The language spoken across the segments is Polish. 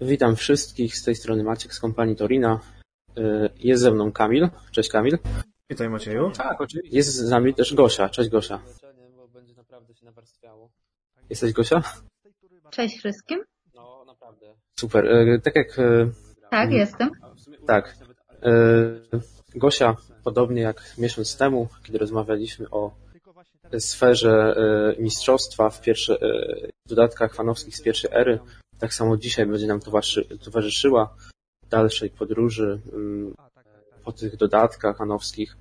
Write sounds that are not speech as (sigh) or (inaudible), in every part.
Witam wszystkich, z tej strony Maciek z kompanii Torina. Y, jest ze mną Kamil. Cześć Kamil. Witaj Macieju. Tak, oczywiście. Jest z nami też Gosia. Cześć Gosia. Jesteś Gosia? Cześć wszystkim. No, naprawdę. Super. Y, Tak jak... y, Tak, Mhm. jestem. Tak. Gosia, podobnie jak miesiąc temu, kiedy rozmawialiśmy o sferze mistrzostwa w, pierwsze, y, w dodatkach fanowskich z pierwszej ery, tak samo dzisiaj będzie nam towarzyszy, towarzyszyła w dalszej podróży ym, po tych dodatkach fanowskich.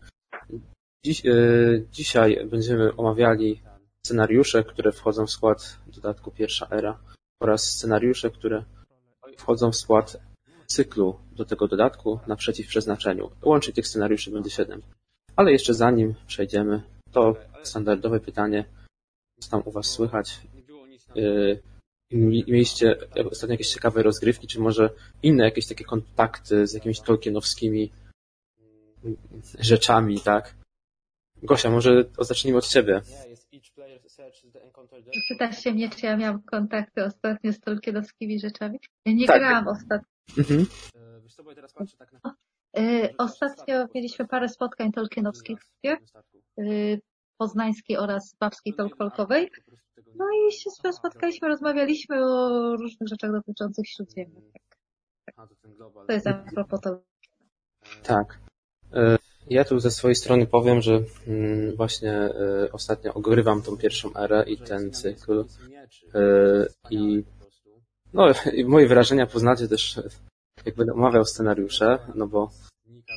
Dziś, y, dzisiaj będziemy omawiali scenariusze, które wchodzą w skład dodatku pierwsza era oraz scenariusze, które wchodzą w skład cyklu do tego dodatku naprzeciw przeznaczeniu. Łącznie tych scenariuszy będzie 7. Ale jeszcze zanim przejdziemy, to standardowe pytanie, co tam u Was słychać? Mi- Mieliście ostatnio jakieś ciekawe rozgrywki, czy może inne jakieś takie kontakty z jakimiś tolkienowskimi mm, rzeczami, tak? Gosia, może zacznijmy od Ciebie. Pytasz się mnie, czy ja miałam kontakty ostatnio z tolkienowskimi rzeczami? Nie Tak. grałam ostatnio. Mhm. Y, ostatnio mieliśmy parę spotkań tolkienowskich y, poznańskiej oraz babskiej tolkolkowej. No i się spotkaliśmy, rozmawialiśmy o różnych rzeczach dotyczących Śródziemia. Tak. To jest a propos to. Tak. E, Ja tu ze swojej strony powiem, że mm, właśnie e, ostatnio ogrywam tą pierwszą erę i ten cykl. E, I no, i moje wrażenia poznacie też, e, jak będę omawiał scenariusze, no bo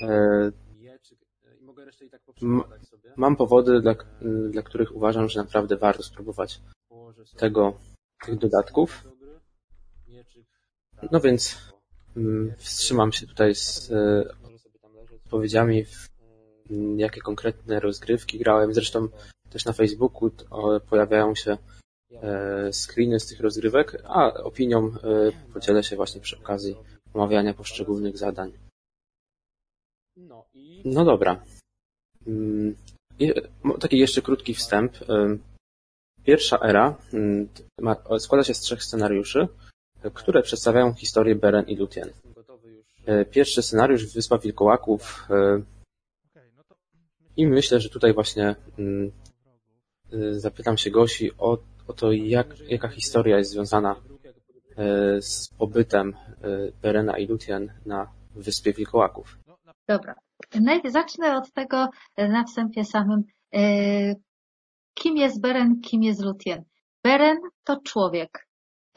e, m- mam powody, dla, dla których uważam, że naprawdę warto spróbować tego, tych dodatków. No więc mm, wstrzymam się tutaj z e, odpowiedziami, mm, jakie konkretne rozgrywki grałem. Zresztą też na Facebooku pojawiają się e, screeny z tych rozgrywek, a opinią e, podzielę się właśnie przy okazji omawiania poszczególnych zadań. No dobra. Mm, Taki jeszcze krótki wstęp. Pierwsza era mm, składa się z trzech scenariuszy, które przedstawiają historię Beren i Lúthien. E, Pierwszy scenariusz Wyspa Wilkołaków e, i myślę, że tutaj właśnie mm, e, zapytam się Gosi o, o to, jak, jaka historia jest związana z pobytem Berena i Lúthien na Wyspie Wilkołaków. Dobra. Zacznę od tego na wstępie samym. Kim jest Beren, kim jest Lúthien? Beren to człowiek.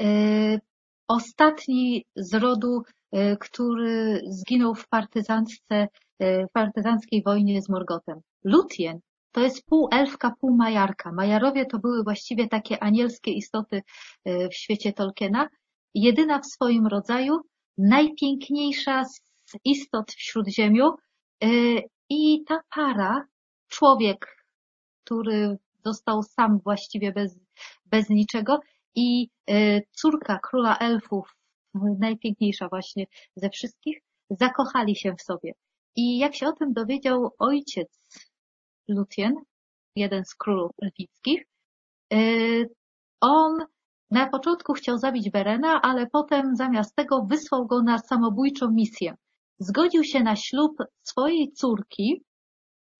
E, Ostatni z rodu, e, który zginął w e, w partyzanckiej wojnie z Morgotem. Lúthien to jest pół elfka, pół majarka. Majarowie to były właściwie takie anielskie istoty w świecie Tolkiena. Jedyna w swoim rodzaju, najpiękniejsza z istot w Śródziemiu, Y, I ta para, człowiek, który został sam właściwie bez, bez niczego i y, córka króla elfów, najpiękniejsza właśnie ze wszystkich, zakochali się w sobie. I jak się o tym dowiedział ojciec Lúthien, jeden z królów elfickich, y, on na początku chciał zabić Berena, ale potem zamiast tego wysłał go na samobójczą misję zgodził się na ślub swojej córki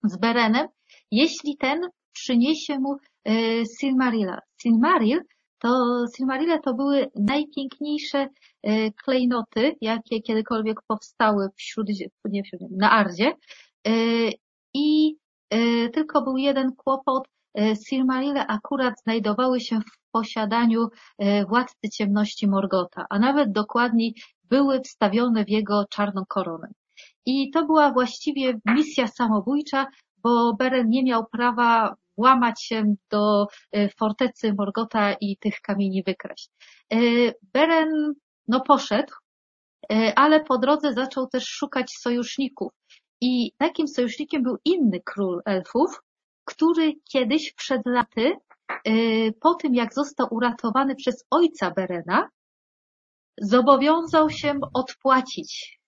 z Berenem, jeśli ten przyniesie mu e, Silmarilla. Silmaril to, Silmarile to były najpiękniejsze e, klejnoty, jakie kiedykolwiek powstały w śródzie, nie w śródzie, na Ardzie. E, I tylko był jeden kłopot. Silmarile akurat znajdowały się w posiadaniu władcy ciemności Morgota, a nawet dokładniej były wstawione w jego czarną koronę. I to była właściwie misja samobójcza, bo Beren nie miał prawa włamać się do e, fortecy Morgota i tych kamieni wykraść. E, Beren no poszedł, e, ale po drodze zaczął też szukać sojuszników. I takim sojusznikiem był inny król elfów, który kiedyś przed laty, po tym jak został uratowany przez ojca Berena, zobowiązał się odpłacić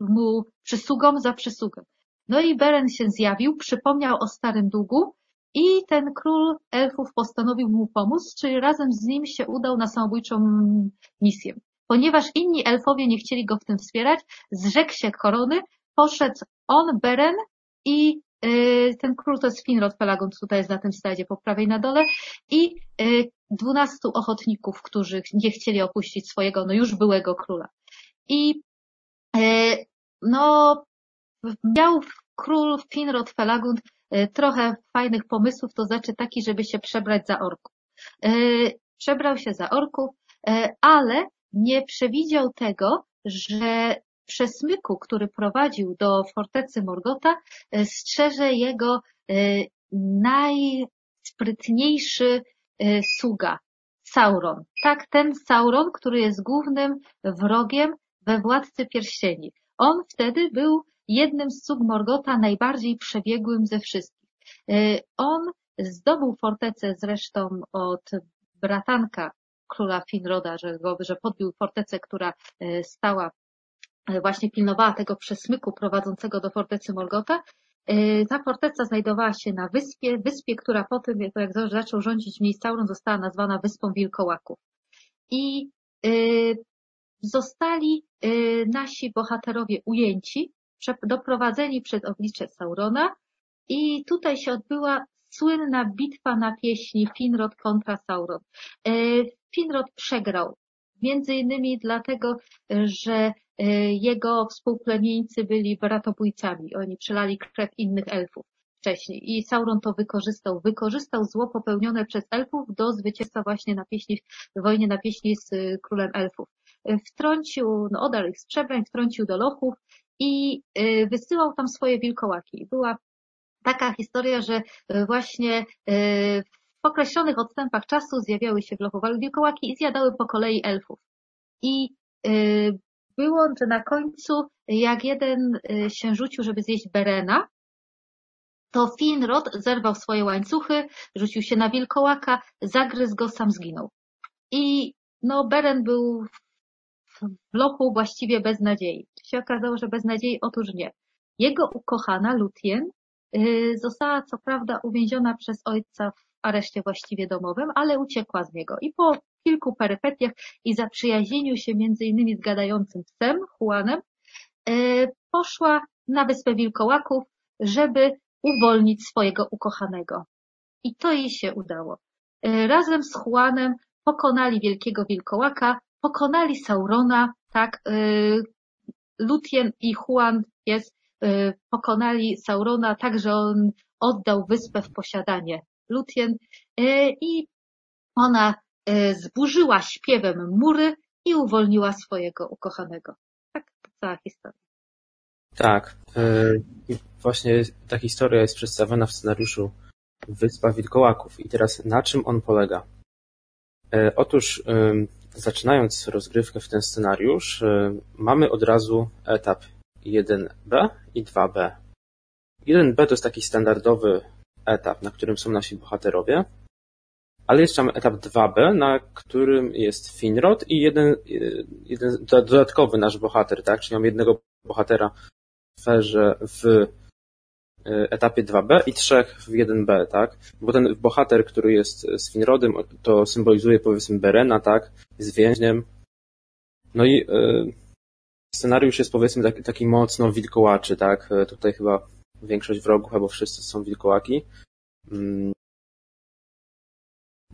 mu przysługą za przysługę. No i Beren się zjawił, przypomniał o starym długu i ten król elfów postanowił mu pomóc, czyli razem z nim się udał na samobójczą misję. ponieważ inni elfowie nie chcieli go w tym wspierać, zrzekł się korony, poszedł on, Beren i y, ten król to jest Finrod Pelagund, tutaj jest na tym slajdzie po prawej na dole i y, dwunastu ochotników, którzy nie chcieli opuścić swojego, no już byłego króla. I y, no, miał król Finrod Felagund trochę fajnych pomysłów, to znaczy taki, żeby się przebrać za orków. Przebrał się za orków, ale nie przewidział tego, że przesmyku, który prowadził do fortecy Morgota, e, strzeże jego e, najsprytniejszy e, sługa, Sauron. Tak, ten Sauron, który jest głównym wrogiem we Władcy Pierścieni. On wtedy był jednym z sług Morgota najbardziej przebiegłym ze wszystkich. On zdobył fortecę zresztą od bratanka króla Finroda, że, go, że podbił fortecę, która stała E, właśnie pilnowała tego przesmyku prowadzącego do fortecy Morgota. Ta forteca znajdowała się na wyspie, wyspie, która po tym, jak zaczął rządzić Sauron, została nazwana Wyspą Wilkołaków. I zostali nasi bohaterowie ujęci, doprowadzeni przed oblicze Saurona i tutaj się odbyła słynna bitwa na pieśni Finrod kontra Sauron. Finrod przegrał, między innymi dlatego, że E, jego współplemieńcy byli bratobójcami. Oni przelali krew innych elfów wcześniej i Sauron to wykorzystał. Wykorzystał zło popełnione przez elfów do zwycięstwa właśnie na pieśni, w wojnie na pieśni z e, królem elfów. E, wtrącił, no odarł ich z przebrań, wtrącił do lochów i wysyłał tam swoje wilkołaki. Była taka historia, że właśnie w określonych odstępach czasu zjawiały się w lochu wilkołaki i zjadały po kolei elfów. I było, że na końcu, jak jeden y, się rzucił, żeby zjeść Berena, to Finrod zerwał swoje łańcuchy, rzucił się na wilkołaka, zagryzł go, sam zginął. I no, Beren był w lochu właściwie bez nadziei. Się okazało, że bez nadziei, otóż nie. Jego ukochana Lutien y, została co prawda uwięziona przez ojca w areszcie właściwie domowym, ale uciekła z niego. I po kilku perypetiach i zaprzyjaźnieniu się między innymi z gadającym psem, Juanem, e, poszła na wyspę Wilkołaków, żeby uwolnić swojego ukochanego. I to jej się udało. E, razem z Juanem pokonali wielkiego wilkołaka, pokonali Saurona, tak, e, Lutien i Juan jest, pokonali Saurona tak, że on oddał wyspę w posiadanie Lutien i ona zburzyła śpiewem mury i uwolniła swojego ukochanego. Tak, cała historia. Tak. Właśnie ta historia jest przedstawiona w scenariuszu Wyspa Wilkołaków. I teraz na czym on polega? Otóż zaczynając rozgrywkę w ten scenariusz, mamy od razu etap 1B i 2B. 1B to jest taki standardowy etap, na którym są nasi bohaterowie. Ale jeszcze mamy etap 2B, na którym jest Finrod i jeden, jeden dodatkowy nasz bohater, tak? Czyli mamy jednego bohatera w w etapie 2B i trzech w 1B, tak? Bo ten bohater, który jest z Finrodem, to symbolizuje powiedzmy Berena, tak? Jest więźniem. No i y, scenariusz jest powiedzmy taki, taki mocno wilkołaczy, tak? E, tutaj chyba większość wrogów, albo wszyscy są wilkołaki. Mm,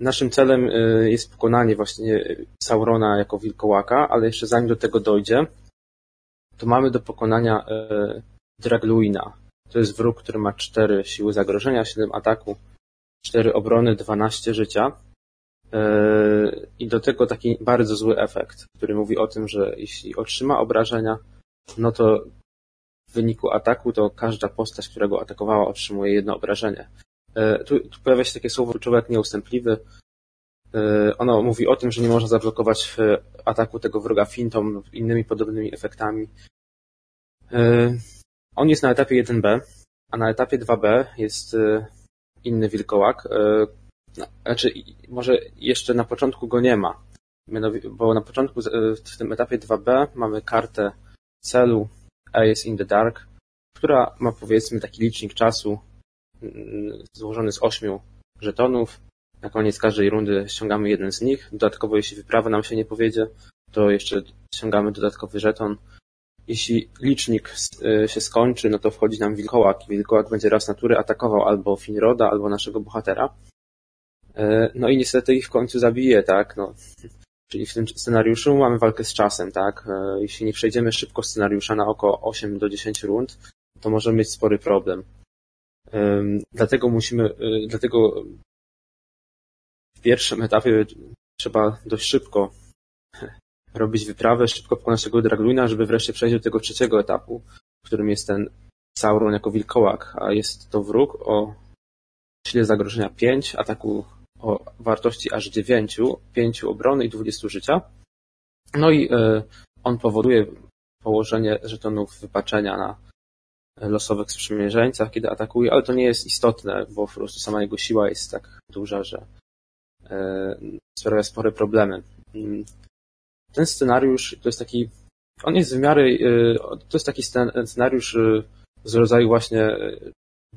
Naszym celem y, jest pokonanie właśnie Saurona jako wilkołaka, ale jeszcze zanim do tego dojdzie, to mamy do pokonania y, Dragluina. To jest wróg, który ma 4 siły zagrożenia, 7 ataku, 4 obrony, 12 życia. Y, I do tego taki bardzo zły efekt, który mówi o tym, że jeśli otrzyma obrażenia, no to w wyniku ataku to każda postać, która go atakowała, otrzymuje jedno obrażenie. E, tu, tu pojawia się takie słowo człowiek nieustępliwy. E, ono mówi o tym, że nie można zablokować e, ataku tego wroga fintą innymi podobnymi efektami. On jest na etapie 1B, a na etapie 2B jest inny wilkołak. No, znaczy, może jeszcze na początku go nie ma. Bo na początku w tym etapie 2B mamy kartę celu Ace in the Dark, która ma powiedzmy taki licznik czasu, złożony z ośmiu żetonów. Na koniec każdej rundy ściągamy jeden z nich. Dodatkowo, jeśli wyprawa nam się nie powiedzie, to jeszcze ściągamy dodatkowy żeton. Jeśli licznik się skończy, no to wchodzi nam wilkołak. Wilkołak będzie raz natury atakował albo Finroda, albo naszego bohatera. No i niestety ich w końcu zabije, tak? No, (laughs) Czyli w tym scenariuszu mamy walkę z czasem, tak? E, jeśli nie przejdziemy szybko scenariusza na około 8 do 10 rund, to możemy mieć spory problem. Dlatego musimy, e, dlatego w pierwszym etapie trzeba dość szybko robić wyprawę, szybko po naszego Dragluina, żeby wreszcie przejść do tego trzeciego etapu, w którym jest ten Sauron jako wilkołak, a jest to wróg o sile zagrożenia 5, ataku o wartości aż 9, 5 obrony i 20 życia. No i e, on powoduje położenie żetonów wypaczenia na losowych sprzymierzeńcach, kiedy atakuje, ale to nie jest istotne, bo po prostu sama jego siła jest tak duża, że e, sprawia spore problemy. Ten scenariusz to jest taki, on jest w miarę, e, to jest taki scenariusz z rodzaju właśnie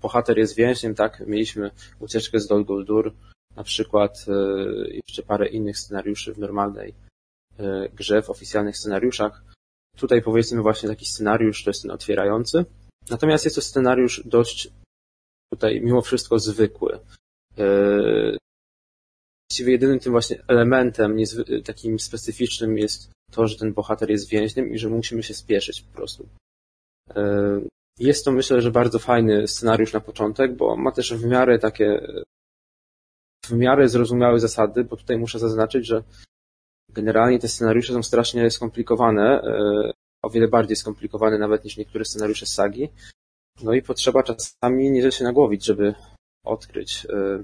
bohater jest więźniem, tak? Mieliśmy ucieczkę z Dol Guldur, na przykład jeszcze parę innych scenariuszy w normalnej grze, w oficjalnych scenariuszach. Tutaj powiedzmy właśnie taki scenariusz, to jest ten otwierający. Natomiast jest to scenariusz dość tutaj mimo wszystko zwykły. E, właściwie jedynym tym właśnie elementem takim specyficznym jest to, że ten bohater jest więźniem i że musimy się spieszyć po prostu. Jest to myślę, że bardzo fajny scenariusz na początek, bo ma też w miarę takie w miarę zrozumiałe zasady, bo tutaj muszę zaznaczyć, że generalnie te scenariusze są strasznie skomplikowane, e, o wiele bardziej skomplikowane nawet niż niektóre scenariusze sagi. No i potrzeba czasami nieźle się nagłowić, żeby odkryć, e,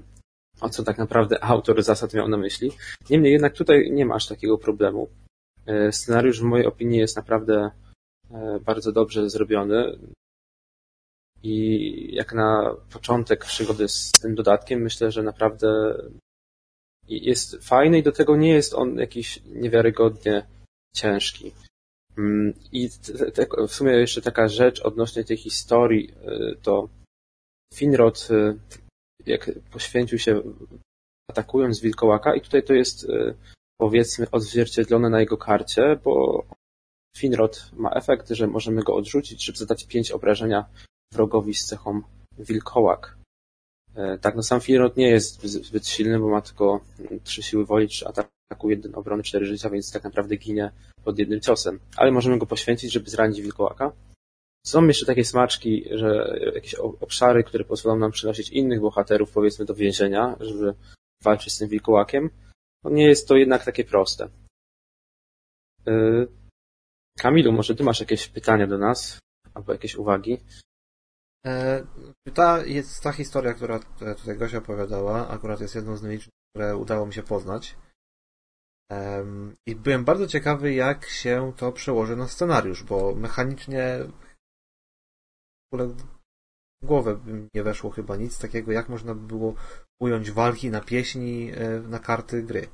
o co tak naprawdę autor zasad miał na myśli. Niemniej jednak tutaj nie ma aż takiego problemu. E, scenariusz w mojej opinii jest naprawdę bardzo dobrze zrobiony. I jak na początek przygody z tym dodatkiem, myślę, że naprawdę jest fajny i do tego nie jest on jakiś niewiarygodnie ciężki. Mm, I w sumie jeszcze taka rzecz odnośnie tej historii, y, to Finrod, jak poświęcił się atakując wilkołaka i tutaj to jest y, powiedzmy odzwierciedlone na jego karcie, bo Finrod ma efekt, że możemy go odrzucić, żeby zadać pięć obrażenia wrogowi z cechą wilkołak. E, tak, no sam Finrod nie jest zbyt silny, bo ma tylko trzy siły woli, trzy ataku, jeden obrony, cztery życia, więc tak naprawdę ginie pod jednym ciosem. Ale możemy go poświęcić, żeby zranić wilkołaka. Są jeszcze takie smaczki, że jakieś obszary, które pozwolą nam przynosić innych bohaterów, powiedzmy, do więzienia, żeby walczyć z tym wilkołakiem. No nie jest to jednak takie proste. E, Kamilu, może ty masz jakieś pytania do nas? Albo jakieś uwagi? E, ta, jest, ta historia, która tutaj Gosia opowiadała, akurat jest jedną z nielicznych, które udało mi się poznać. I byłem bardzo ciekawy, jak się to przełoży na scenariusz, bo mechanicznie ogóle w głowę by nie weszło chyba nic takiego, jak można by było ująć walki na pieśni e, na karty gry.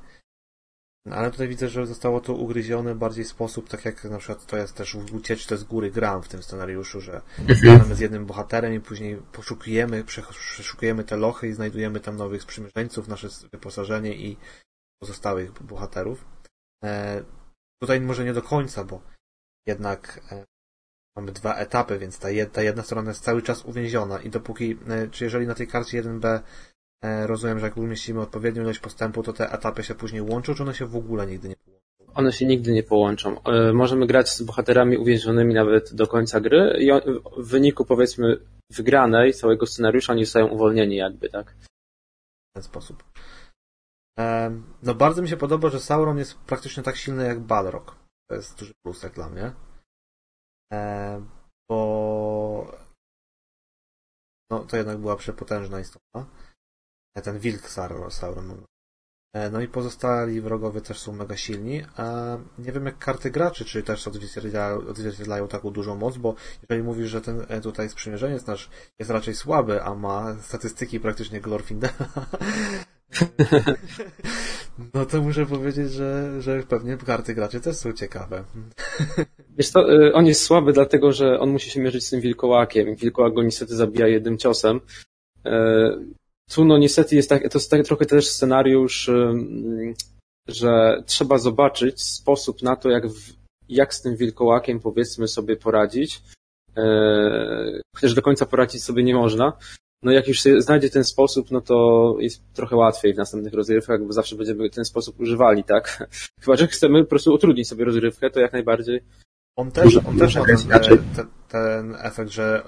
Ale tutaj widzę, że zostało to ugryzione bardziej w sposób, tak jak na przykład to jest też w ucieczce z góry gram w tym scenariuszu, że mhm. z jednym bohaterem i później poszukujemy, przeszukujemy te lochy i znajdujemy tam nowych sprzymierzeńców, nasze wyposażenie i pozostałych bohaterów. E, tutaj może nie do końca, bo jednak e, mamy dwa etapy, więc ta, ta jedna strona jest cały czas uwięziona i dopóki, e, czy jeżeli na tej karcie 1B E, rozumiem, że jak umieścimy odpowiednią ilość postępu, to te etapy się później łączą, czy one się w ogóle nigdy nie połączą? One się nigdy nie połączą. E, możemy grać z bohaterami uwięzionymi nawet do końca gry i w wyniku powiedzmy wygranej całego scenariusza oni zostają uwolnieni jakby, tak? W ten sposób. No bardzo mi się podoba, że Sauron jest praktycznie tak silny jak Balrog. To jest duży plusek dla mnie. Bo no, to jednak była przepotężna istota ten wilk Sauron. E, no i pozostali wrogowie też są mega silni, a nie wiem jak karty graczy, czy też odzwierciedlają, odzwierciedlają taką dużą moc, bo jeżeli mówisz, że ten e, tutaj sprzymierzeniec nasz jest raczej słaby, a ma statystyki praktycznie Glorfindela, (laughs) no to muszę powiedzieć, że, że pewnie karty graczy też są ciekawe. Wiesz y, on jest słaby dlatego, że on musi się mierzyć z tym wilkołakiem. Wilkołak go niestety zabija jednym ciosem. E, tu no niestety jest tak, to jest tak trochę też scenariusz że trzeba zobaczyć sposób na to, jak, w, jak z tym wilkołakiem powiedzmy sobie poradzić, e, chociaż do końca poradzić sobie nie można. No jak już się znajdzie ten sposób, no to jest trochę łatwiej w następnych rozrywkach, bo zawsze będziemy ten sposób używali, tak? (laughs) Chyba, że chcemy po prostu utrudnić sobie rozrywkę, to jak najbardziej. On też, on też ma ten, ten, ten efekt, że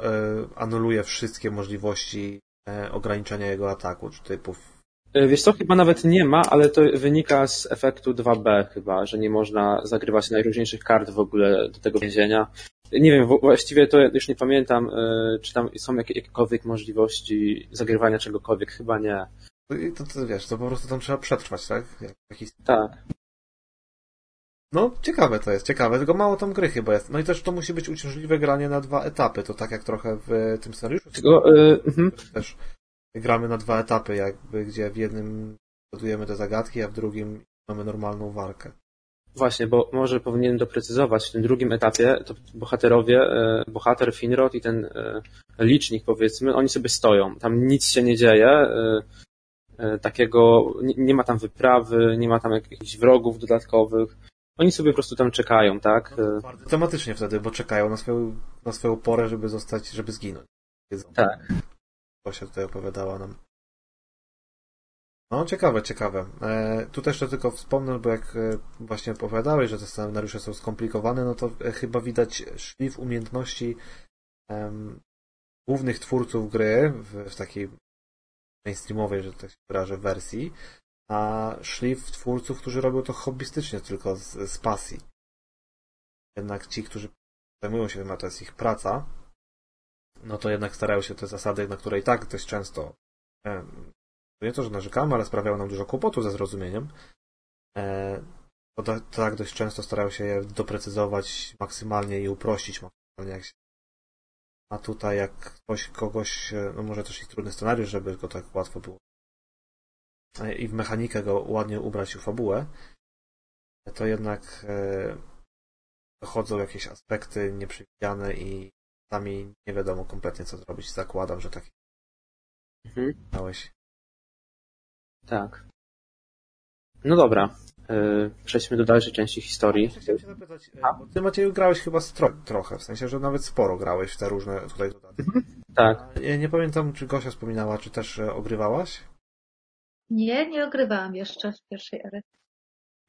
y, anuluje wszystkie możliwości y, ograniczenia jego ataku, czy typów E, wiesz co, chyba nawet nie ma, ale to wynika z efektu 2B chyba, że nie można zagrywać najróżniejszych kart w ogóle do tego więzienia. Nie wiem, właściwie to już nie pamiętam, e, czy tam są jakiekolwiek możliwości zagrywania czegokolwiek, chyba nie. To, to, to wiesz, to po prostu tam trzeba przetrwać, tak? Jakiś... Tak. No, ciekawe to jest, ciekawe, tylko mało tam gry chyba jest. No i też to musi być uciążliwe granie na dwa etapy, to tak jak trochę w tym scenariuszu. Tylko, yy, też gramy na dwa etapy, jakby, gdzie w jednym budujemy te zagadki, a w drugim mamy normalną walkę. Właśnie, bo może powinienem doprecyzować, w tym drugim etapie to bohaterowie, e, bohater Finrod i ten e, licznik powiedzmy, oni sobie stoją, tam nic się nie dzieje, e, takiego, nie ma tam wyprawy, nie ma tam jakichś wrogów dodatkowych, oni sobie po prostu tam czekają, tak? No bardzo tematycznie wtedy, bo czekają na swoją, na swoją porę, żeby zostać, żeby zginąć. Tak. Gosia tutaj opowiadała nam. No, ciekawe, ciekawe. E, tu też tylko wspomnę, bo jak e, właśnie opowiadałeś, że te scenariusze są skomplikowane, no to e, chyba widać szlif umiejętności głównych twórców gry w, w takiej mainstreamowej, że tak się wyrażę, wersji, a szlif twórców, którzy robią to hobbystycznie, tylko z, z pasji. Jednak ci, którzy zajmują się tym, a to jest ich praca, no to jednak starają się te zasady, na które i tak dość często nie to, że narzekamy, ale sprawiają nam dużo kłopotu ze zrozumieniem. E, to tak dość często starają się je doprecyzować maksymalnie i uprościć maksymalnie jak się a tutaj jak ktoś kogoś, e, no może też jest trudny scenariusz, żeby go tak łatwo było i w mechanikę go ładnie ubrać i fabułę, to jednak dochodzą jakieś aspekty nieprzewidziane i Sami nie wiadomo kompletnie co zrobić. Zakładam, że tak mhm. miałeś. Tak. No dobra. Yy, przejdźmy do dalszej części historii. Chciałem się zapytać, e, bo ty Macieju grałeś chyba stro trochę, w sensie, że nawet sporo grałeś w te różne tutaj dodatki. Mhm. Tak. Ja nie pamiętam, czy Gosia wspominała, czy też e, ogrywałaś? Nie, nie ogrywałam jeszcze w pierwszej ery.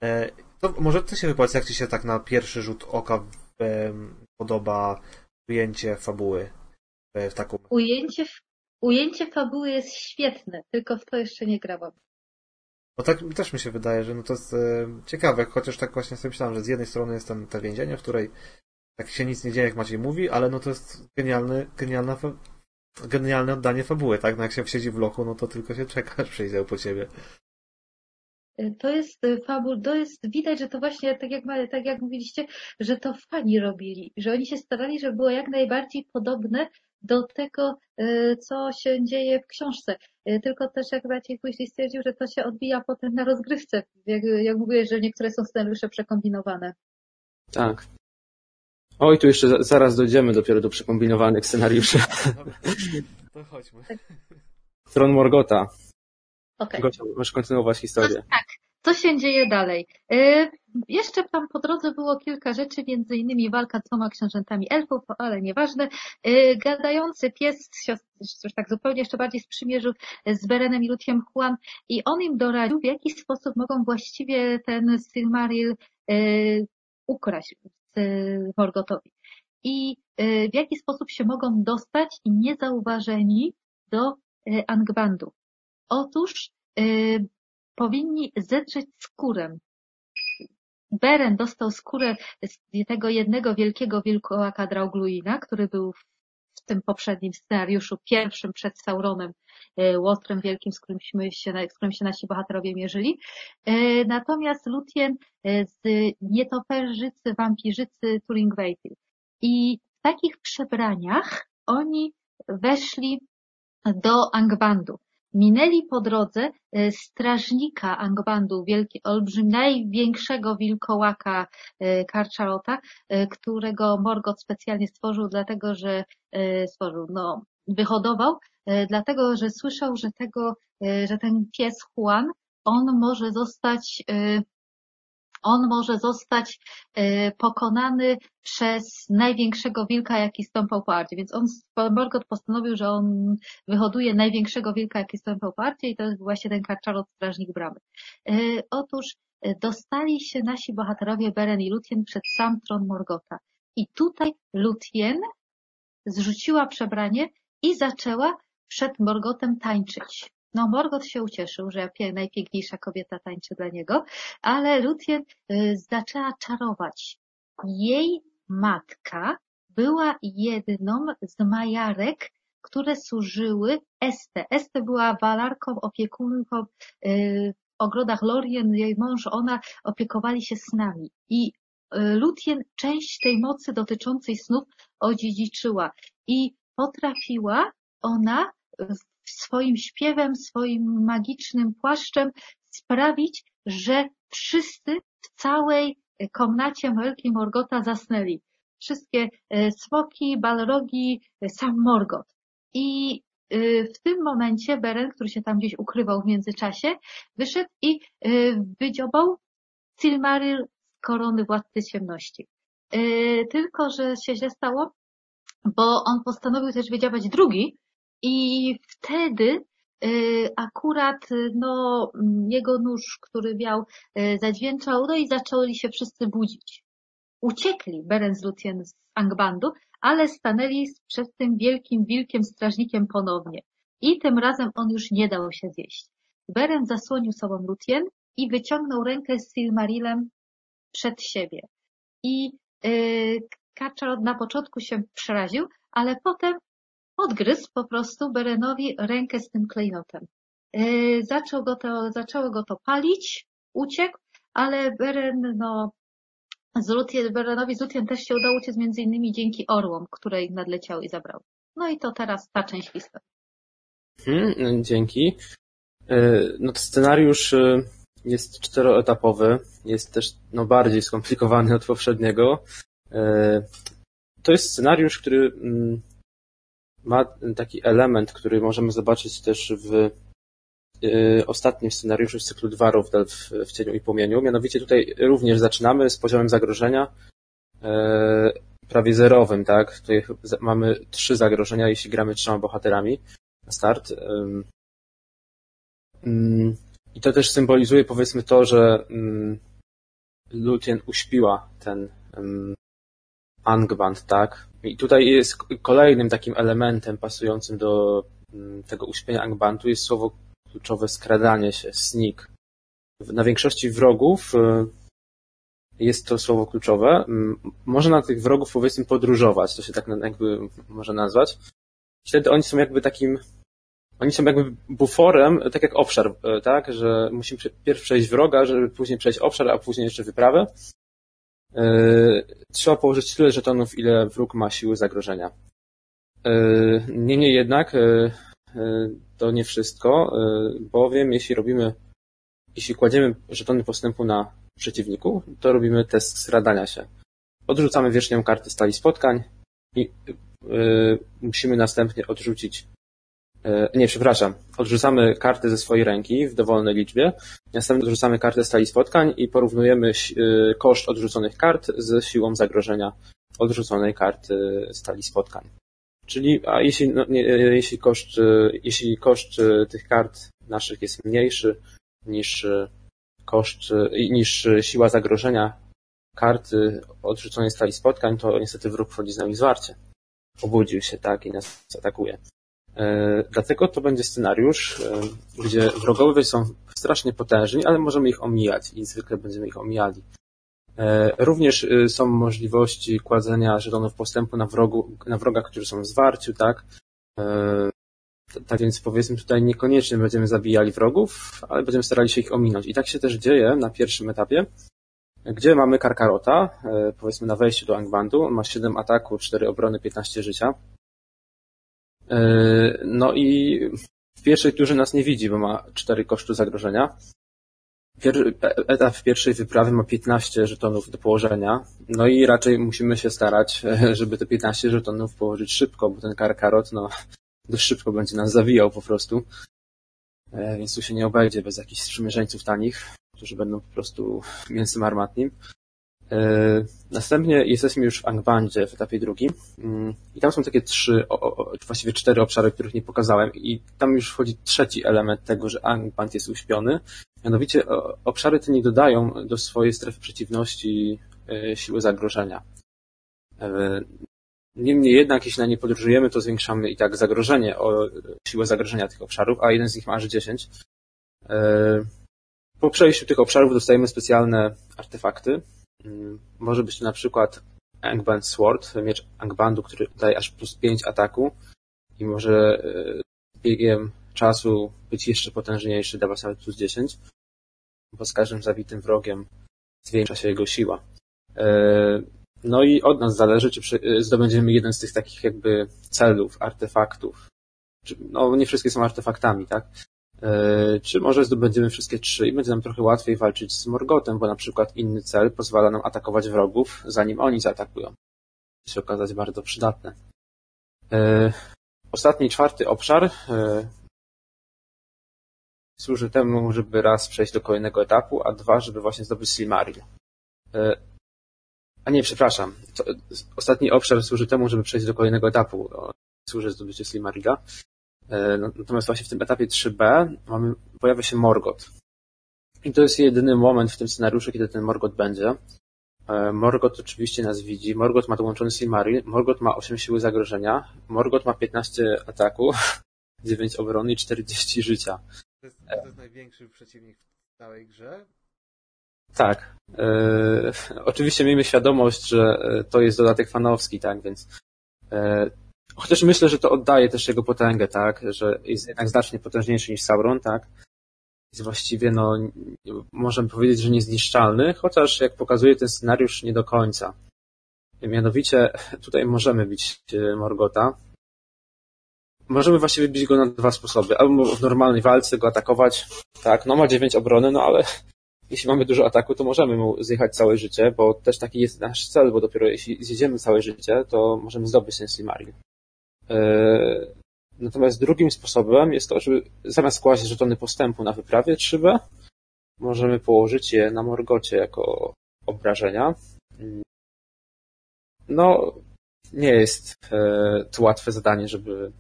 E, to może ty się wypowiedz, jak ci się tak na pierwszy rzut oka e, podoba ujęcie fabuły w taką... Ujęcie, ujęcie fabuły jest świetne, tylko w to jeszcze nie grałam. No tak też mi się wydaje, że no to jest e, ciekawe, chociaż tak właśnie sobie myślałem, że z jednej strony jest tam te więzienie, w której tak się nic nie dzieje, jak Maciej mówi, ale no to jest genialny, genialna genialne oddanie fabuły, tak? No jak się siedzi w lochu, no to tylko się czeka, (laughs) aż przyjdzie po ciebie. To jest y, fabul, to jest, widać, że to właśnie, tak jak, tak jak mówiliście, że to fani robili, że oni się starali, żeby było jak najbardziej podobne do tego, y, co się dzieje w książce. Y, tylko też jak Maciej później stwierdził, że to się odbija potem na rozgrywce. Jak, jak mówiłeś, że niektóre są scenariusze przekombinowane. Tak. Oj, tu jeszcze zaraz dojdziemy dopiero do przekombinowanych scenariuszy. (laughs) To chodźmy. Tron Morgota. Okay. Gosia, możesz kontynuować historię. No, tak. Co się dzieje dalej? Yy, jeszcze tam po drodze było kilka rzeczy, między innymi walka z dwoma książętami elfów, ale nieważne. Yy, gadający pies, coś tak zupełnie jeszcze bardziej sprzymierzył z Berenem i Lutiem Juan i on im doradził, w jaki sposób mogą właściwie ten Silmaril yy, ukraść Morgotowi. I w jaki sposób się mogą dostać niezauważeni do Angbandu. Otóż y, powinni zetrzeć skórę. Beren dostał skórę z tego jednego wielkiego wilkołaka Draugluina, który był w tym poprzednim scenariuszu, pierwszym przed Sauronem, y, Łotrem Wielkim, z którym, się, z którym się nasi bohaterowie mierzyli. Y, natomiast Lutien y, z nietoperzycy, wampirzycy Turingweitil. I w takich przebraniach oni weszli do Angbandu. Minęli po drodze e, strażnika Angbandu, wielki, olbrzym, największego wilkołaka e, Karczarota, e, którego Morgoth specjalnie stworzył, dlatego że stworzył, no, wyhodował, dlatego że słyszał, że tego, że ten pies Juan, on może zostać On może zostać e, pokonany przez największego wilka, jaki stąpał po arcie. Więc on, Morgoth postanowił, że on wyhoduje największego wilka, jaki stąpał po arcie i to jest właśnie ten karczarot, strażnik bramy. E, otóż e, dostali się nasi bohaterowie Beren i Lutien przed sam tron Morgota. I tutaj Lutien zrzuciła przebranie i zaczęła przed Morgotem tańczyć. No, Morgoth się ucieszył, że najpiękniejsza kobieta tańczy dla niego, ale Lutien y, zaczęła czarować. Jej matka była jedną z majarek, które służyły Este. Este była walarką, opiekunką y, w ogrodach Lorien, jej mąż, ona opiekowali się snami. I y, Lutien część tej mocy dotyczącej snów odziedziczyła i potrafiła ona swoim śpiewem, swoim magicznym płaszczem sprawić, że wszyscy w całej komnacie Helki Morgota zasnęli. Wszystkie e, smoki, balrogi, e, sam Morgot. I e, w tym momencie Beren, który się tam gdzieś ukrywał w międzyczasie, wyszedł i wydziobał Silmaril z korony Władcy Ciemności. Tylko, że się źle stało, bo on postanowił też wydziałać drugi, i wtedy y, akurat y, no, jego nóż, który miał, y, zadźwięczał, no i zaczęli się wszyscy budzić. Uciekli Beren z Lutien z Angbandu, ale stanęli przed tym wielkim wilkiem strażnikiem ponownie. I tym razem on już nie dał się zjeść. Beren zasłonił sobą Lutien i wyciągnął rękę z Silmarilem przed siebie. I yy, na początku się przeraził, ale potem Odgryzł po prostu Berenowi rękę z tym klejnotem. E, zaczął go to, zaczęło go to palić, uciekł, ale Beren, no, z Berenowi z też się udało uciec między innymi dzięki orłom, które ich nadleciały i zabrały. No i to teraz ta część historii. Hmm, dzięki. E, no to scenariusz e, jest czteroetapowy, jest też no, bardziej skomplikowany od poprzedniego. To jest scenariusz, który mm, ma taki element, który możemy zobaczyć też w y, ostatnim scenariuszu z cyklu Dwarów w, w cieniu i płomieniu. Mianowicie tutaj również zaczynamy z poziomem zagrożenia e, prawie zerowym, tak? Tutaj mamy trzy zagrożenia, jeśli gramy trzema bohaterami na start. Mm, I to też symbolizuje powiedzmy to, że mm, Lutien uśpiła ten Angband, tak? I tutaj jest kolejnym takim elementem pasującym do mm, tego uśpienia Angbantu jest słowo kluczowe skradanie się, sneak. Na większości wrogów y, jest to słowo kluczowe. Można na tych wrogów powiedzmy podróżować, to się tak jakby może nazwać. Wtedy oni są jakby takim, oni są jakby buforem, tak jak obszar, y, tak, że musimy pierw przejść wroga, żeby później przejść obszar, a później jeszcze wyprawę. E, trzeba położyć tyle żetonów, ile wróg ma siły zagrożenia. E, niemniej jednak e, to nie wszystko, bowiem jeśli robimy, jeśli kładziemy żetony postępu na przeciwniku, to robimy test skradania się. Odrzucamy wierzchnią kartę stali spotkań i musimy następnie odrzucić nie, przepraszam. Odrzucamy kartę ze swojej ręki w dowolnej liczbie. Następnie odrzucamy kartę stali spotkań i porównujemy e, koszt odrzuconych kart z siłą zagrożenia odrzuconej karty stali spotkań. Czyli, a jeśli, no, nie, e, jeśli, koszt, jeśli koszt tych kart naszych jest mniejszy niż koszt, niż siła zagrożenia karty odrzuconej stali spotkań, to niestety wróg wchodzi z nami w zwarcie. Obudził się, tak, i nas atakuje. E, dlatego to będzie scenariusz, e, gdzie wrogowie są strasznie potężni, ale możemy ich omijać i zwykle będziemy ich omijali. E, również są możliwości kładzenia żetonów postępu na, wrogu, na wroga, którzy są w zwarciu, tak? Tak więc powiedzmy tutaj niekoniecznie będziemy zabijali wrogów, ale będziemy starali się ich ominąć. I tak się też dzieje na pierwszym etapie, gdzie mamy Karkarota, powiedzmy na wejściu do Angbandu, ma 7 ataku, 4 obrony, 15 życia. E, no i w pierwszej turze nas nie widzi, bo ma cztery koszty zagrożenia. Etap pierwszej wyprawy ma 15 żetonów do położenia. No i raczej musimy się starać, (laughs) żeby te 15 żetonów położyć szybko, bo ten karkarot, no, dość szybko będzie nas zawijał po prostu. E, więc tu się nie obejdzie bez jakichś sprzymierzeńców tanich. którzy będą po prostu mięsem armatnim. E, następnie jesteśmy już w Angbandzie w etapie drugim mm, i tam są takie trzy, właściwie cztery obszary, których nie pokazałem i tam już wchodzi trzeci element tego, że Angband jest uśpiony. Mianowicie obszary te nie dodają do swojej strefy przeciwności e, siły zagrożenia. E, niemniej jednak, jeśli na nie podróżujemy, to zwiększamy i tak zagrożenie, o siłę zagrożenia tych obszarów, a jeden z nich ma aż 10. Po przejściu tych obszarów dostajemy specjalne artefakty, może być to na przykład Angband Sword, miecz Angbandu, który daje aż plus 5 ataku i może e, biegiem czasu być jeszcze potężniejszy, dawać nawet plus 10, bo z każdym zabitym wrogiem zwiększa się jego siła. E, no i od nas zależy, czy e, zdobędziemy jeden z tych takich jakby celów, artefaktów. No nie wszystkie są artefaktami, tak? E, czy może zdobędziemy wszystkie trzy i będzie nam trochę łatwiej walczyć z Morgotem, bo na przykład inny cel pozwala nam atakować wrogów, zanim oni zaatakują. To się okazać bardzo przydatne. E, ostatni, czwarty obszar e, służy temu, żeby raz przejść do kolejnego etapu, a dwa, żeby właśnie zdobyć Silmaril. A nie, przepraszam. ostatni obszar służy temu, żeby przejść do kolejnego etapu. Służy zdobycie Silmarila. E, natomiast właśnie w tym etapie 3b mamy, pojawia się Morgot. I to jest jedyny moment w tym scenariuszu, kiedy ten Morgot będzie. E, Morgot oczywiście nas widzi. Morgot ma dołączony Silmaril. Morgot ma 8 siły zagrożenia. Morgot ma 15 ataku, (laughs) 9 obrony i 40 życia. To jest, to jest największy przeciwnik w całej grze? Tak. E, oczywiście miejmy świadomość, że to jest dodatek fanowski, tak, więc e, Chociaż myślę, że to oddaje też jego potęgę, tak, że jest jednak znacznie potężniejszy niż Sauron, tak. Jest właściwie, no, możemy powiedzieć, że niezniszczalny, chociaż jak pokazuje ten scenariusz, nie do końca. Mianowicie, tutaj możemy bić e, Morgota. Możemy właściwie bić go na dwa sposoby. Albo w normalnej walce go atakować, tak, no ma dziewięć obrony, no ale (laughs) jeśli mamy dużo ataku, to możemy mu zjechać całe życie, bo też taki jest nasz cel, bo dopiero jeśli zjedziemy całe życie, to możemy zdobyć ten Silmaril. E, natomiast drugim sposobem jest to, żeby zamiast kłaść żetony postępu na wyprawie 3B, możemy położyć je na Morgocie jako obrażenia. No, nie jest e, to łatwe zadanie, żeby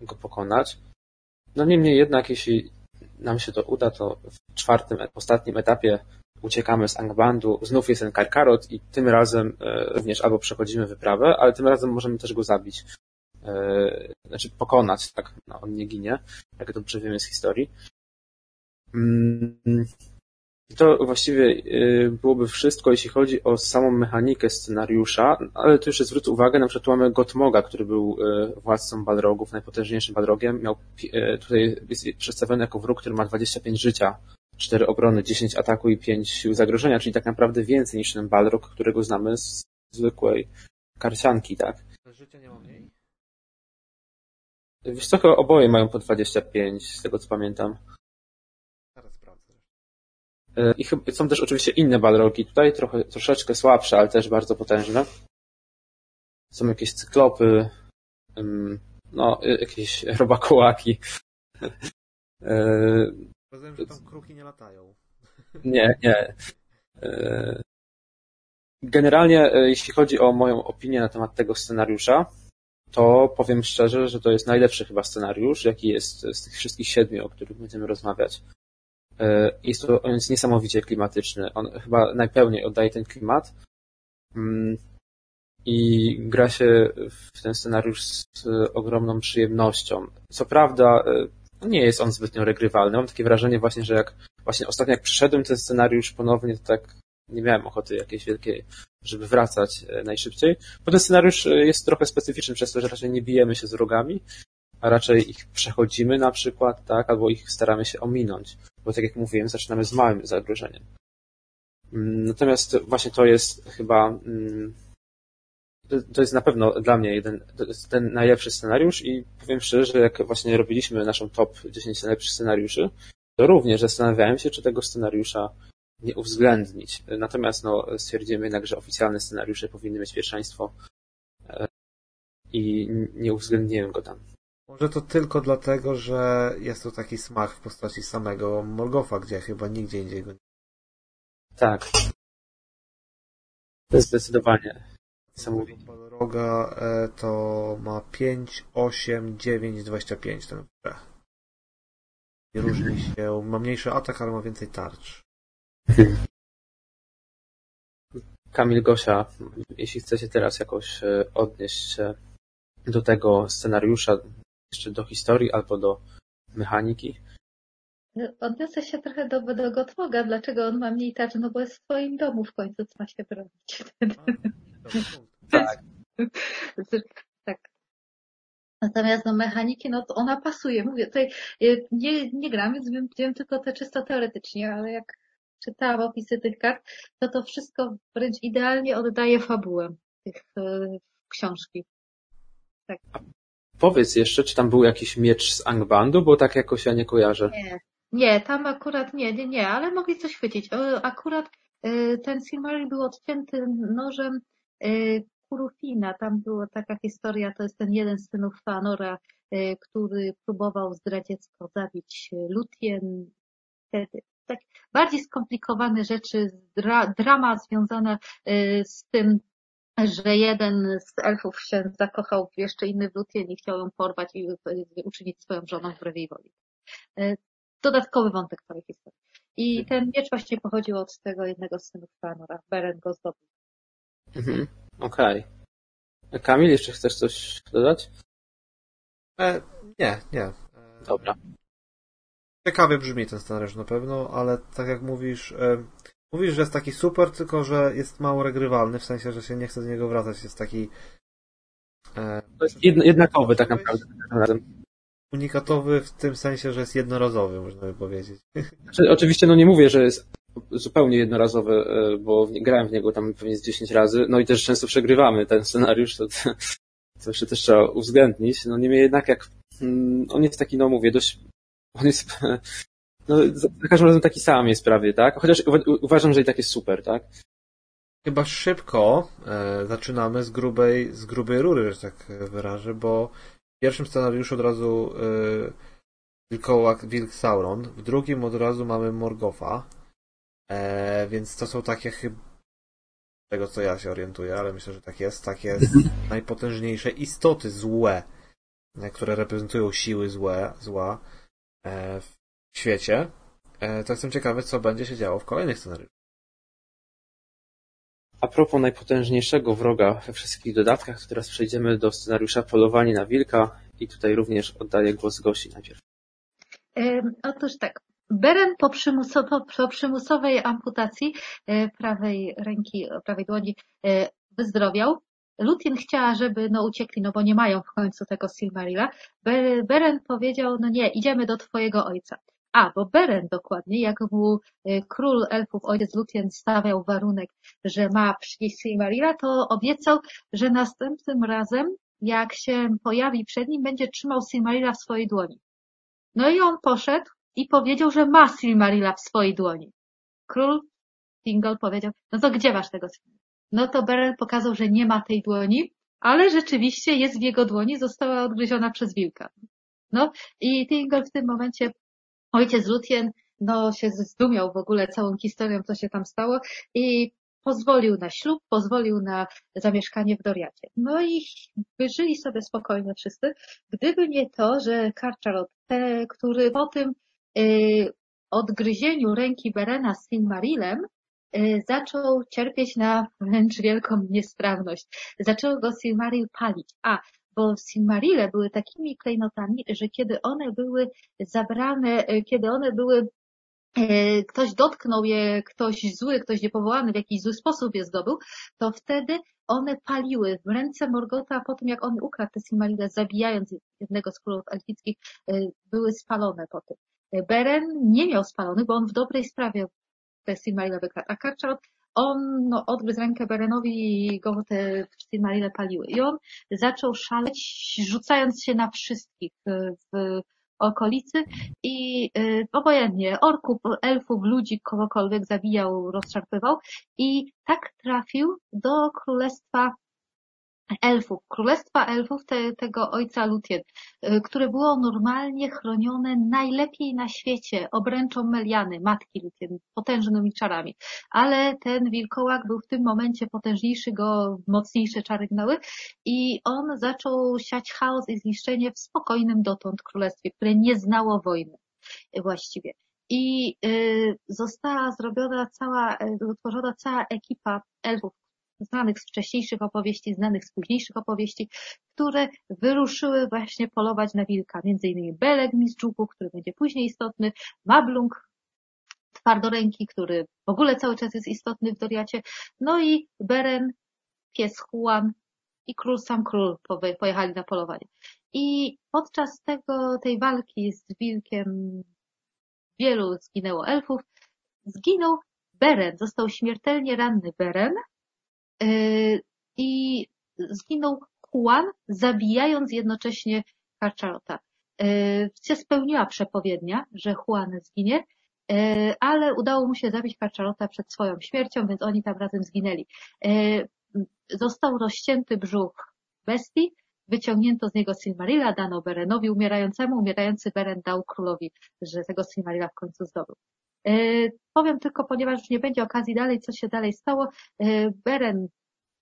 go pokonać. No niemniej jednak, jeśli nam się to uda, to w czwartym, ostatnim etapie uciekamy z Angbandu, znów jest ten Karkarot i tym razem e, również albo przechodzimy wyprawę, ale tym razem możemy też go zabić. E, znaczy pokonać, tak, no, on nie ginie, jak dobrze wiemy z historii. Mm, to właściwie e, byłoby wszystko, jeśli chodzi o samą mechanikę scenariusza, ale tu jeszcze zwrócę uwagę, na przykład mamy Gotmoga, który był e, władcą Balrogów, najpotężniejszym Balrogiem. Miał, tutaj jest przedstawiony jako wróg, który ma 25 życia, 4 obrony, 10 ataku i 5 sił zagrożenia, czyli tak naprawdę więcej niż ten Balrog, którego znamy z zwykłej karcianki, tak? Życia nie ma mniej? Wiesz co, oboje mają po 25, z tego co pamiętam. Zaraz sprawdzę. E, I chyba są też oczywiście inne balrogi. Tutaj trochę, troszeczkę słabsze, ale też bardzo potężne. Są jakieś cyklopy, no, y, jakieś (laughs) robakołaki. E, Rozumiem, że tam kruki nie latają. Nie, nie. E, generalnie, jeśli chodzi o moją opinię na temat tego scenariusza, to powiem szczerze, że to jest najlepszy chyba scenariusz, jaki jest z tych wszystkich siedmiu, o których będziemy rozmawiać. E, jest to, on jest niesamowicie klimatyczny. On chyba najpełniej oddaje ten klimat. Mm, I gra się w ten scenariusz z ogromną przyjemnością. Co prawda, e, nie jest on zbytnio regrywalny. Mam takie wrażenie właśnie, że jak właśnie ostatnio jak przyszedłem ten scenariusz ponownie, to tak nie miałem ochoty jakiejś wielkiej, żeby wracać e, najszybciej. Bo ten scenariusz e, jest trochę specyficzny przez to, że raczej nie bijemy się z wrogami, a raczej ich przechodzimy na przykład, tak, albo ich staramy się ominąć. Bo tak jak mówiłem, zaczynamy z małym zagrożeniem. Mm, natomiast właśnie to jest chyba, mm, to jest na pewno dla mnie jeden, ten najlepszy scenariusz i powiem szczerze, że jak właśnie robiliśmy naszą top 10 najlepszych scenariuszy, to również zastanawiałem się, czy tego scenariusza nie uwzględnić. Natomiast no, stwierdzimy jednak, że oficjalne scenariusze powinny mieć pierwszeństwo e, i nie uwzględniłem go tam. Może to tylko dlatego, że jest to taki smak w postaci samego Morgofa, gdzie chyba nigdzie indziej go nie Tak. Zdecydowanie niesamowite. Balroga e, to ma 5, 8, 9, 25 ten różni się, ma mniejszy atak, ale ma więcej tarcz. Kamil Gosia, jeśli chcecie teraz jakoś e, odnieść się do tego scenariusza, jeszcze do historii albo do mechaniki. Odniosę się trochę do, do Gotwoga. Dlaczego on ma mniej tarcz? No bo jest w swoim domu w końcu, co ma się bronić. (laughs) Tak. tak. Natomiast no mechaniki, no to ona pasuje. Mówię, tutaj y, nie, nie gram, więc wiem, wiem tylko te czysto teoretycznie, ale jak czytałam opisy tych kart, to to wszystko wręcz idealnie oddaje fabułę tych y, książki. Tak. Powiedz jeszcze, czy tam był jakiś miecz z Angbandu, bo tak jakoś ja nie kojarzę. Nie, nie, tam akurat nie, nie, nie, ale mogli coś chwycić. Akurat y, ten Silmaril był odcięty nożem Kurufina. Tam była taka historia, to jest ten jeden z synów Fanora, który próbował zdradziecko zabić Lutien. Wtedy tak bardziej skomplikowane rzeczy, dra, drama związana z tym, że jeden z elfów się zakochał w jeszcze inny w Lutien i chciał ją porwać i uczynić swoją żoną wbrew jej woli dodatkowy wątek całej historii. I mhm. ten miecz właśnie pochodził od tego jednego z synów Fanora. Beren go zdobył. Mhm. Okej. Okay. Kamil, jeszcze chcesz coś dodać? E, nie, nie. E, Dobra. Ciekawie brzmi ten scenariusz na pewno, ale tak jak mówisz, e, mówisz, że jest taki super, tylko że jest mało regrywalny, w sensie, że się nie chce do niego wracać. Jest taki. E, to jest jednakowy tak naprawdę unikatowy w tym sensie, że jest jednorazowy, można by powiedzieć. (laughs) Znaczy, oczywiście, no nie mówię, że jest zupełnie jednorazowy, e, bo grałem w niego tam pewnie z 10 razy, no i też często przegrywamy ten scenariusz, to, to jeszcze też trzeba uwzględnić. No niemniej jednak jak mm, on jest taki, no mówię, dość, on jest, no za każdym razem taki sam jest prawie, tak? Chociaż uważam, że i tak jest super, tak? Chyba szybko e, zaczynamy z grubej, z grubej rury, że tak wyrażę, bo w pierwszym scenariuszu od razu yy, wilkołak, wilk Sauron, w drugim od razu mamy Morgofa, e, więc to są takie chyba tego co ja się orientuję, ale myślę, że tak jest, takie najpotężniejsze istoty złe, e, które reprezentują siły złe, zła e, w świecie. E, to jestem ciekawy, co będzie się działo w kolejnych scenariuszach. A propos najpotężniejszego wroga we wszystkich dodatkach, to teraz przejdziemy do scenariusza Polowanie na Wilka i tutaj również oddaję głos Gosi najpierw. Otóż tak. Beren po, po przymusowej amputacji e, prawej ręki, prawej dłoni e, wyzdrowiał. Lutin chciała, żeby no uciekli, no bo nie mają w końcu tego Silmarilla. Beren powiedział, no nie, idziemy do twojego ojca. A, bo Beren dokładnie, jak mu y, król elfów, ojciec Lutien stawiał warunek, że ma przynieść Silmarilla, to obiecał, że następnym razem, jak się pojawi przed nim, będzie trzymał Silmarilla w swojej dłoni. No i on poszedł i powiedział, że ma Silmarilla w swojej dłoni. Król Thingol powiedział, no to gdzie masz tego Silmarilla? No to Beren pokazał, że nie ma tej dłoni, ale rzeczywiście jest w jego dłoni, została odgryziona przez wilka. No i Thingol w tym momencie ojciec Lutien no, się zdumiał w ogóle całą historią, co się tam stało i pozwolił na ślub, pozwolił na zamieszkanie w Doriacie. No i wyżyli sobie spokojnie wszyscy, gdyby nie to, że Karczarot, który po tym y, odgryzieniu ręki Berena z Silmarilem zaczął cierpieć na wręcz wielką niesprawność. Zaczął go Silmaril palić. A, bo Silmarile były takimi klejnotami, że kiedy one były zabrane, e, kiedy one były e, ktoś dotknął je, ktoś zły, ktoś niepowołany w jakiś zły sposób je zdobył, to wtedy one paliły w ręce Morgota po tym, jak on ukradł te Silmarille, zabijając jednego z królów elfickich, były spalone po tym. Beren nie miał spalonych, bo on w dobrej sprawie te Silmarille wykradł, a Karczarot on no, odgryzł rękę Berenowi i go te Silmarille paliły. I on zaczął szaleć, rzucając się na wszystkich e, w okolicy i y, obojętnie orków, elfów, ludzi, kogokolwiek zabijał, rozszarpywał i tak trafił do królestwa elfów, królestwa elfów te, tego ojca Lutien, y, które było normalnie chronione najlepiej na świecie obręczą Meliany, matki Lutien, potężnymi czarami. Ale ten wilkołak był w tym momencie potężniejszy, go mocniejsze czary gnały i on zaczął siać chaos i zniszczenie w spokojnym dotąd królestwie, które nie znało wojny właściwie. I y, została zrobiona cała, y, utworzona cała ekipa elfów, znanych z wcześniejszych opowieści, znanych z późniejszych opowieści, które wyruszyły właśnie polować na wilka. Między innymi Belek Mistrzuku, który będzie później istotny, Mablung, twardoręki, który w ogóle cały czas jest istotny w Doriacie, no i Beren, pies Juan i król sam król pojechali na polowanie. I podczas tego, tej walki z wilkiem wielu zginęło elfów, zginął Beren, został śmiertelnie ranny Beren, i zginął Juan, zabijając jednocześnie Carcharota. Yy, się spełniła przepowiednia, że Juan zginie, yy, ale udało mu się zabić Carcharota przed swoją śmiercią, więc oni tam razem zginęli. Został rozcięty brzuch bestii, wyciągnięto z niego Silmarilla, dano Berenowi umierającemu, umierający Beren dał królowi, że tego Silmarilla w końcu zdobył. E, powiem tylko, ponieważ już nie będzie okazji dalej, co się dalej stało. E, Beren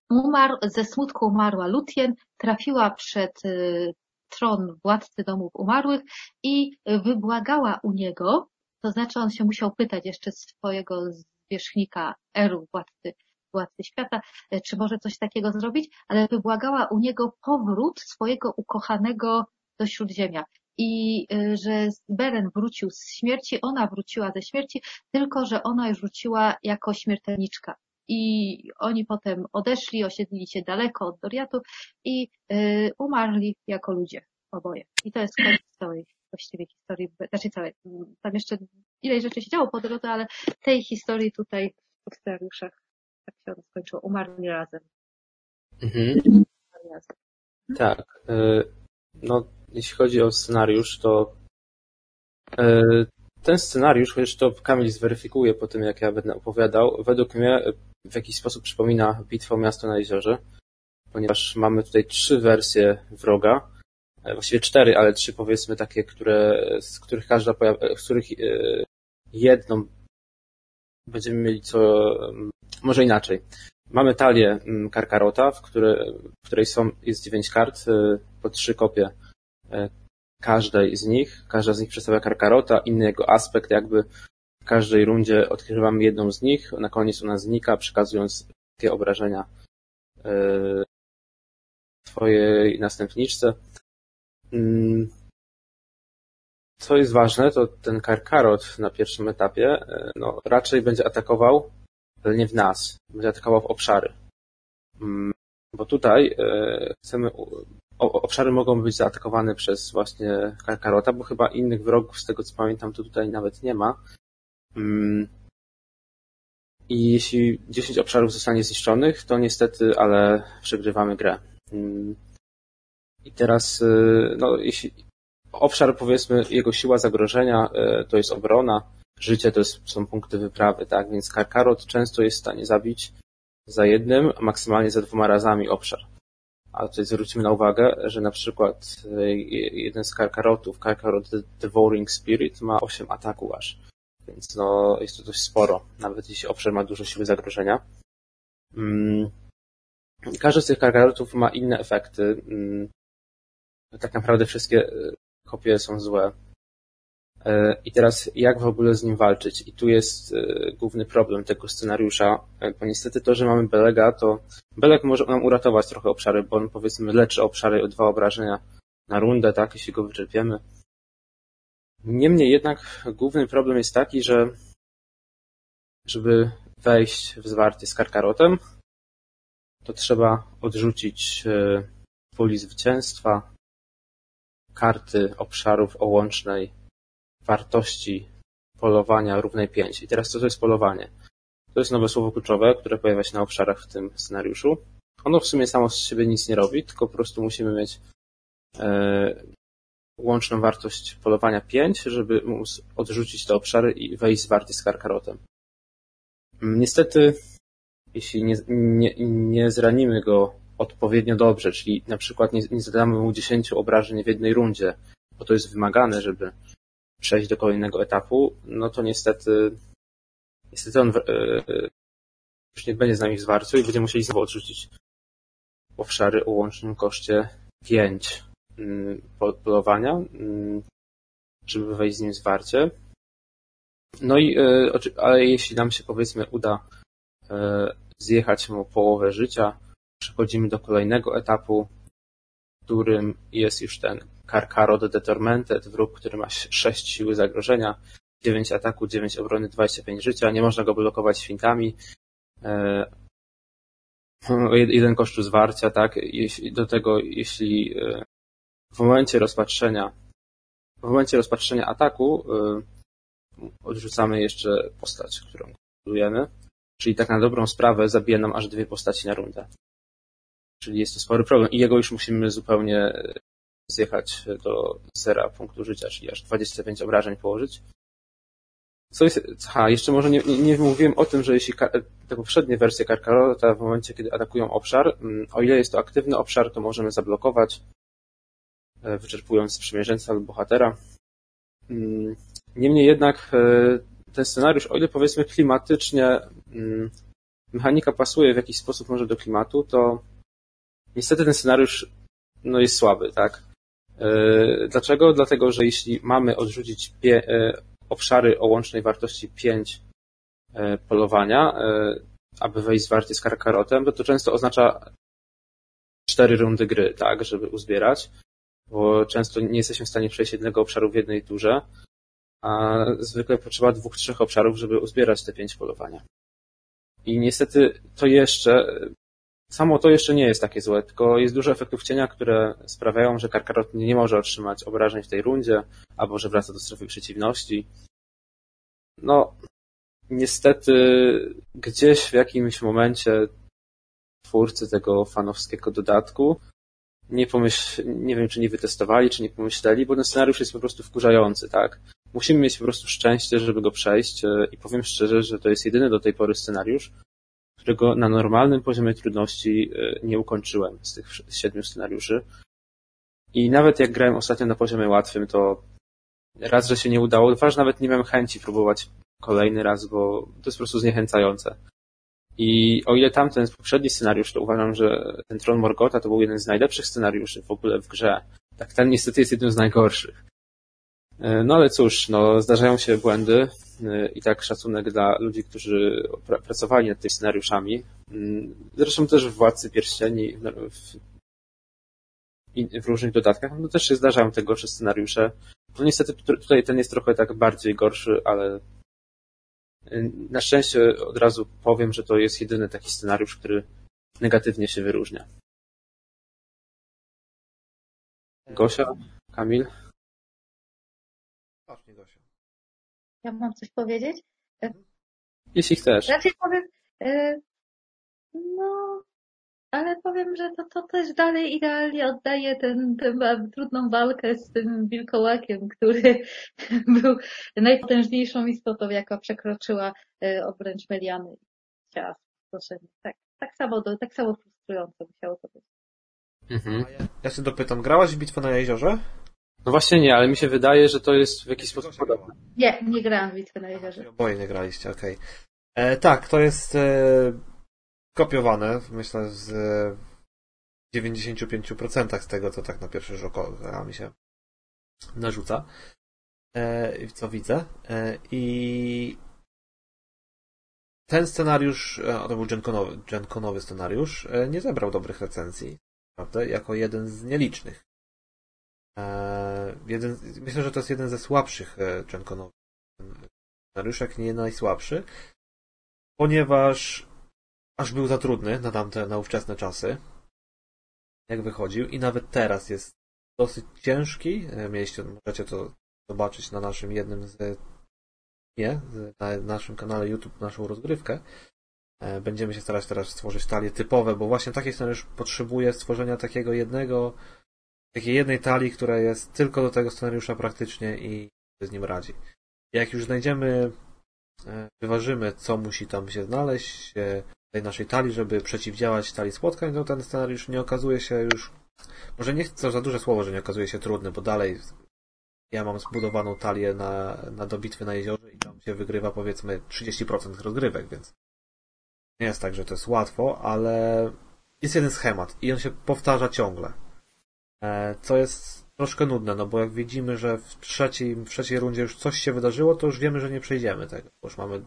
umarł, ze smutku umarła Lutien, trafiła przed e, tron władcy domów umarłych i wybłagała u niego, to znaczy on się musiał pytać jeszcze swojego zwierzchnika Eru, władcy, władcy świata, czy może coś takiego zrobić, ale wybłagała u niego powrót swojego ukochanego do Śródziemia i y, że Beren wrócił z śmierci, ona wróciła ze śmierci, tylko że ona już wróciła jako śmiertelniczka. I oni potem odeszli, osiedlili się daleko od Doriatu i y, umarli jako ludzie, oboje. I to jest koniec całej właściwie historii, znaczy całej, tam jeszcze ile rzeczy się działo po drodze, ale tej historii tutaj w scenariuszach tak się skończyło. Umarli razem. Mhm. Umarli razem. Tak. Y, no, jeśli chodzi o scenariusz, to e, ten scenariusz, chociaż to Kamil zweryfikuje po tym, jak ja będę opowiadał, według mnie w jakiś sposób przypomina bitwę o miasto na jeziorze, ponieważ mamy tutaj trzy wersje wroga, e, właściwie cztery, ale trzy powiedzmy takie, które, z których każda z których e, jedną będziemy mieli co, może inaczej. Mamy talię Karkarota, w, w której są, jest dziewięć kart, po trzy kopie E, każdej z nich. Każda z nich przedstawia Karkarota, inny jego aspekt, jakby w każdej rundzie odkrywamy jedną z nich, na koniec ona znika, przekazując takie obrażenia swojej następniczce. Mm. Co jest ważne, to ten Karkarot na pierwszym etapie e, no, raczej będzie atakował, ale nie w nas, będzie atakował w obszary. Mm. Bo tutaj e, chcemy obszary mogą być zaatakowane przez właśnie Karkarota, bo chyba innych wrogów, z tego co pamiętam, to tutaj nawet nie ma. Mm. I jeśli 10 obszarów zostanie zniszczonych, to niestety, ale przegrywamy grę. Mm. I teraz, y, no, jeśli obszar, powiedzmy, jego siła zagrożenia y, to jest obrona, życie to jest, są punkty wyprawy, tak? Więc Karkarot często jest w stanie zabić za jednym, a maksymalnie za dwoma razami obszar. A tutaj zwróćmy na uwagę, że na przykład e, jeden z karkarotów, karkarot Devouring Spirit ma 8 ataków aż. Więc no, jest to dość sporo, nawet jeśli obszar ma dużo siły zagrożenia. Mm. Każdy z tych karkarotów ma inne efekty. Mm. Tak naprawdę wszystkie e, kopie są złe. E, I teraz jak w ogóle z nim walczyć? I tu jest e, główny problem tego scenariusza, e, bo niestety to, że mamy Belega, to Beleg może nam uratować trochę obszary, bo on powiedzmy leczy obszary o dwa obrażenia na rundę, tak, jeśli go wyczerpiemy. Niemniej jednak główny problem jest taki, że żeby wejść w zwarcie z Karkarotem, to trzeba odrzucić puli zwycięstwa, karty obszarów o łącznej wartości polowania równej 5. I teraz co to jest polowanie? To jest nowe słowo kluczowe, które pojawia się na obszarach w tym scenariuszu. Ono w sumie samo z siebie nic nie robi, tylko po prostu musimy mieć e, łączną wartość polowania 5, żeby móc odrzucić te obszary i wejść z warty z karkarotem. Niestety, jeśli nie, nie, nie zranimy go odpowiednio dobrze, czyli na przykład nie, nie zadamy mu 10 obrażeń w jednej rundzie, bo to jest wymagane, żeby przejść do kolejnego etapu, no to niestety niestety on już nie będzie z nami w zwarciu i będziemy musieli znowu odrzucić obszary o łącznym koszcie 5 mm, polowania, mm, żeby wejść z nim w zwarcie. No i, e, ale jeśli nam się powiedzmy uda e, zjechać mu połowę życia, przechodzimy do kolejnego etapu, którym jest już ten Karkarot Determented, wróg, który ma 6 siły zagrożenia, 9 ataku, 9 obrony, 25 życia, nie można go blokować świntami, e, jeden kosztu zwarcia, tak, do tego jeśli w momencie rozpatrzenia w momencie rozpatrzenia ataku odrzucamy jeszcze postać, którą budujemy. Czyli tak na dobrą sprawę zabija nam aż dwie postaci na rundę. Czyli jest to spory problem i jego już musimy zupełnie zjechać do zera punktu życia, czyli aż 25 obrażeń położyć. Co jest, aha, jeszcze może nie, nie, nie mówiłem o tym, że jeśli te poprzednie wersje Karkarota w momencie, kiedy atakują obszar, mm, o ile jest to aktywny obszar, to możemy zablokować, e, wyczerpując sprzymierzeńca lub bohatera. Mm, Niemniej jednak e, ten scenariusz, o ile powiedzmy klimatycznie mm, mechanika pasuje w jakiś sposób może do klimatu, to niestety ten scenariusz no, jest słaby, tak? E, dlaczego? Dlatego, że jeśli mamy odrzucić e, obszary o łącznej wartości 5 polowania, aby wejść zwarcie z karkarotem, to to często oznacza cztery rundy gry, tak, żeby uzbierać, bo często nie jesteśmy w stanie przejść jednego obszaru w jednej turze, a zwykle potrzeba dwóch, trzech obszarów, żeby uzbierać te pięć polowania. I niestety to jeszcze, samo to jeszcze nie jest takie złe, tylko jest dużo efektów cienia, które sprawiają, że Karkarot nie może otrzymać obrażeń w tej rundzie, albo że wraca do strefy przeciwności. No, niestety gdzieś w jakimś momencie twórcy tego fanowskiego dodatku nie pomyśl, nie wiem, czy nie wytestowali, czy nie pomyśleli, bo ten scenariusz jest po prostu wkurzający, tak? Musimy mieć po prostu szczęście, żeby go przejść e, i powiem szczerze, że to jest jedyny do tej pory scenariusz, którego na normalnym poziomie trudności e, nie ukończyłem z tych siedmiu scenariuszy. I nawet jak grałem ostatnio na poziomie łatwym, to raz, że się nie udało, dwa, że nawet nie miałem chęci próbować kolejny raz, bo to jest po prostu zniechęcające. I o ile tamten poprzedni scenariusz, to uważam, że ten Tron Morgota to był jeden z najlepszych scenariuszy w ogóle w grze. Tak ten niestety jest jednym z najgorszych. E, no ale cóż, no, zdarzają się błędy e, i tak szacunek dla ludzi, którzy pracowali nad tymi scenariuszami. Mm, zresztą też w Władcy Pierścieni, w, w różnych dodatkach, no też się zdarzają te gorsze scenariusze. No niestety tutaj ten jest trochę tak bardziej gorszy, ale e, na szczęście od razu powiem, że to jest jedyny taki scenariusz, który negatywnie się wyróżnia. Gosia? Kamil? Ja mam coś powiedzieć? E, Jeśli chcesz. Raczej powiem, e, no, ale powiem, że to, to też dalej idealnie oddaje tę trudną walkę z tym wilkołakiem, który (laughs) był najpotężniejszą istotą, jaka przekroczyła e, obręcz Meliany i chciała sproszenie. Tak, tak, samo, tak samo frustrujące musiało to być. Mhm. Ja się dopytam, grałaś w Bitwę na jeziorze? No właśnie nie, ale mi się wydaje, że to jest w jakiś sposób podobne. Nie, nie grałam w Bitwę na jeziorze. Oboje nie graliście, okej. Okay. E, tak, to jest e, kopiowane, myślę, z e, 95% z tego, co tak na pierwszy rzut oka mi się narzuca. E, co widzę. E, I ten scenariusz, e, to był Genkonowy, Genkonowy scenariusz, e, nie zebrał dobrych recenzji, prawda? Jako jeden z nielicznych. E, jeden, myślę, że to jest jeden ze słabszych Jenkonowych scenariuszek, nie najsłabszy, ponieważ aż był za trudny na tamte, na ówczesne czasy, jak wychodził i nawet teraz jest dosyć ciężki. E, mieliście, możecie to zobaczyć na naszym jednym z nie, na naszym kanale YouTube, naszą rozgrywkę. E, będziemy się starać teraz stworzyć talie typowe, bo właśnie taki scenariusz potrzebuje stworzenia takiego jednego takiej jednej talii, która jest tylko do tego scenariusza praktycznie i z nim radzi. Jak już znajdziemy, e, wyważymy, co musi tam się znaleźć, tej naszej talii, żeby przeciwdziałać talii spotkań, to ten scenariusz nie okazuje się już, może nie chcę za duże słowo, że nie okazuje się trudny, bo dalej ja mam zbudowaną talię na, na do na jeziorze i tam się wygrywa powiedzmy 30% rozgrywek, więc nie jest tak, że to jest łatwo, ale jest jeden schemat i on się powtarza ciągle. E, co jest troszkę nudne, no bo jak widzimy, że w trzeciej, w trzeciej rundzie już coś się wydarzyło, to już wiemy, że nie przejdziemy tego, bo już mamy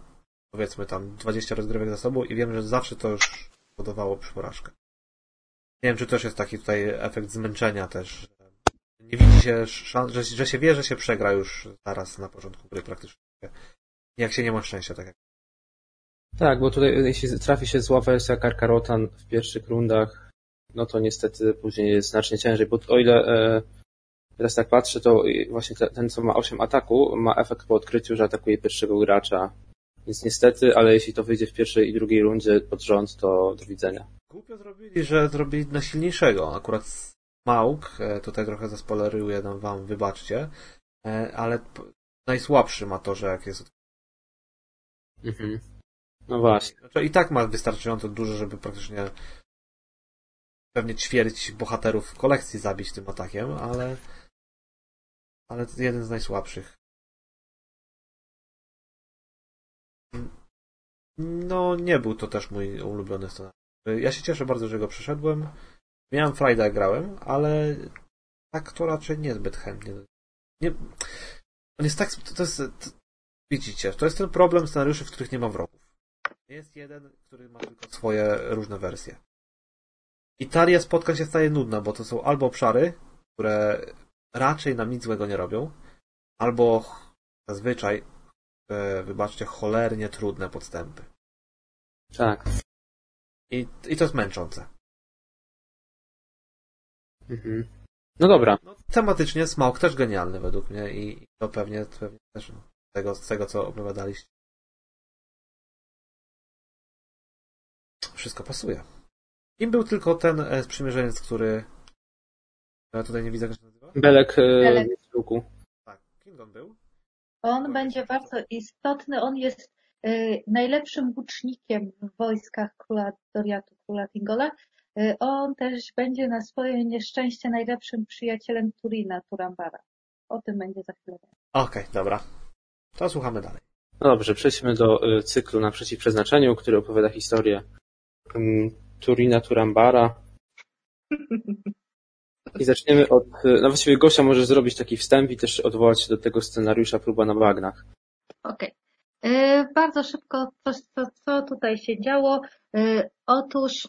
powiedzmy tam 20 rozgrywek za sobą i wiemy, że zawsze to już powodowało porażkę. Nie wiem, czy też jest taki tutaj efekt zmęczenia też. Nie widzi się, szans, że, że się wie, że się przegra już zaraz na początku gry praktycznie. Jak się nie ma szczęścia, tak jak. Tak, bo tutaj jeśli trafi się zła wersja Karkarotan w pierwszych rundach, no to niestety później jest znacznie ciężej, bo o ile e, teraz tak patrzę, to właśnie ten, co ma 8 ataku, ma efekt po odkryciu, że atakuje pierwszego gracza. Więc niestety, ale jeśli to wyjdzie w pierwszej i drugiej rundzie pod rząd, to do widzenia. Głupio zrobili, że zrobili na silniejszego. Akurat Mauk, e, tutaj trochę zaspoileruję nam wam, wybaczcie, e, ale najsłabszy ma to, że jak jest Mhm. No właśnie. Znaczy, I tak ma wystarczająco dużo, żeby praktycznie pewnie ćwierć bohaterów kolekcji zabić tym atakiem, ale ale jeden z najsłabszych. No, nie był to też mój ulubiony scenariusz. Ja się cieszę bardzo, że go przeszedłem. Miałem jak grałem, ale tak to raczej niezbyt chętnie. Nie, on jest tak, to jest, to, widzicie, to jest ten problem scenariuszy, w których nie ma wrogów. Jest jeden, który ma tylko swoje różne wersje. I talia spotkań się staje nudna, bo to są albo obszary, które raczej nam nic złego nie robią, albo zazwyczaj, e, wybaczcie, cholernie trudne podstępy. Tak. I, i to jest męczące. Mhm. No dobra. No, tematycznie Smaug też genialny według mnie i to pewnie, pewnie też no, z, tego, z tego, co opowiadaliście. Wszystko pasuje. Im był tylko ten e, sprzymierzeniec, który ja tutaj nie widzę, jak się nazywa. Belek, e, Belek. Tak, kim on był? On będzie bardzo istotny. On jest y, najlepszym łucznikiem w wojskach króla Doriatu, króla Tingola. Y, on też będzie na swoje nieszczęście najlepszym przyjacielem Turina, Turambara. O tym będzie za chwilę. Okej, okay, dobra. To słuchamy dalej. No dobrze, przejdźmy do y, cyklu naprzeciw przeznaczeniu, który opowiada historię um, Turina Turambara. I zaczniemy od, no właściwie Gosia może zrobić taki wstęp i też odwołać się do tego scenariusza Próba na bagnach. Okej. Okay. Bardzo szybko coś, co, co tutaj się działo. Yy, otóż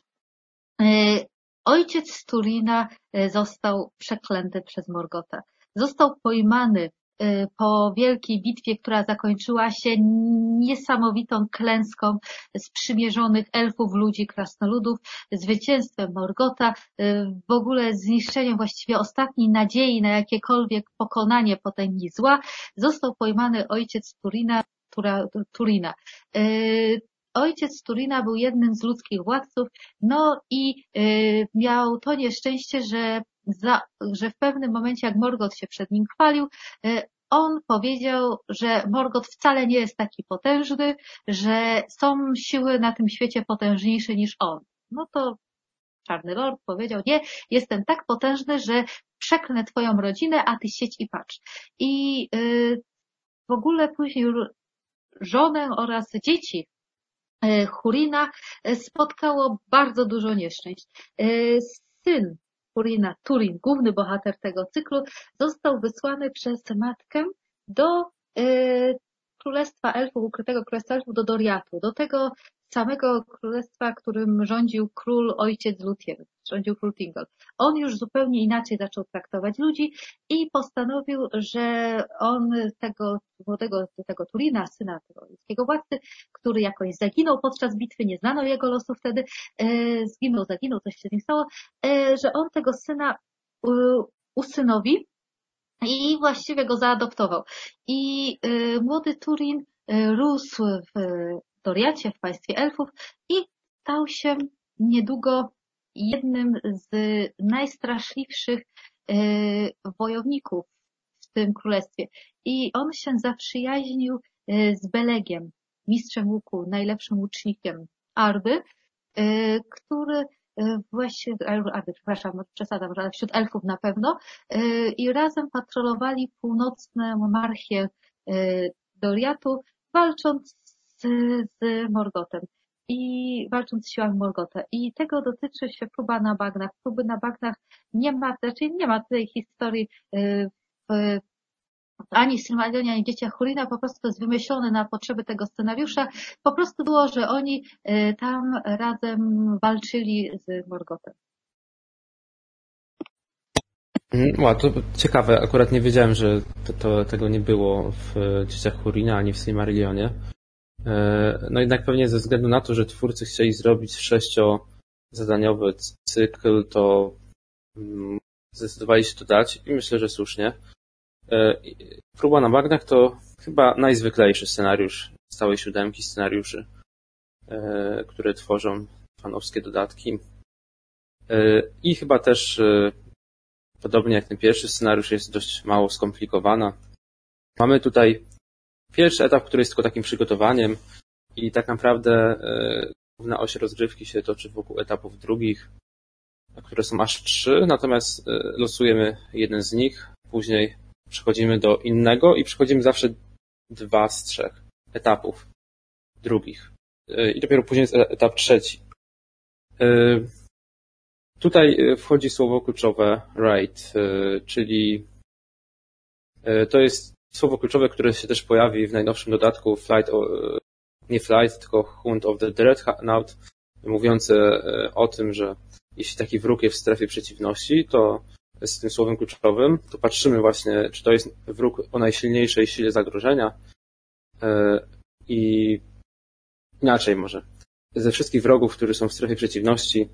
yy, ojciec Turina y, został przeklęty przez Morgota. Został pojmany po wielkiej bitwie, która zakończyła się niesamowitą klęską sprzymierzonych elfów, ludzi, krasnoludów, zwycięstwem Morgota, y, w ogóle zniszczeniem właściwie ostatniej nadziei na jakiekolwiek pokonanie potęgi zła, został pojmany ojciec Turina, Tura, Turina. Y, ojciec Turina był jednym z ludzkich władców, no i miał to nieszczęście, że za, że w pewnym momencie, jak Morgoth się przed nim chwalił, e, on powiedział, że Morgoth wcale nie jest taki potężny, że są siły na tym świecie potężniejsze niż on. No to Czarny Lord powiedział, nie, jestem tak potężny, że przeklnę twoją rodzinę, a ty siedź i patrz. I yy, w ogóle później żonę oraz dzieci e, Hurina spotkało bardzo dużo nieszczęść. Syn Turina, Turin, główny bohater tego cyklu, został wysłany przez matkę do y, Królestwa Elfów, ukrytego Królestwa Elfów do Doriatu, do tego samego królestwa, którym rządził król ojciec Lutien, rządził król Tingol. On już zupełnie inaczej zaczął traktować ludzi i postanowił, że on tego młodego, tego Turina, syna tego ludzkiego władcy, który jakoś zaginął podczas bitwy, nie znano jego losu wtedy, e, zginął, zaginął, coś się z nim stało, e, że on tego syna usynowi i właściwie go zaadoptował. I e, młody Turin rósł w Doriacie, w państwie elfów i stał się niedługo jednym z najstraszliwszych e, wojowników w tym królestwie. I on się zaprzyjaźnił e, z Belegiem, mistrzem łuku, najlepszym łucznikiem Arby który właściwie, przepraszam, przesadzam, że wśród elfów na pewno, i razem patrolowali północne monarchie Doriatu, walcząc z, z Morgotem i walcząc z siłami Morgota. I tego dotyczy się próba na bagnach. Próby na bagnach nie ma, znaczy nie ma tej historii w ani Silmarillionie, ani Dzieciach Hurina, po prostu jest wymyślone na potrzeby tego scenariusza. Po prostu było, że oni y, tam razem walczyli z Morgotem. No, to ciekawe, akurat nie wiedziałem, że to, to, tego nie było w Dzieciach Hurina ani w Silmarillionie. E, no jednak pewnie ze względu na to, że twórcy chcieli zrobić sześciozadaniowy cykl, to mm, zdecydowali się to dać i myślę, że słusznie. E, próba na bagnach to chyba najzwyklejszy scenariusz z całej siódemki scenariuszy, e, które tworzą fanowskie dodatki. I chyba też, podobnie jak ten pierwszy scenariusz, jest dość mało skomplikowana. Mamy tutaj pierwszy etap, który jest tylko takim przygotowaniem i tak naprawdę główna oś rozgrywki się toczy wokół etapów drugich, które są aż trzy, natomiast losujemy jeden z nich, później przechodzimy do innego i przechodzimy zawsze dwa z trzech etapów drugich. E, I dopiero później jest e, etap trzeci. E, tutaj wchodzi słowo kluczowe right, czyli to jest słowo kluczowe, które się też pojawi w najnowszym dodatku Flight, nie Flight, tylko Hunt of the Dreadnought, mówiące o tym, że jeśli taki wróg jest w strefie przeciwności, to z tym słowem kluczowym, to patrzymy właśnie, czy to jest wróg o najsilniejszej sile zagrożenia e, i inaczej może. Ze wszystkich wrogów, którzy są w strefie przeciwności,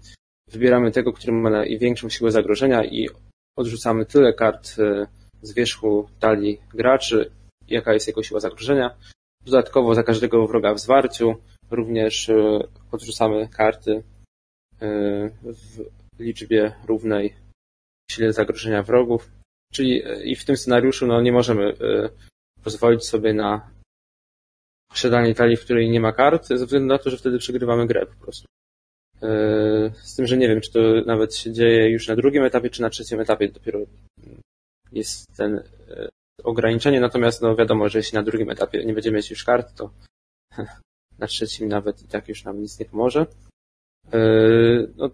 wybieramy tego, który ma największą siłę zagrożenia i odrzucamy tyle kart e, z wierzchu talii graczy, jaka jest jego siła zagrożenia. Dodatkowo za każdego wroga w zwarciu również e, odrzucamy karty w liczbie równej sile zagrożenia wrogów. Czyli e, i w tym scenariuszu no, nie możemy e, pozwolić sobie na posiadanie talii, w której nie ma kart, ze względu na to, że wtedy przegrywamy grę po prostu. E, z tym, że nie wiem, czy to nawet się dzieje już na drugim etapie, czy na trzecim etapie dopiero jest ten ograniczenie, natomiast no wiadomo, że jeśli na drugim etapie nie będziemy mieć już kart, to (laughs) na trzecim nawet i tak już nam nic nie pomoże. No,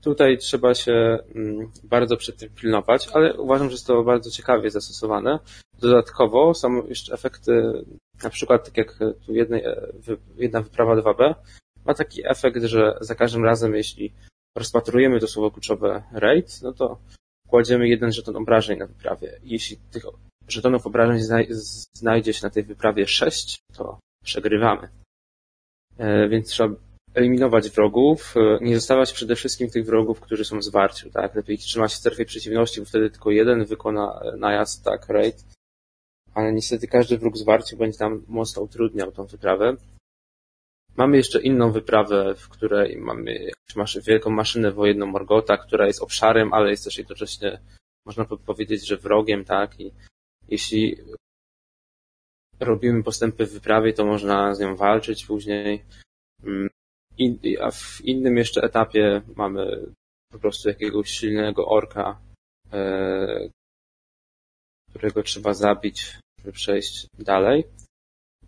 Tutaj trzeba się mm, bardzo przed tym pilnować, ale uważam, że jest to bardzo ciekawie zastosowane. Dodatkowo są jeszcze efekty, na przykład tak jak tu jednej, e, jedna wyprawa 2B, ma taki efekt, że za każdym razem, jeśli rozpatrujemy to słowo kluczowe raid, no to kładziemy jeden żeton obrażeń na wyprawie. Jeśli tych żetonów obrażeń znajdzie się na tej wyprawie 6, to przegrywamy. E, więc trzeba eliminować wrogów, e, nie zostawiać przede wszystkim tych wrogów, którzy są w zwarciu, tak? Lepiej trzymać w strefie przeciwności, bo wtedy tylko jeden wykona e, najazd, tak, raid. Ale niestety każdy wróg zwarciu będzie tam mocno utrudniał tą wyprawę. Mamy jeszcze inną wyprawę, w której mamy wielką maszynę wojenną Morgota, która jest obszarem, ale jest też jednocześnie, można powiedzieć, że wrogiem, tak? I jeśli robimy postępy w wyprawie, to można z nią walczyć później. Mm, a w innym jeszcze etapie mamy po prostu jakiegoś silnego orka, e, którego trzeba zabić, żeby przejść dalej.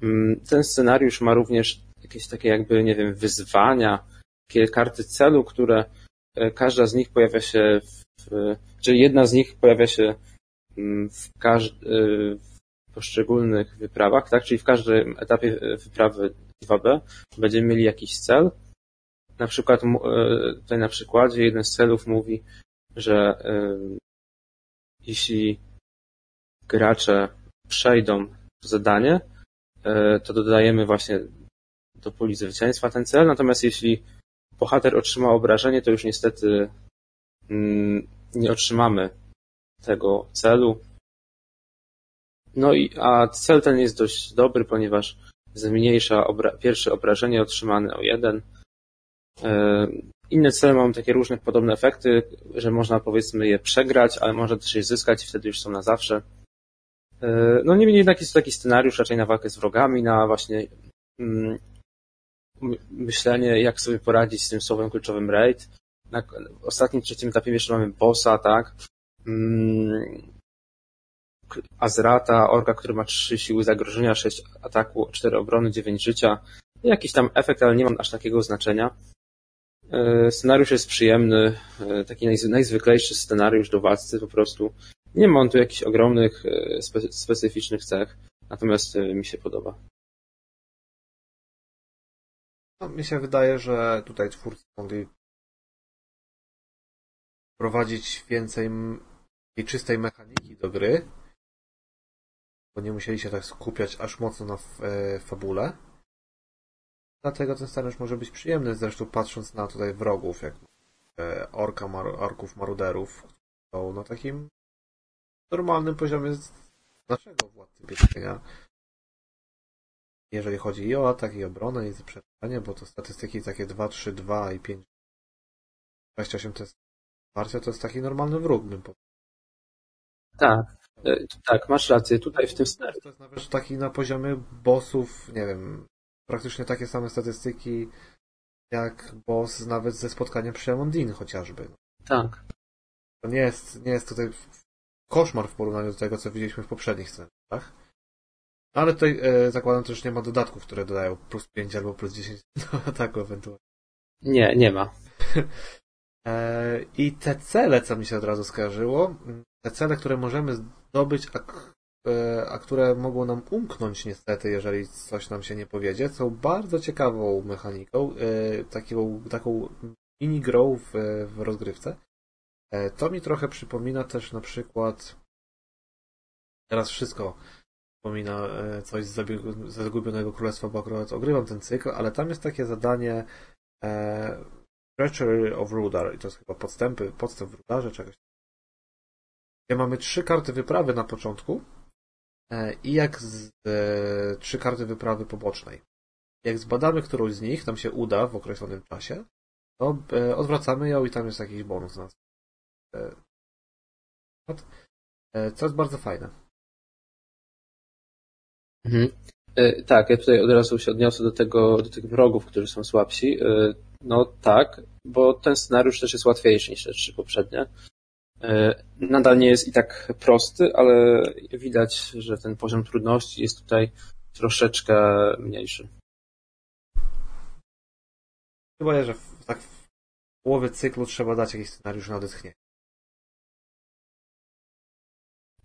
Mm, ten scenariusz ma również jakieś takie jakby, nie wiem, wyzwania, takie karty celu, które e, każda z nich pojawia się w, czyli jedna z nich pojawia się mm, w, e, w poszczególnych wyprawach, tak? Czyli w każdym etapie wyprawy 2B będziemy mieli jakiś cel na przykład e, tutaj na przykładzie jeden z celów mówi, że e, jeśli gracze przejdą zadanie, e, to dodajemy właśnie do puli zwycięstwa ten cel, natomiast jeśli bohater otrzyma obrażenie, to już niestety mm, nie otrzymamy tego celu. No i a cel ten jest dość dobry, ponieważ zmniejsza obra pierwsze obrażenie otrzymane o jeden, E, inne cele mają takie różne podobne efekty, że można powiedzmy je przegrać, ale można też je zyskać i wtedy już są na zawsze. E, no niemniej jednak jest to taki scenariusz raczej na walkę z wrogami, na właśnie mm, myślenie, jak sobie poradzić z tym słowem kluczowym raid. Na ostatnim, trzecim etapie jeszcze mamy bossa, tak? Mm, Azrata, orga, który ma 3 siły zagrożenia, 6 ataku, 4 obrony, 9 życia. Jakiś tam efekt, ale nie mam aż takiego znaczenia. E, scenariusz jest przyjemny, e, taki najzwyklejszy scenariusz do walcy po prostu. Nie ma on tu jakichś ogromnych, e, spe specyficznych cech, natomiast mi się podoba. No, mi się wydaje, że tutaj twórcy mogli wprowadzić więcej tej czystej mechaniki do gry, bo nie musieli się tak skupiać aż mocno na fabule. Dlatego ten scenariusz może być przyjemny, zresztą patrząc na tutaj wrogów, jak e, orka, mar orków maruderów, są na takim normalnym poziomie naszego władcy pierścienia. Jeżeli chodzi i o atak, i obronę, i zaprzeczenie, bo to statystyki takie 2, 3, 2 i 5, 28 to jest to jest taki normalny wróg, bym powiedział. Tak, e, tak, masz rację. Tutaj w tym scenariuszu. To jest nawet taki na poziomie bossów, nie wiem, praktycznie takie same statystyki jak boss nawet ze spotkania przy Amondin chociażby. Tak. To nie jest, nie jest tutaj koszmar w porównaniu do tego, co widzieliśmy w poprzednich scenach. No ale tutaj e, zakładam że nie ma dodatków, które dodają plus 5 albo plus 10 (laughs) do ataku ewentualnie. Nie, nie ma. (laughs) e, I te cele, co mi się od razu skojarzyło, te cele, które możemy zdobyć, a E, a które mogą nam umknąć niestety, jeżeli coś nam się nie powiedzie, są bardzo ciekawą mechaniką, e, taką, taką mini grą w, w rozgrywce. E, to mi trochę przypomina też na przykład teraz wszystko przypomina coś z Zagubionego Królestwa, bo akurat ogrywam ten cykl, ale tam jest takie zadanie Treachery of Rudar i to jest chyba podstępy, podstęp w Rudarze, czegoś. Gdzie mamy trzy karty wyprawy na początku, E, i jak z e, trzy karty wyprawy pobocznej. Jak zbadamy którąś z nich, nam się uda w określonym czasie, to e, odwracamy ją i tam jest jakiś bonus na e, e, co jest bardzo fajne. Mhm. E, tak, ja tutaj od razu się odniosę do tego, do tych wrogów, którzy są słabsi. No tak, bo ten scenariusz też jest łatwiejszy niż te trzy poprzednie. E, nadal nie jest i tak prosty, ale widać, że ten poziom trudności jest tutaj troszeczkę mniejszy. Chyba, że w, tak w połowie cyklu trzeba dać jakiś scenariusz na odetchnięcie.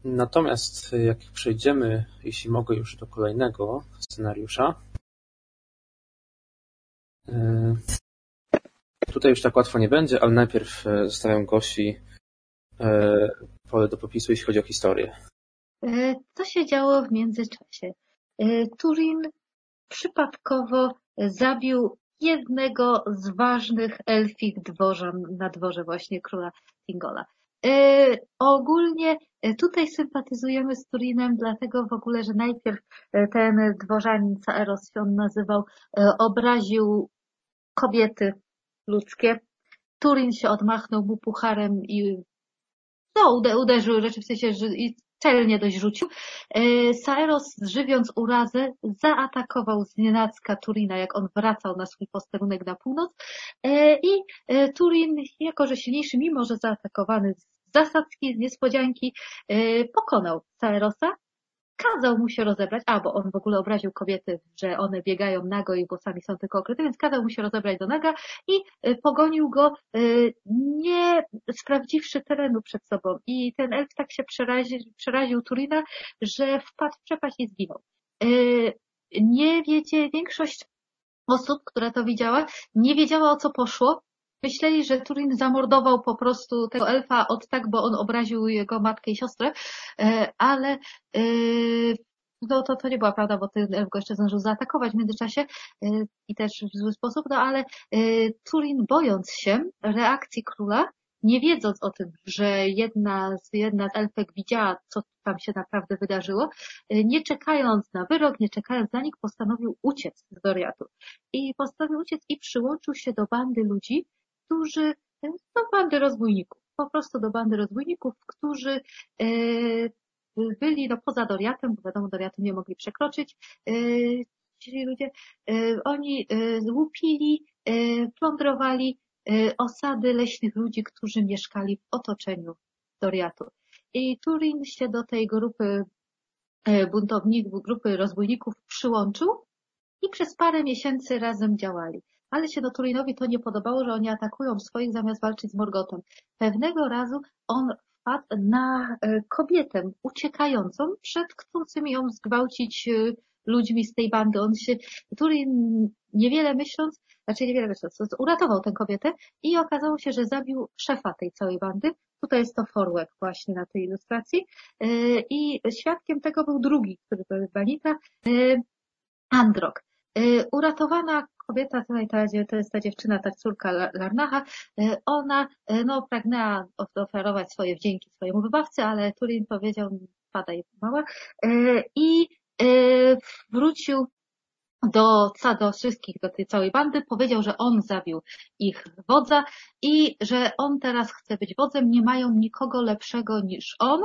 Natomiast jak przejdziemy, jeśli mogę już do kolejnego scenariusza, e, tutaj już tak łatwo nie będzie, ale najpierw e, zostawiam Gosi pole do popisu, jeśli chodzi o historię. E, co się działo w międzyczasie? E, Turin przypadkowo zabił jednego z ważnych elfich dworzan na dworze właśnie króla Tingola. Ogólnie tutaj sympatyzujemy z Turinem, dlatego w ogóle, że najpierw ten dworzanin Caeros się on nazywał, obraził kobiety ludzkie. Turin się odmachnął mu pucharem i no, uderzył rzeczy w sensie, że i celnie dość rzucił. E, Saeros, żywiąc urazę, zaatakował z nienacka Turina, jak on wracał na swój posterunek na północ e, i e, Turin, jako że silniejszy, mimo że zaatakowany z zasadzki, z niespodzianki, pokonał Saerosa kazał mu się rozebrać, a bo on w ogóle obraził kobiety, że one biegają nago i włosami są tylko okryte, więc kazał mu się rozebrać do naga i y, pogonił go, y, nie sprawdziwszy terenu przed sobą. I ten elf tak się przeraził, przeraził Turina, że wpadł w przepaść i zginął. Y, nie wiecie, większość osób, która to widziała, nie wiedziała o co poszło, Myśleli, że Turin zamordował po prostu tego elfa od tak, bo on obraził jego matkę i siostrę, e, ale e, no to, to nie była prawda, bo ten elf go jeszcze zdążył zaatakować w międzyczasie e, i też w zły sposób, no ale Turin bojąc się reakcji króla, nie wiedząc o tym, że jedna z, jedna z elfek widziała, co tam się naprawdę wydarzyło, nie czekając na wyrok, nie czekając na nich, postanowił uciec z Doriatu. I postanowił uciec i przyłączył się do bandy ludzi, którzy, do bandy rozbójników, po prostu do bandy rozbójników, którzy e, byli no, poza Doriatem, bo wiadomo, Doriatu nie mogli przekroczyć. E, ci ludzie, oni łupili, plądrowali osady leśnych ludzi, którzy mieszkali w otoczeniu Doriatu. I Turin się do tej grupy buntowników, grupy rozbójników przyłączył i przez parę miesięcy razem działali. Ale się do Turinowi to nie podobało, że oni atakują swoich zamiast walczyć z Morgotem. Pewnego razu on wpadł na e, kobietę uciekającą przed chcącymi ją zgwałcić e, ludźmi z tej bandy. On się, Turin niewiele myśląc, znaczy niewiele myśląc, uratował tę kobietę i okazało się, że zabił szefa tej całej bandy. Tutaj jest to Forłek właśnie na tej ilustracji. E, I świadkiem tego był drugi, który to jest Banita, Androk. Uratowana kobieta, tutaj ta, to jest ta dziewczyna, ta córka Larnacha, e, ona e, no, pragnęła oferować swoje wdzięki swojemu wybawcy, ale Turin powiedział, padaj mała, e, i wrócił do, do wszystkich, do tej całej bandy, powiedział, że on zabił ich wodza i że on teraz chce być wodzem, nie mają nikogo lepszego niż on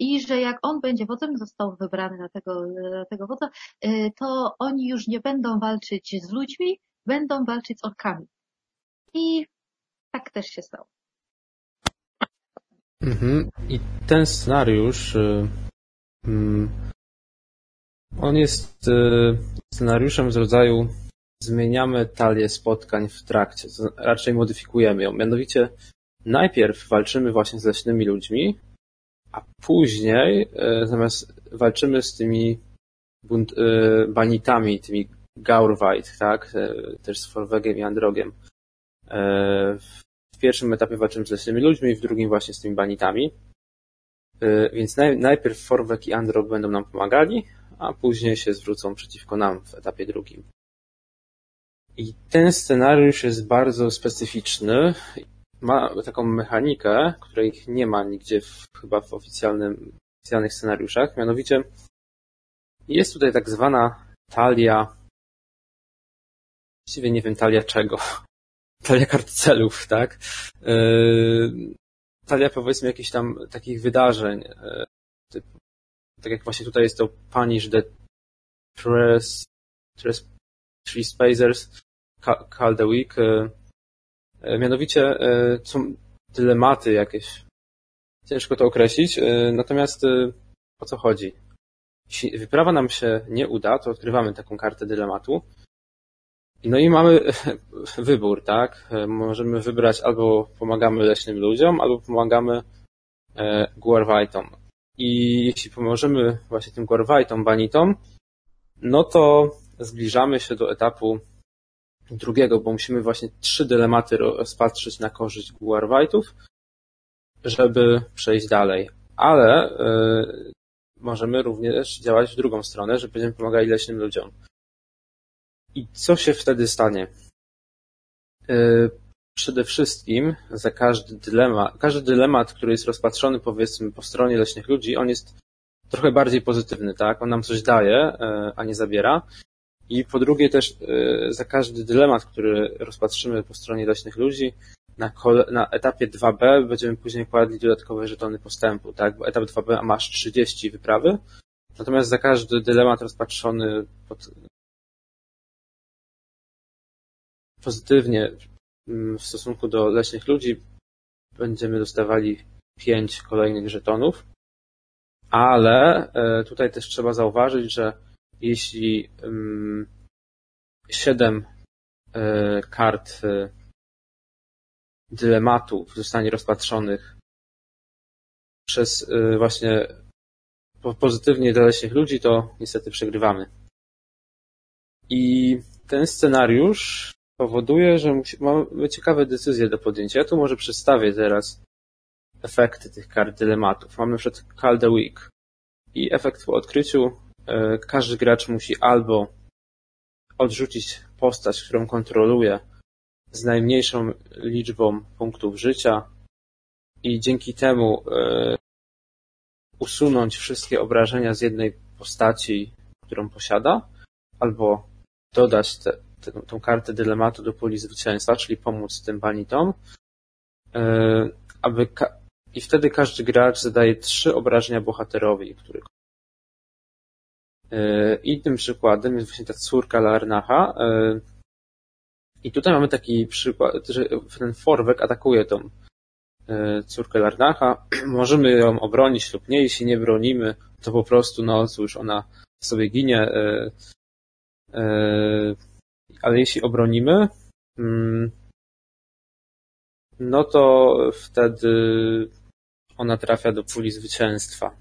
i że jak on będzie wodzem, został wybrany na tego, na tego wodza, y, to oni już nie będą walczyć z ludźmi, będą walczyć z orkami. I tak też się stało. Mhm. I ten scenariusz, y, mm, on jest y, scenariuszem z rodzaju zmieniamy talię spotkań w trakcie, raczej modyfikujemy ją. Mianowicie najpierw walczymy właśnie z leśnymi ludźmi, a później e, zamiast walczymy z tymi bunt, e, banitami, tymi Gaurweit, tak, e, też z Forwegiem i Androgiem. W pierwszym etapie walczymy z leśnymi ludźmi, w drugim właśnie z tymi banitami. Więc najpierw Forweg i Androg będą nam pomagali, a później się zwrócą przeciwko nam w etapie drugim. I ten scenariusz jest bardzo specyficzny ma taką mechanikę, której nie ma nigdzie w, chyba w oficjalnym, oficjalnych scenariuszach, mianowicie jest tutaj tak zwana talia, właściwie nie wiem talia czego, (laughs) talia kart celów, tak? Yy, talia powiedzmy jakichś tam takich wydarzeń, yy, typu, tak jak właśnie tutaj jest to Punish the Tres, Tres, Three Spacers, Call the Week, yy, mianowicie e, są dylematy jakieś. Ciężko to określić, e, natomiast o co chodzi? Jeśli wyprawa nam się nie uda, to odkrywamy taką kartę dylematu. No i mamy (laughs) wybór, tak? Możemy wybrać albo pomagamy leśnym ludziom, albo pomagamy Guarwajtom. I jeśli pomożemy właśnie tym Guarwajtom, banitom, no to zbliżamy się do etapu drugiego, bo musimy właśnie trzy dylematy rozpatrzyć na korzyść Guarwajtów, żeby przejść dalej. Ale y, możemy również działać w drugą stronę, że będziemy pomagali leśnym ludziom. I co się wtedy stanie? Y, przede wszystkim za każdy dylemat, każdy dylemat, który jest rozpatrzony powiedzmy po stronie leśnych ludzi, on jest trochę bardziej pozytywny, tak? On nam coś daje, y, a nie zabiera. I po drugie też e, za każdy dylemat, który rozpatrzymy po stronie leśnych ludzi, na, na etapie 2B będziemy później kładli dodatkowe żetony postępu, tak? Bo etap 2B masz 30 wyprawy, natomiast za każdy dylemat rozpatrzony pod... pozytywnie mm, w stosunku do leśnych ludzi będziemy dostawali 5 kolejnych żetonów, ale e, tutaj też trzeba zauważyć, że jeśli siedem e, kart e, dylematów zostanie rozpatrzonych przez e, właśnie pozytywnie dla leśnych ludzi, to niestety przegrywamy. I ten scenariusz powoduje, że mamy ciekawe decyzje do podjęcia. Ja tu może przedstawię teraz efekty tych kart dylematów. Mamy przed the Week i efekt po odkryciu każdy gracz musi albo odrzucić postać, którą kontroluje z najmniejszą liczbą punktów życia i dzięki temu e, usunąć wszystkie obrażenia z jednej postaci, którą posiada, albo dodać te, te, tą kartę dylematu do puli zwycięstwa, czyli pomóc tym banitom, e, aby i wtedy każdy gracz zadaje trzy obrażenia bohaterowi, który Innym przykładem jest właśnie ta córka Larnacha. I tutaj mamy taki przykład, że ten Forwek atakuje tą córkę Larnacha. (clears throat) Możemy ją obronić lub nie. Jeśli nie bronimy, to po prostu, no cóż, ona sobie ginie. Ale jeśli obronimy, mm, no to wtedy ona trafia do puli zwycięstwa.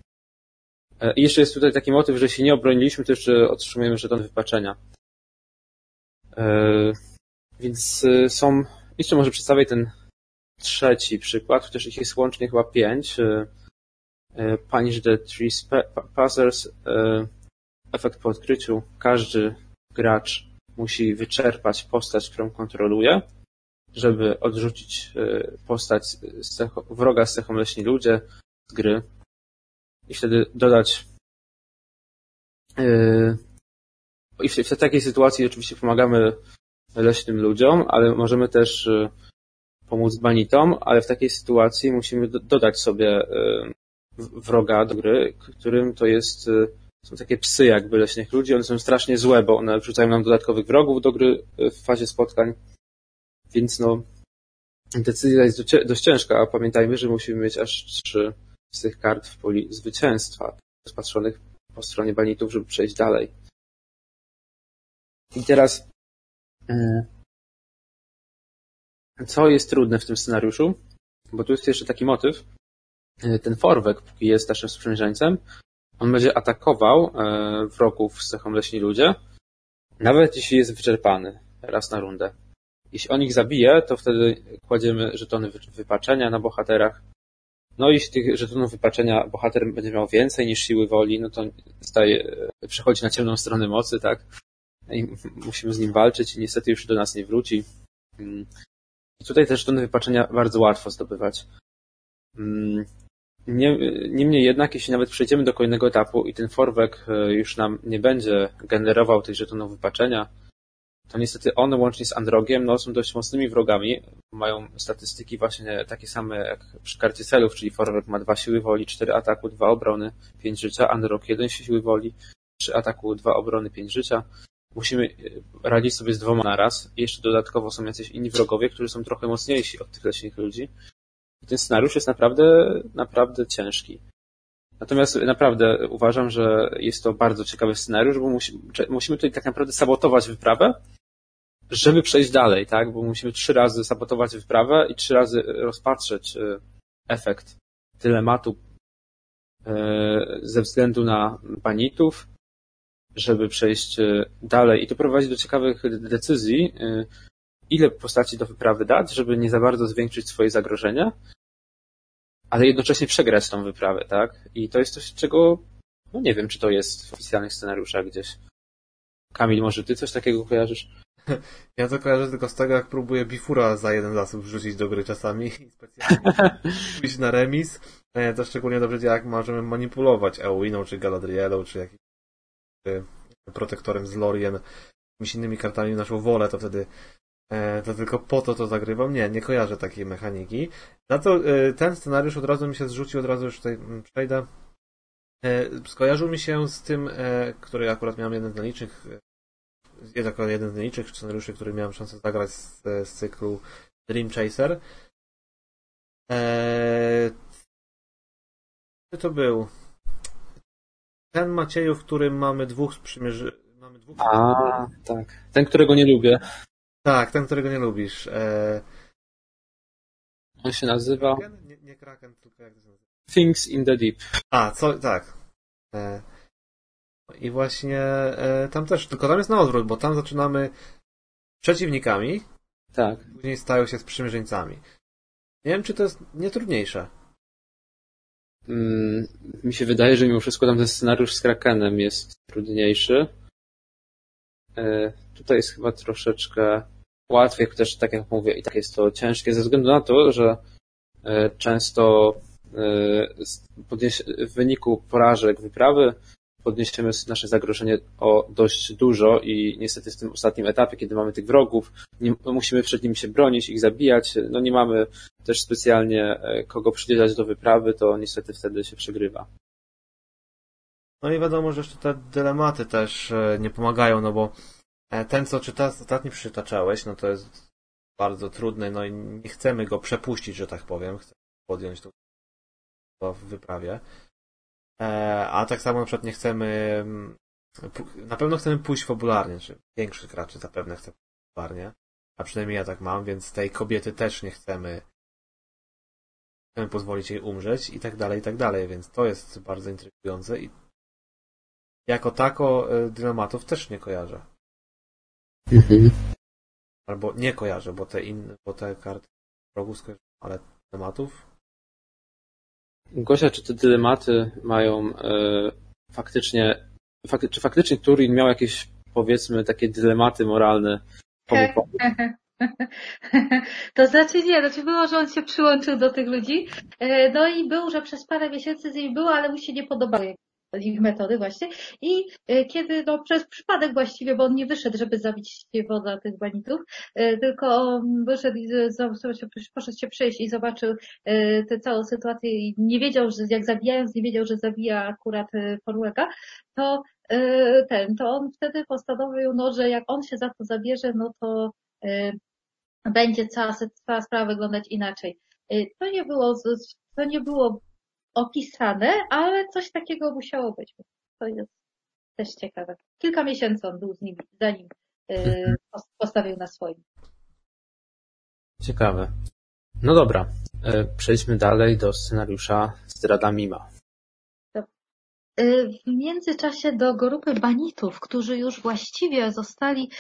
E, I jeszcze jest tutaj taki motyw, że jeśli nie obroniliśmy, to jeszcze otrzymujemy żeton wypaczenia. E, więc e, są, jeszcze może przedstawię ten trzeci przykład, chociaż ich jest łącznie chyba pięć. Punish the three passers. Efekt po odkryciu. Każdy gracz musi wyczerpać postać, którą kontroluje żeby odrzucić postać z wroga z cechą leśni ludzie z gry i wtedy dodać e, i w, w takiej sytuacji oczywiście pomagamy leśnym ludziom, ale możemy też e, pomóc banitom, ale w takiej sytuacji musimy dodać sobie wroga do gry, którym to jest są takie psy jakby leśnych ludzi, one są strasznie złe, bo one wrzucają nam dodatkowych wrogów do gry w fazie spotkań. Więc no, decyzja jest dość ciężka, a pamiętajmy, że musimy mieć aż trzy tych kart w poli zwycięstwa, rozpatrzonych po stronie banitów, żeby przejść dalej. I teraz, mm, co jest trudne w tym scenariuszu? Bo tu jest jeszcze taki motyw. Ten Forwek, póki jest naszym sprzymierzeńcem, on będzie atakował e, wrogów z cechą leśni ludzie, nawet jeśli jest wyczerpany raz na rundę. Jeśli on ich zabije, to wtedy kładziemy żetony wypaczenia na bohaterach. No i jeśli tych żetonów wypaczenia bohater będzie miał więcej niż siły woli, no to staje, przechodzi na ciemną stronę mocy, tak? I musimy z nim walczyć i niestety już do nas nie wróci. Mm. Tutaj te żetony wypaczenia bardzo łatwo zdobywać. Mm. Niemniej jednak, jeśli nawet przejdziemy do kolejnego etapu i ten forwek e, już nam nie będzie generował tych żetonów wypaczenia, to niestety one łącznie z Androgiem no, są dość mocnymi wrogami. Mają statystyki właśnie takie same jak przy karcie celów, czyli Forward ma dwa siły woli, cztery ataku, dwa obrony, pięć życia, Androg jeden siły woli, trzy ataku, dwa obrony, pięć życia. Musimy e, radzić sobie z dwoma naraz. I jeszcze dodatkowo są jacyś inni wrogowie, którzy są trochę mocniejsi od tych leśnych ludzi. I ten scenariusz jest naprawdę, naprawdę ciężki. Natomiast naprawdę uważam, że jest to bardzo ciekawy scenariusz, bo musimy, musimy tutaj tak naprawdę sabotować wyprawę, żeby przejść dalej, tak? Bo musimy trzy razy sabotować wyprawę i trzy razy rozpatrzeć e, efekt dylematu e, ze względu na banitów, żeby przejść e, dalej. I to prowadzi do ciekawych decyzji, ile postaci do wyprawy dać, żeby nie za bardzo zwiększyć swoje zagrożenie, ale jednocześnie przegrać tą wyprawę, tak? I to jest coś, czego, no nie wiem, czy to jest w oficjalnych scenariuszach gdzieś. Kamil, może ty coś takiego kojarzysz? (laughs) Ja to kojarzę tylko z tego, jak próbuję Bifura za jeden zasób wrzucić do gry czasami i specjalnie (laughs) pójść na remis. E, to szczególnie dobrze działa, jak możemy manipulować Eowiną, czy Galadrielą, czy jakimś protektorem z Lorien, jakimiś innymi kartami naszą wolę, to wtedy e, to tylko po to to zagrywam. Nie, nie kojarzę takiej mechaniki. Na to e, ten scenariusz od razu mi się zrzucił, od razu już tutaj mm, przejdę. Skojarzył mi się z tym, który akurat miałem jeden z jako jeden z najniższych scenariuszy, który miałem szansę zagrać z, z cyklu Dream Chaser. Eee, to był? Ten Macieju, w którym mamy dwóch sprzymierzy... Mamy dwóch... A, tak. Ten, którego nie lubię. Tak, ten, którego nie lubisz. Eee... On się nazywa... Nie, nie Kraken, tylko jak to się nazywa? Things in the Deep. A, co, tak. Eee... I właśnie e, tam też, tylko tam jest na odwrót, bo tam zaczynamy przeciwnikami, tak. później stają się sprzymierzeńcami. Nie wiem, czy to jest nietrudniejsze. Mm, mi się wydaje, że mimo wszystko tam ten scenariusz z Krakenem jest trudniejszy. E, tutaj jest chyba troszeczkę łatwiej, też tak jak mówię, i tak jest to ciężkie, ze względu na to, że e, często w wyniku porażek wyprawy podniesiemy nasze zagrożenie o dość dużo i niestety w tym ostatnim etapie, kiedy mamy tych wrogów, nie, musimy przed nimi się bronić, ich zabijać, no nie mamy też specjalnie e, kogo przydzielać do wyprawy, to niestety wtedy się przegrywa. No i wiadomo, że jeszcze te dylematy też e, nie pomagają, no bo e, ten, co czyta, ostatni przytaczałeś, no to jest bardzo trudny, no i nie chcemy go przepuścić, że tak powiem. Chcemy podjąć to w wyprawie. E, a tak samo na przykład nie chcemy mm, na pewno chcemy pójść fabularnie, czy większy graczy zapewne chce pójść fabularnie, a przynajmniej ja tak mam, więc tej kobiety też nie chcemy chcemy pozwolić jej umrzeć i tak dalej, i tak dalej, więc to jest bardzo intrygujące i jako tako e, dylematów też nie kojarzę. Mhm. Albo nie kojarzę, bo te inne, bo te karty wrogów skojarzę, ale dylematów Gosia, czy te dylematy mają e, faktycznie, fakty, czy faktycznie Turin miał jakieś, powiedzmy, takie dylematy moralne? (laughs) To znaczy nie, znaczy było, że on się przyłączył do tych ludzi, e, no i był, że przez parę miesięcy z nimi było, ale mu się nie podobały ich metody właśnie. I e, kiedy, no przez przypadek właściwie, bo on nie wyszedł, żeby zabić wodza tych banitów, e, tylko wyszedł i poszedł się przejść i zobaczył e, tę całą sytuację i nie wiedział, że jak zabijając, nie wiedział, że zabija akurat Forłeka, to ten, to on wtedy postanowił, no, że jak on się za to zabierze, no to będzie cała, cała sprawa wyglądać inaczej. To nie było, to nie było opisane, ale coś takiego musiało być. To jest też ciekawe. Kilka miesięcy on był z nimi, zanim (laughs) yy, postawił na swoim. Ciekawe. No dobra, e, przejdźmy dalej do scenariusza Zdrada Mima. Y, w międzyczasie do grupy banitów, którzy już właściwie zostali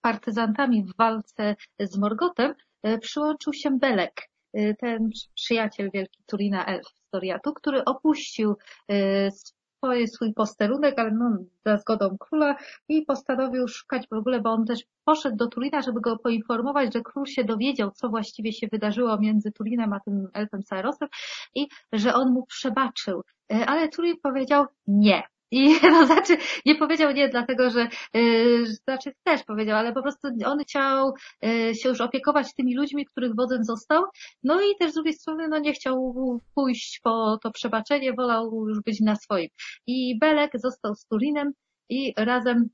partyzantami w walce z Morgotem, przyłączył się Belek, ten przyjaciel wielki Turina Elf. Storiatu, który opuścił y, swoje, swój posterunek, ale no, za zgodą króla i postanowił szukać w ogóle, bo on też poszedł do Turina, żeby go poinformować, że król się dowiedział, co właściwie się wydarzyło między Turinem a tym elfem Sairosem i że on mu przebaczył. Y, ale Turin powiedział nie. I (laughs) no, znaczy, nie powiedział nie dlatego, że, yy, znaczy też powiedział, ale po prostu on chciał yy, się już opiekować tymi ludźmi, których wodzem został. No i też z drugiej strony, no nie chciał pójść po to przebaczenie, wolał już być na swoim. I Belek został z Turinem i razem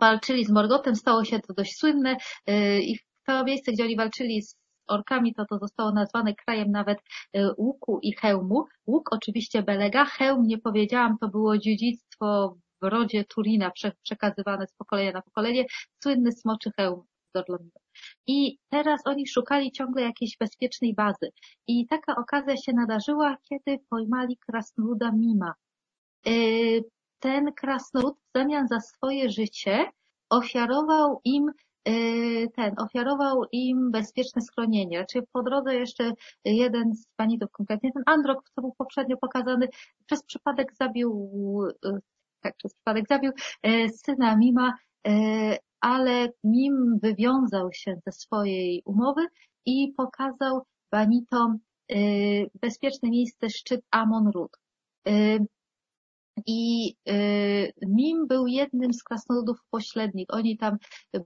walczyli z Morgotem, stało się to dość słynne yy, i to miejsce, gdzie oni walczyli z orkami, to to zostało nazwane krajem nawet e, łuku i hełmu. Łuk oczywiście Belega, hełm nie powiedziałam, to było dziedzictwo w rodzie Turina przekazywane z pokolenia na pokolenie, słynny smoczy hełm Dorlomida. I teraz oni szukali ciągle jakiejś bezpiecznej bazy. I taka okazja się nadarzyła, kiedy pojmali krasnoluda Mima. E, ten krasnolud w zamian za swoje życie ofiarował im ten ofiarował im bezpieczne schronienie. Znaczy po drodze jeszcze jeden z banitów, konkretnie ten Androk, co był poprzednio pokazany, przez przypadek zabił, y, tak, przez przypadek zabił y, syna Mima, ale Mim wywiązał się ze swojej umowy i pokazał banitom bezpieczne miejsce szczyt Amon Rud. I y, Mim był jednym z krasnoludów pośrednich. Oni tam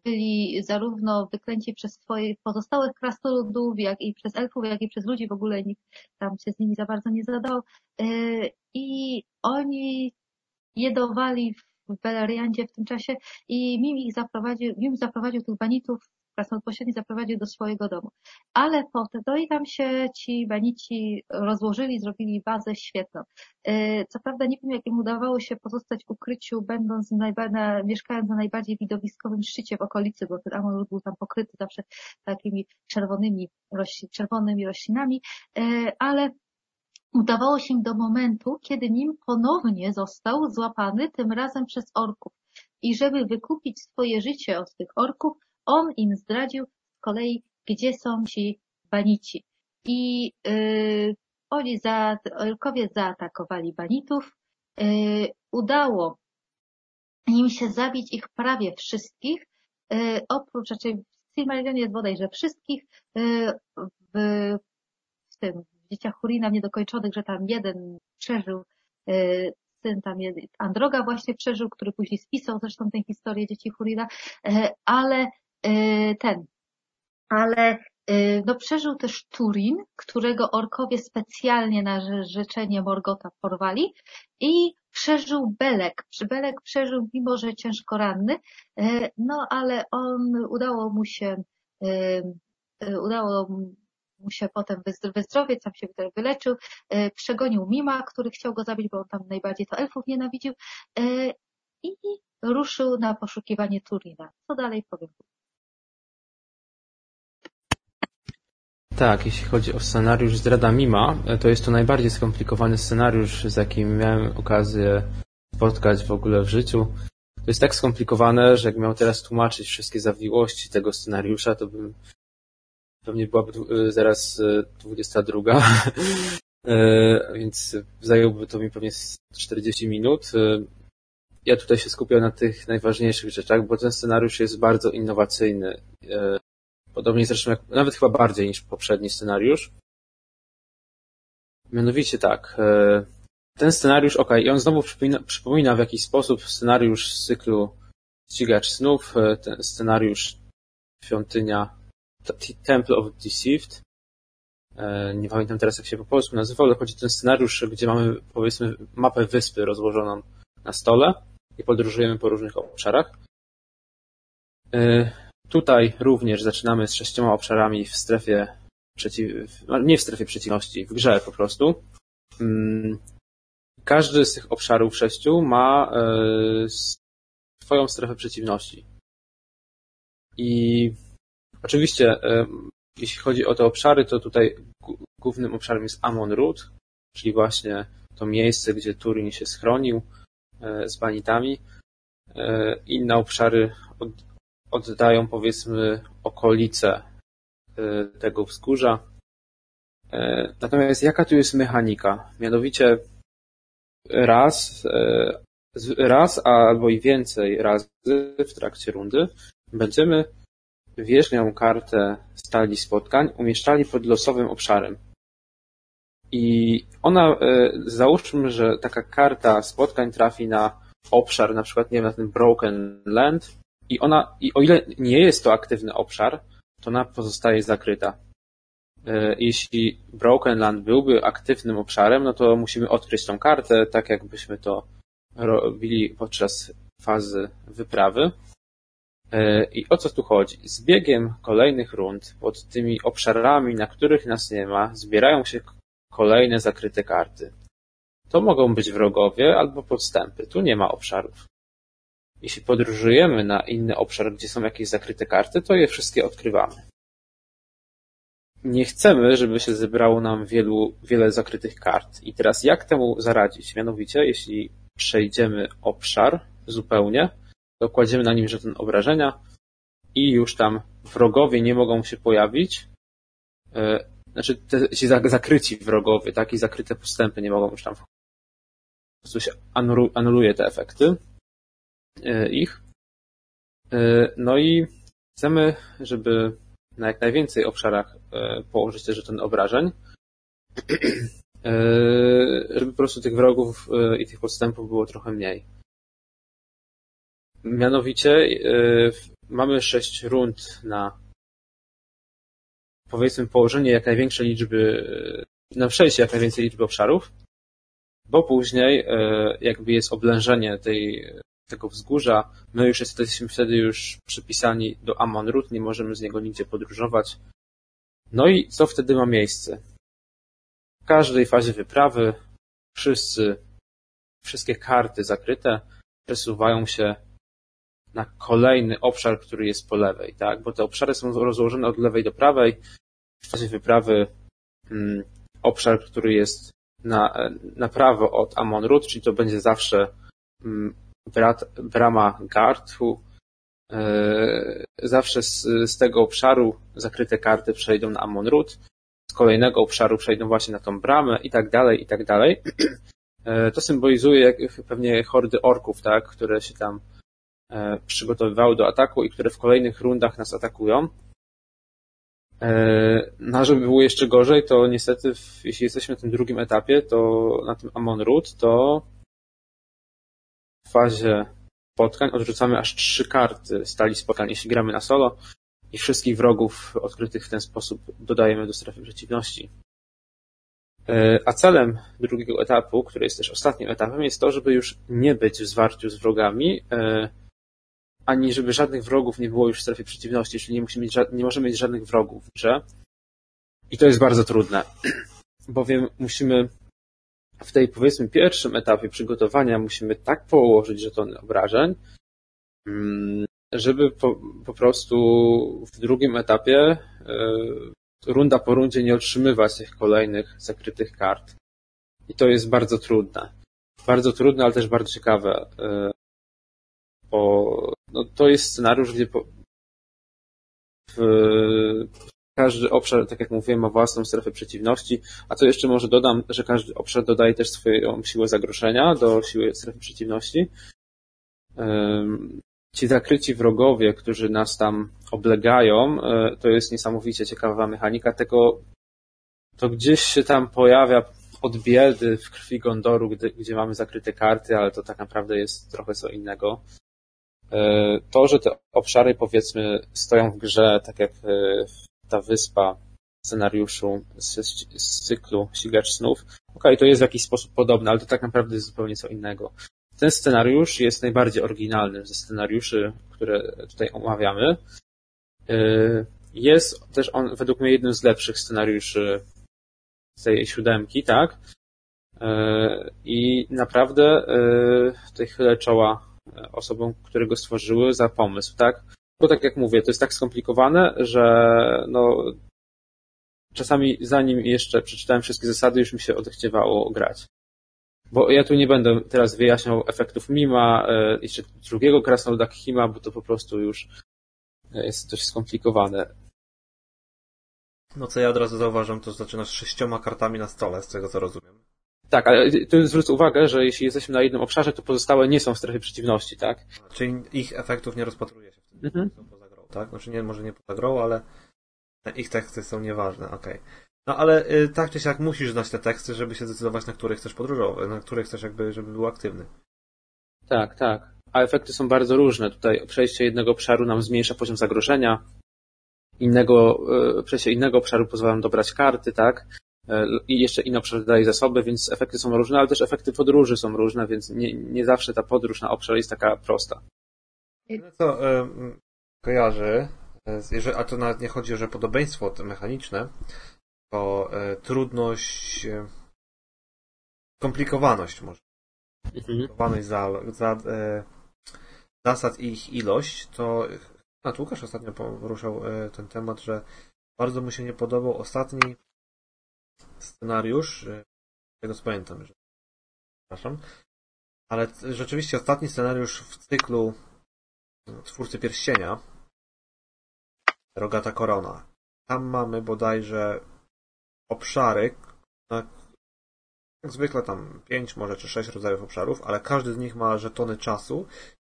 byli zarówno wyklęci przez swoich pozostałych krasnoludów, jak i przez elfów, jak i przez ludzi. W ogóle nikt tam się z nimi za bardzo nie zadał. Y, I oni jedowali w Beleriandzie w tym czasie i Mim ich zaprowadził, Mim zaprowadził tych banitów krasnolud pośredni zaprowadził do swojego domu. Ale potem, no i tam się ci banici rozłożyli, zrobili bazę świetną. E, co prawda nie wiem, jak im udawało się pozostać w ukryciu, będąc na, mieszkając na najbardziej widowiskowym szczycie w okolicy, bo ten Amon był tam pokryty zawsze takimi czerwonymi, czerwonymi roślinami, e, ale udawało się do momentu, kiedy nim ponownie został złapany, tym razem przez orków. I żeby wykupić swoje życie od tych orków, on im zdradził z kolei, gdzie są ci banici. I yy, oni, za, orkowie zaatakowali banitów. Yy, udało im się zabić ich prawie wszystkich, yy, oprócz, raczej w Silmarillionie jest bodajże wszystkich, yy, w, w tym, w dzieciach Hurina niedokończonych, że tam jeden przeżył, syn tam Androga właśnie przeżył, który później spisał zresztą tę historię dzieci Hurina, yy, ale E, ten, ale e, no, przeżył też Turin, którego orkowie specjalnie na życzenie Morgota porwali i przeżył Belek. Belek przeżył, mimo że ciężko ranny, no ale on udało mu się udało mu się potem wyzdrowieć, sam się wyleczył, przegonił Mima, który chciał go zabić, bo on tam najbardziej to elfów nienawidził i ruszył na poszukiwanie Turina. Co dalej powiem? Tak, jeśli chodzi o scenariusz Zdrada Mima, to jest to najbardziej skomplikowany scenariusz, z jakim miałem okazję spotkać w ogóle w życiu. To jest tak skomplikowane, że jak miał teraz tłumaczyć wszystkie zawiłości tego scenariusza, to bym pewnie byłaby zaraz 22, (laughs) e, więc zajęłoby to mi pewnie 40 minut. E, ja tutaj się skupiam na tych najważniejszych rzeczach, bo ten scenariusz jest bardzo innowacyjny. E, podobnie zresztą, jak, nawet chyba bardziej niż poprzedni scenariusz. Mianowicie tak, e, ten scenariusz, ok, i on znowu przypomina, przypomina w jakiś sposób scenariusz z cyklu Ścigacz Snów, e, ten scenariusz Świątynia Temple of Deceived. Nie pamiętam teraz, jak się po polsku nazywał, ale chodzi o ten scenariusz, gdzie mamy, powiedzmy, mapę wyspy rozłożoną na stole i podróżujemy po różnych obszarach. Tutaj również zaczynamy z sześcioma obszarami w strefie przeciw... No, nie w strefie przeciwności, w grze po prostu. Mm, każdy z tych obszarów sześciu ma e, swoją strefę przeciwności. I oczywiście, e, jeśli chodzi o te obszary, to tutaj głównym obszarem jest Amon Root, czyli właśnie to miejsce, gdzie Turin się schronił, E, z banitami. Inne obszary oddają powiedzmy okolice e, tego wzgórza. Natomiast jaka tu jest mechanika? Mianowicie raz, raz albo i więcej razy w trakcie rundy będziemy wierzchnią kartę stali spotkań umieszczali pod losowym obszarem. I ona, załóżmy, że taka karta spotkań trafi na obszar, na przykład, nie wiem, na ten Broken Land i ona, i o ile nie jest to aktywny obszar, to ona pozostaje zakryta. E, jeśli Broken Land byłby aktywnym obszarem, no to musimy odkryć tą kartę, tak jakbyśmy to robili podczas fazy wyprawy. E, I o co tu chodzi? Z biegiem kolejnych rund pod tymi obszarami, na których nas nie ma, zbierają się kolejne zakryte karty. To mogą być wrogowie albo podstępy. Tu nie ma obszarów. Jeśli podróżujemy na inny obszar, gdzie są jakieś zakryte karty, to je wszystkie odkrywamy. Nie chcemy, żeby się zebrało nam wielu, wiele zakrytych kart. I teraz jak temu zaradzić? Mianowicie, jeśli przejdziemy obszar zupełnie, to kładziemy na nim żeton obrażenia i już tam wrogowie nie mogą się pojawić, e, znaczy te, ci zakryci wrogowie, tak, i zakryte postępy nie mogą już tam po prostu się anuluje te efekty ich. E, no i chcemy, żeby na jak najwięcej obszarach e, położyć też ten obrażeń, żeby po prostu tych wrogów i tych podstępów było trochę mniej. Mianowicie mamy sześć rund na powiedzmy położenie jak największej liczby, na przejście jak najwięcej liczby obszarów, bo później e, jakby jest oblężenie tej, tego wzgórza, my już jesteśmy wtedy już przypisani do Amon Root, nie możemy z niego nigdzie podróżować. No i co wtedy ma miejsce? W każdej fazie wyprawy wszyscy, wszystkie karty zakryte przesuwają się na kolejny obszar, który jest po lewej, tak? Bo te obszary są rozłożone od lewej do prawej w fazie wyprawy mm, obszar, który jest na, na prawo od Amon czyli to będzie zawsze mm, brat, brama Gartu. E, zawsze z, z, tego obszaru zakryte karty przejdą na Amon z kolejnego obszaru przejdą właśnie na tą bramę i tak dalej, i tak dalej. E, to symbolizuje jak, pewnie hordy orków, tak, które się tam e, przygotowywały do ataku i które w kolejnych rundach nas atakują. No, żeby było jeszcze gorzej, to niestety, jeśli jesteśmy na tym drugim etapie, to na tym Amon Root, to fazie spotkań odrzucamy aż trzy karty stali spotkań, jeśli gramy na solo i wszystkich wrogów odkrytych w ten sposób dodajemy do strefy przeciwności. A celem drugiego etapu, który jest też ostatnim etapem, jest to, żeby już nie być w zwarciu z wrogami, ani żeby żadnych wrogów nie było już w strefie przeciwności, czyli nie, musimy mieć, nie możemy mieć żadnych wrogów w grze. I to jest bardzo trudne, (clears throat) bowiem musimy w tej powiedzmy pierwszym etapie przygotowania musimy tak położyć żetony obrażeń, mm, żeby po, po prostu w drugim etapie e, runda po rundzie nie otrzymywać tych kolejnych zakrytych kart. I to jest bardzo trudne. Bardzo trudne, ale też bardzo ciekawe. E, bo no, to jest scenariusz, gdzie po, w, każdy obszar, tak jak mówiłem, ma własną strefę przeciwności, a co jeszcze może dodam, że każdy obszar dodaje też swoją siłę zagrożenia do siły strefy przeciwności. Ci zakryci wrogowie, którzy nas tam oblegają, e, to jest niesamowicie ciekawa mechanika tego, to gdzieś się tam pojawia od biedy w krwi Gondoru, gdy, gdzie mamy zakryte karty, ale to tak naprawdę jest trochę co innego. E, to, że te obszary powiedzmy stoją w grze, tak jak e, ta wyspa w scenariuszu z, z cyklu Ścigacz Snów, okay, to jest w jakiś sposób podobne, ale to tak naprawdę jest zupełnie co innego. Ten scenariusz jest najbardziej oryginalny ze scenariuszy, które tutaj omawiamy. E, jest też on według mnie jednym z lepszych scenariuszy z tej siódemki, tak? I naprawdę tutaj chylę czoła osobom, które go stworzyły za pomysł, tak? Bo tak jak mówię, to jest tak skomplikowane, że no, czasami zanim jeszcze przeczytałem wszystkie zasady, już mi się odechciewało grać. Bo ja tu nie będę teraz wyjaśniał efektów Mima, e, jeszcze drugiego Krasnoluda Hima, bo to po prostu już jest dość skomplikowane. No co ja od razu zauważam, to zaczynasz sześcioma kartami na stole, z tego co rozumiem. Tak, ale tu zwróć uwagę, że jeśli jesteśmy na jednym obszarze, to pozostałe nie są w strefie przeciwności, tak? Czyli ich efektów nie rozpatruje się wtedy, mhm. są poza grą, tak? Znaczy nie, może nie poza grą, ale ich teksty są nieważne, okej. Okay. No ale y, tak czy siak musisz znać te teksty, żeby się zdecydować, na które chcesz podróżować, na które chcesz jakby, żeby był aktywny. Tak, tak. A efekty są bardzo różne. Tutaj przejście jednego obszaru nam zmniejsza poziom zagrożenia, innego, y, przejście innego obszaru pozwala nam dobrać karty, tak? E, i jeszcze inne obszary daje zasoby, więc efekty są różne, ale też efekty podróży są różne, więc nie, nie zawsze ta podróż na obszar jest taka prosta. No co e, kojarzy, jeżeli, a to nawet nie chodzi o że podobieństwo mechaniczne, to e, trudność, e, komplikowaność może. Mhm. Komplikowaność za, za e, zasad i ich ilość, to a Łukasz ostatnio poruszał e, ten temat, że bardzo mu się nie podobał ostatni scenariusz, y, tego co pamiętam, że... przepraszam, ale rzeczywiście ostatni scenariusz w cyklu Twórcy Pierścienia Rogata Korona. Tam mamy bodajże obszary, jak zwykle tam pięć może czy sześć rodzajów obszarów, ale każdy z nich ma żetony czasu.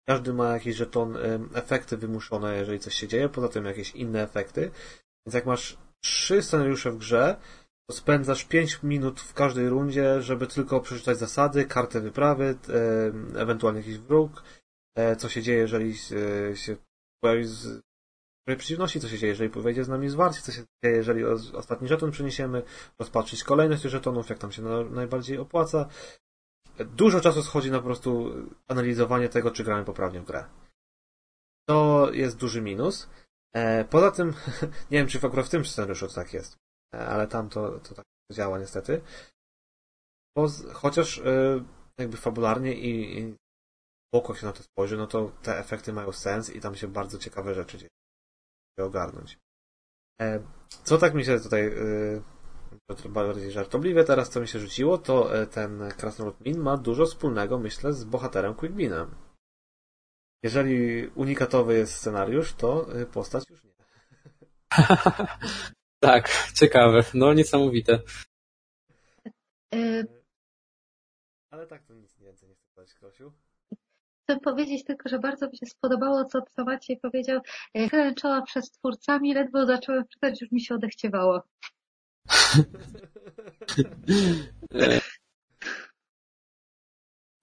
Każdy ma jakieś żeton, efekty wymuszone, jeżeli coś się dzieje, poza tym jakieś inne efekty. Więc jak masz trzy scenariusze w grze, spędzasz 5 minut w każdej rundzie, żeby tylko przeczytać zasady, kartę wyprawy, e, ewentualnie jakiś wróg, e, co się dzieje, jeżeli e, się pojawi z przeciwności, co się dzieje, jeżeli wejdzie z nami zwarcie, co się dzieje, jeżeli ostatni żeton przeniesiemy, rozpatrzyć kolejność żetonów, jak tam się najbardziej opłaca. Dużo czasu schodzi na po prostu analizowanie tego, czy gramy poprawnie w grę. To jest duży minus. Poza tym, (laughs) nie wiem, czy akurat w tym scenariuszu tak jest ale tam to, to tak działa niestety. Chociaż e, jakby fabularnie i, i się na to spojrzy, no to te efekty mają sens i tam się bardzo ciekawe rzeczy dzieją. ogarnąć. E, co tak mi się tutaj e, bardziej żartobliwie teraz, co mi się rzuciło, to ten Krasnolud Min ma dużo wspólnego, myślę, z bohaterem Quickbinem. Jeżeli unikatowy jest scenariusz, to postać już nie. (laughs) Tak, ciekawe. No, niesamowite. Y, Ale tak, to nic więcej nie chcę powiedzieć, Krosiu. Chcę powiedzieć tylko, że bardzo mi się spodobało, co, co Maciej powiedział. Chylę czoła przez twórcami, ledwo zacząłem czytać, już mi się odechciewało. (laughs)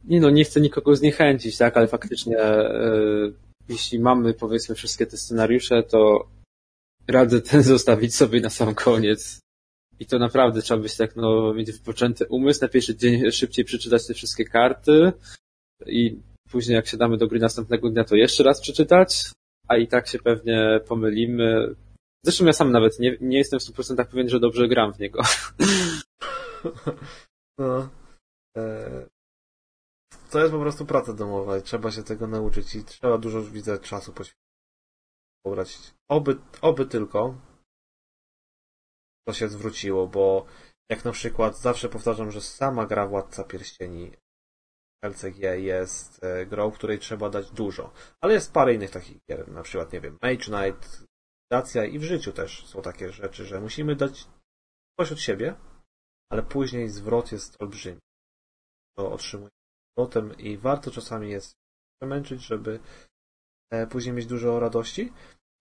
nie no, nie chcę nikogo zniechęcić, tak, ale faktycznie e, jeśli mamy powiedzmy wszystkie te scenariusze, to radzę (laughs) ten zostawić sobie na sam koniec I to naprawdę trzeba być tak, no, mieć wypoczęty umysł, na pierwszy dzień szybciej przeczytać te wszystkie karty i później jak siadamy do gry następnego dnia, to jeszcze raz przeczytać, a i tak się pewnie pomylimy. Zresztą ja sam nawet nie, nie jestem w 100% pewien, że dobrze gram w niego. (laughs) No. E, to jest po prostu praca domowa i trzeba się tego nauczyć i trzeba dużo, widzę, czasu poświęcić. Oby, oby tylko to się zwróciło, bo jak na przykład zawsze powtarzam, że sama gra Władca Pierścieni LCG jest e, grą, której trzeba dać dużo. Ale jest parę innych takich gier, na przykład, nie wiem, Mage Knight, Dacia i w życiu też są takie rzeczy, że musimy dać coś od siebie, ale później zwrot jest olbrzymi. To otrzymuje zwrotem i warto czasami jest przemęczyć, żeby później mieć dużo radości.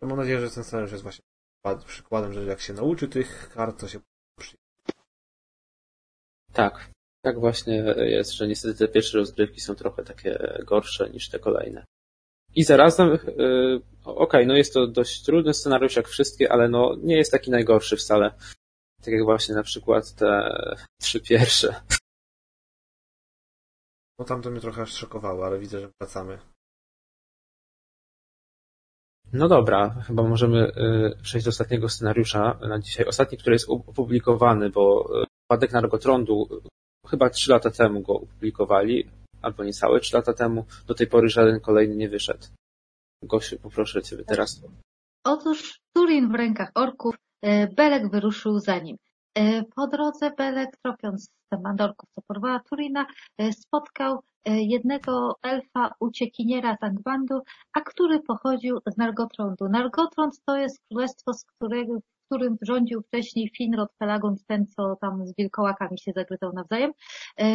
mam nadzieję, że ten scenariusz jest właśnie przykładem, że jak się nauczy tych kart, to się przyjdzie. Tak, tak właśnie jest, że niestety te pierwsze rozgrywki są trochę takie gorsze niż te kolejne. I zarazem, yy, okej, okay, no jest to dość trudny scenariusz jak wszystkie, ale no nie jest taki najgorszy wcale. Tak jak właśnie na przykład te trzy pierwsze. No tam to mnie trochę aż szokowało, ale widzę, że wracamy. No dobra, chyba możemy y, przejść do ostatniego scenariusza na dzisiaj. Ostatni, który jest opublikowany, bo Padek Nargotrondu chyba trzy lata temu go opublikowali, albo niecałe trzy lata temu. Do tej pory żaden kolejny nie wyszedł. Gosiu, poproszę Ciebie teraz. Otóż Turin w rękach orków, y, Belek wyruszył za nim. Y, po drodze Belek, tropiąc temat orków, co porwała Turina, spotkał E, jednego elfa uciekiniera z Angbandu, a który pochodził z Nargotrondu. Nargotrond to jest królestwo, z którego, w którym rządził wcześniej Finrod Pelagund, ten co tam z wilkołakami się zagryzał nawzajem. E,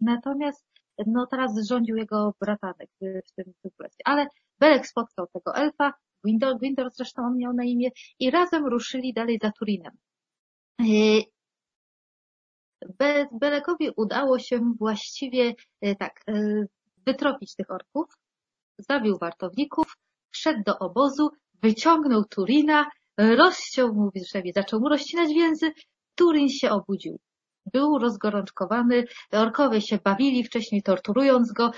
natomiast no teraz rządził jego bratanek w tym, w tym królestwie. Ale Belek spotkał tego elfa, Gwindor, Gwindor zresztą on miał na imię, i razem ruszyli dalej za Turinem. E, Be Belekowi udało się właściwie e, tak e, wytropić tych orków, zabił wartowników, wszedł do obozu, wyciągnął Turina, rozciął mu drzewie, zaczął mu rozcinać więzy, Turin się obudził. Był rozgorączkowany, orkowie się bawili wcześniej, torturując go.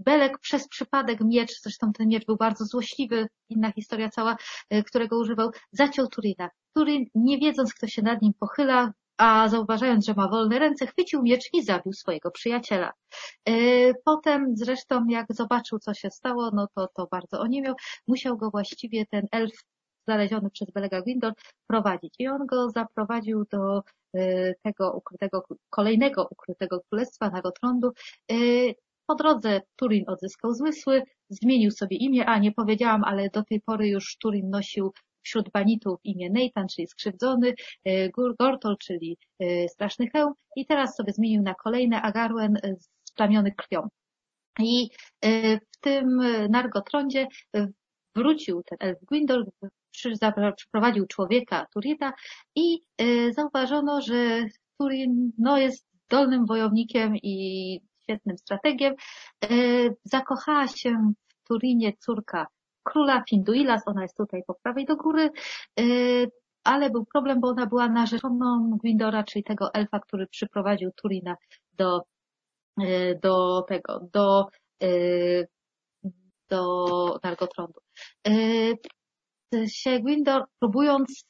E, Belek przez przypadek miecz, zresztą ten miecz był bardzo złośliwy, inna historia cała, którego używał, zaciął Turina. Turin, nie wiedząc, kto się nad nim pochyla, a zauważając, że ma wolne ręce, chwycił miecz i zabił swojego przyjaciela. E, potem zresztą, jak zobaczył, co się stało, no to, to bardzo oniemiał. Musiał go właściwie ten elf znaleziony przez Belega Gwindor prowadzić. I on go zaprowadził do e, tego ukrytego, kolejnego ukrytego królestwa, Nagotrondu. E, po drodze Turin odzyskał zmysły, zmienił sobie imię, a nie powiedziałam, ale do tej pory już Turin nosił wśród banitów imię Nathan, czyli skrzywdzony, e, Gortol, czyli e, straszny hełm i teraz sobie zmienił na kolejne Agarwen e, splamiony krwią. I w tym Nargotrondzie wrócił ten elf Gwindor, przyprowadził człowieka Turina i zauważono, że Turin no, jest zdolnym wojownikiem i świetnym strategiem. Zakochała się w Turinie córka króla Finduilas, ona jest tutaj po prawej do góry, y, ale był problem, bo ona była narzeczoną Gwindora, czyli tego elfa, który przyprowadził Turina do, y, do tego, do, do Nargotrondu. Się Gwindor, próbując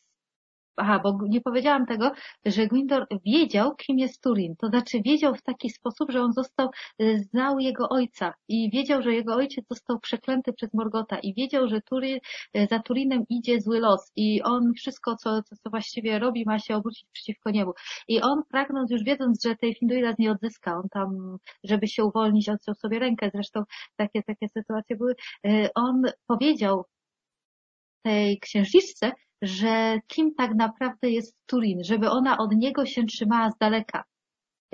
Aha, bo nie powiedziałam tego, że Gwindor wiedział, kim jest Turin. To znaczy wiedział w taki sposób, że on został, y, znał jego ojca i wiedział, że jego ojciec został przeklęty przez Morgota i wiedział, że Turin, y, za Turinem idzie zły los i on wszystko, co, co właściwie robi, ma się obrócić przeciwko niemu. I on pragnąc, już wiedząc, że tej Finduilas nie odzyska, on tam, żeby się uwolnić, odciął sobie rękę. Zresztą takie, takie sytuacje były. Y, on powiedział tej księżniczce, że kim tak naprawdę jest Turin, żeby ona od niego się trzymała z daleka.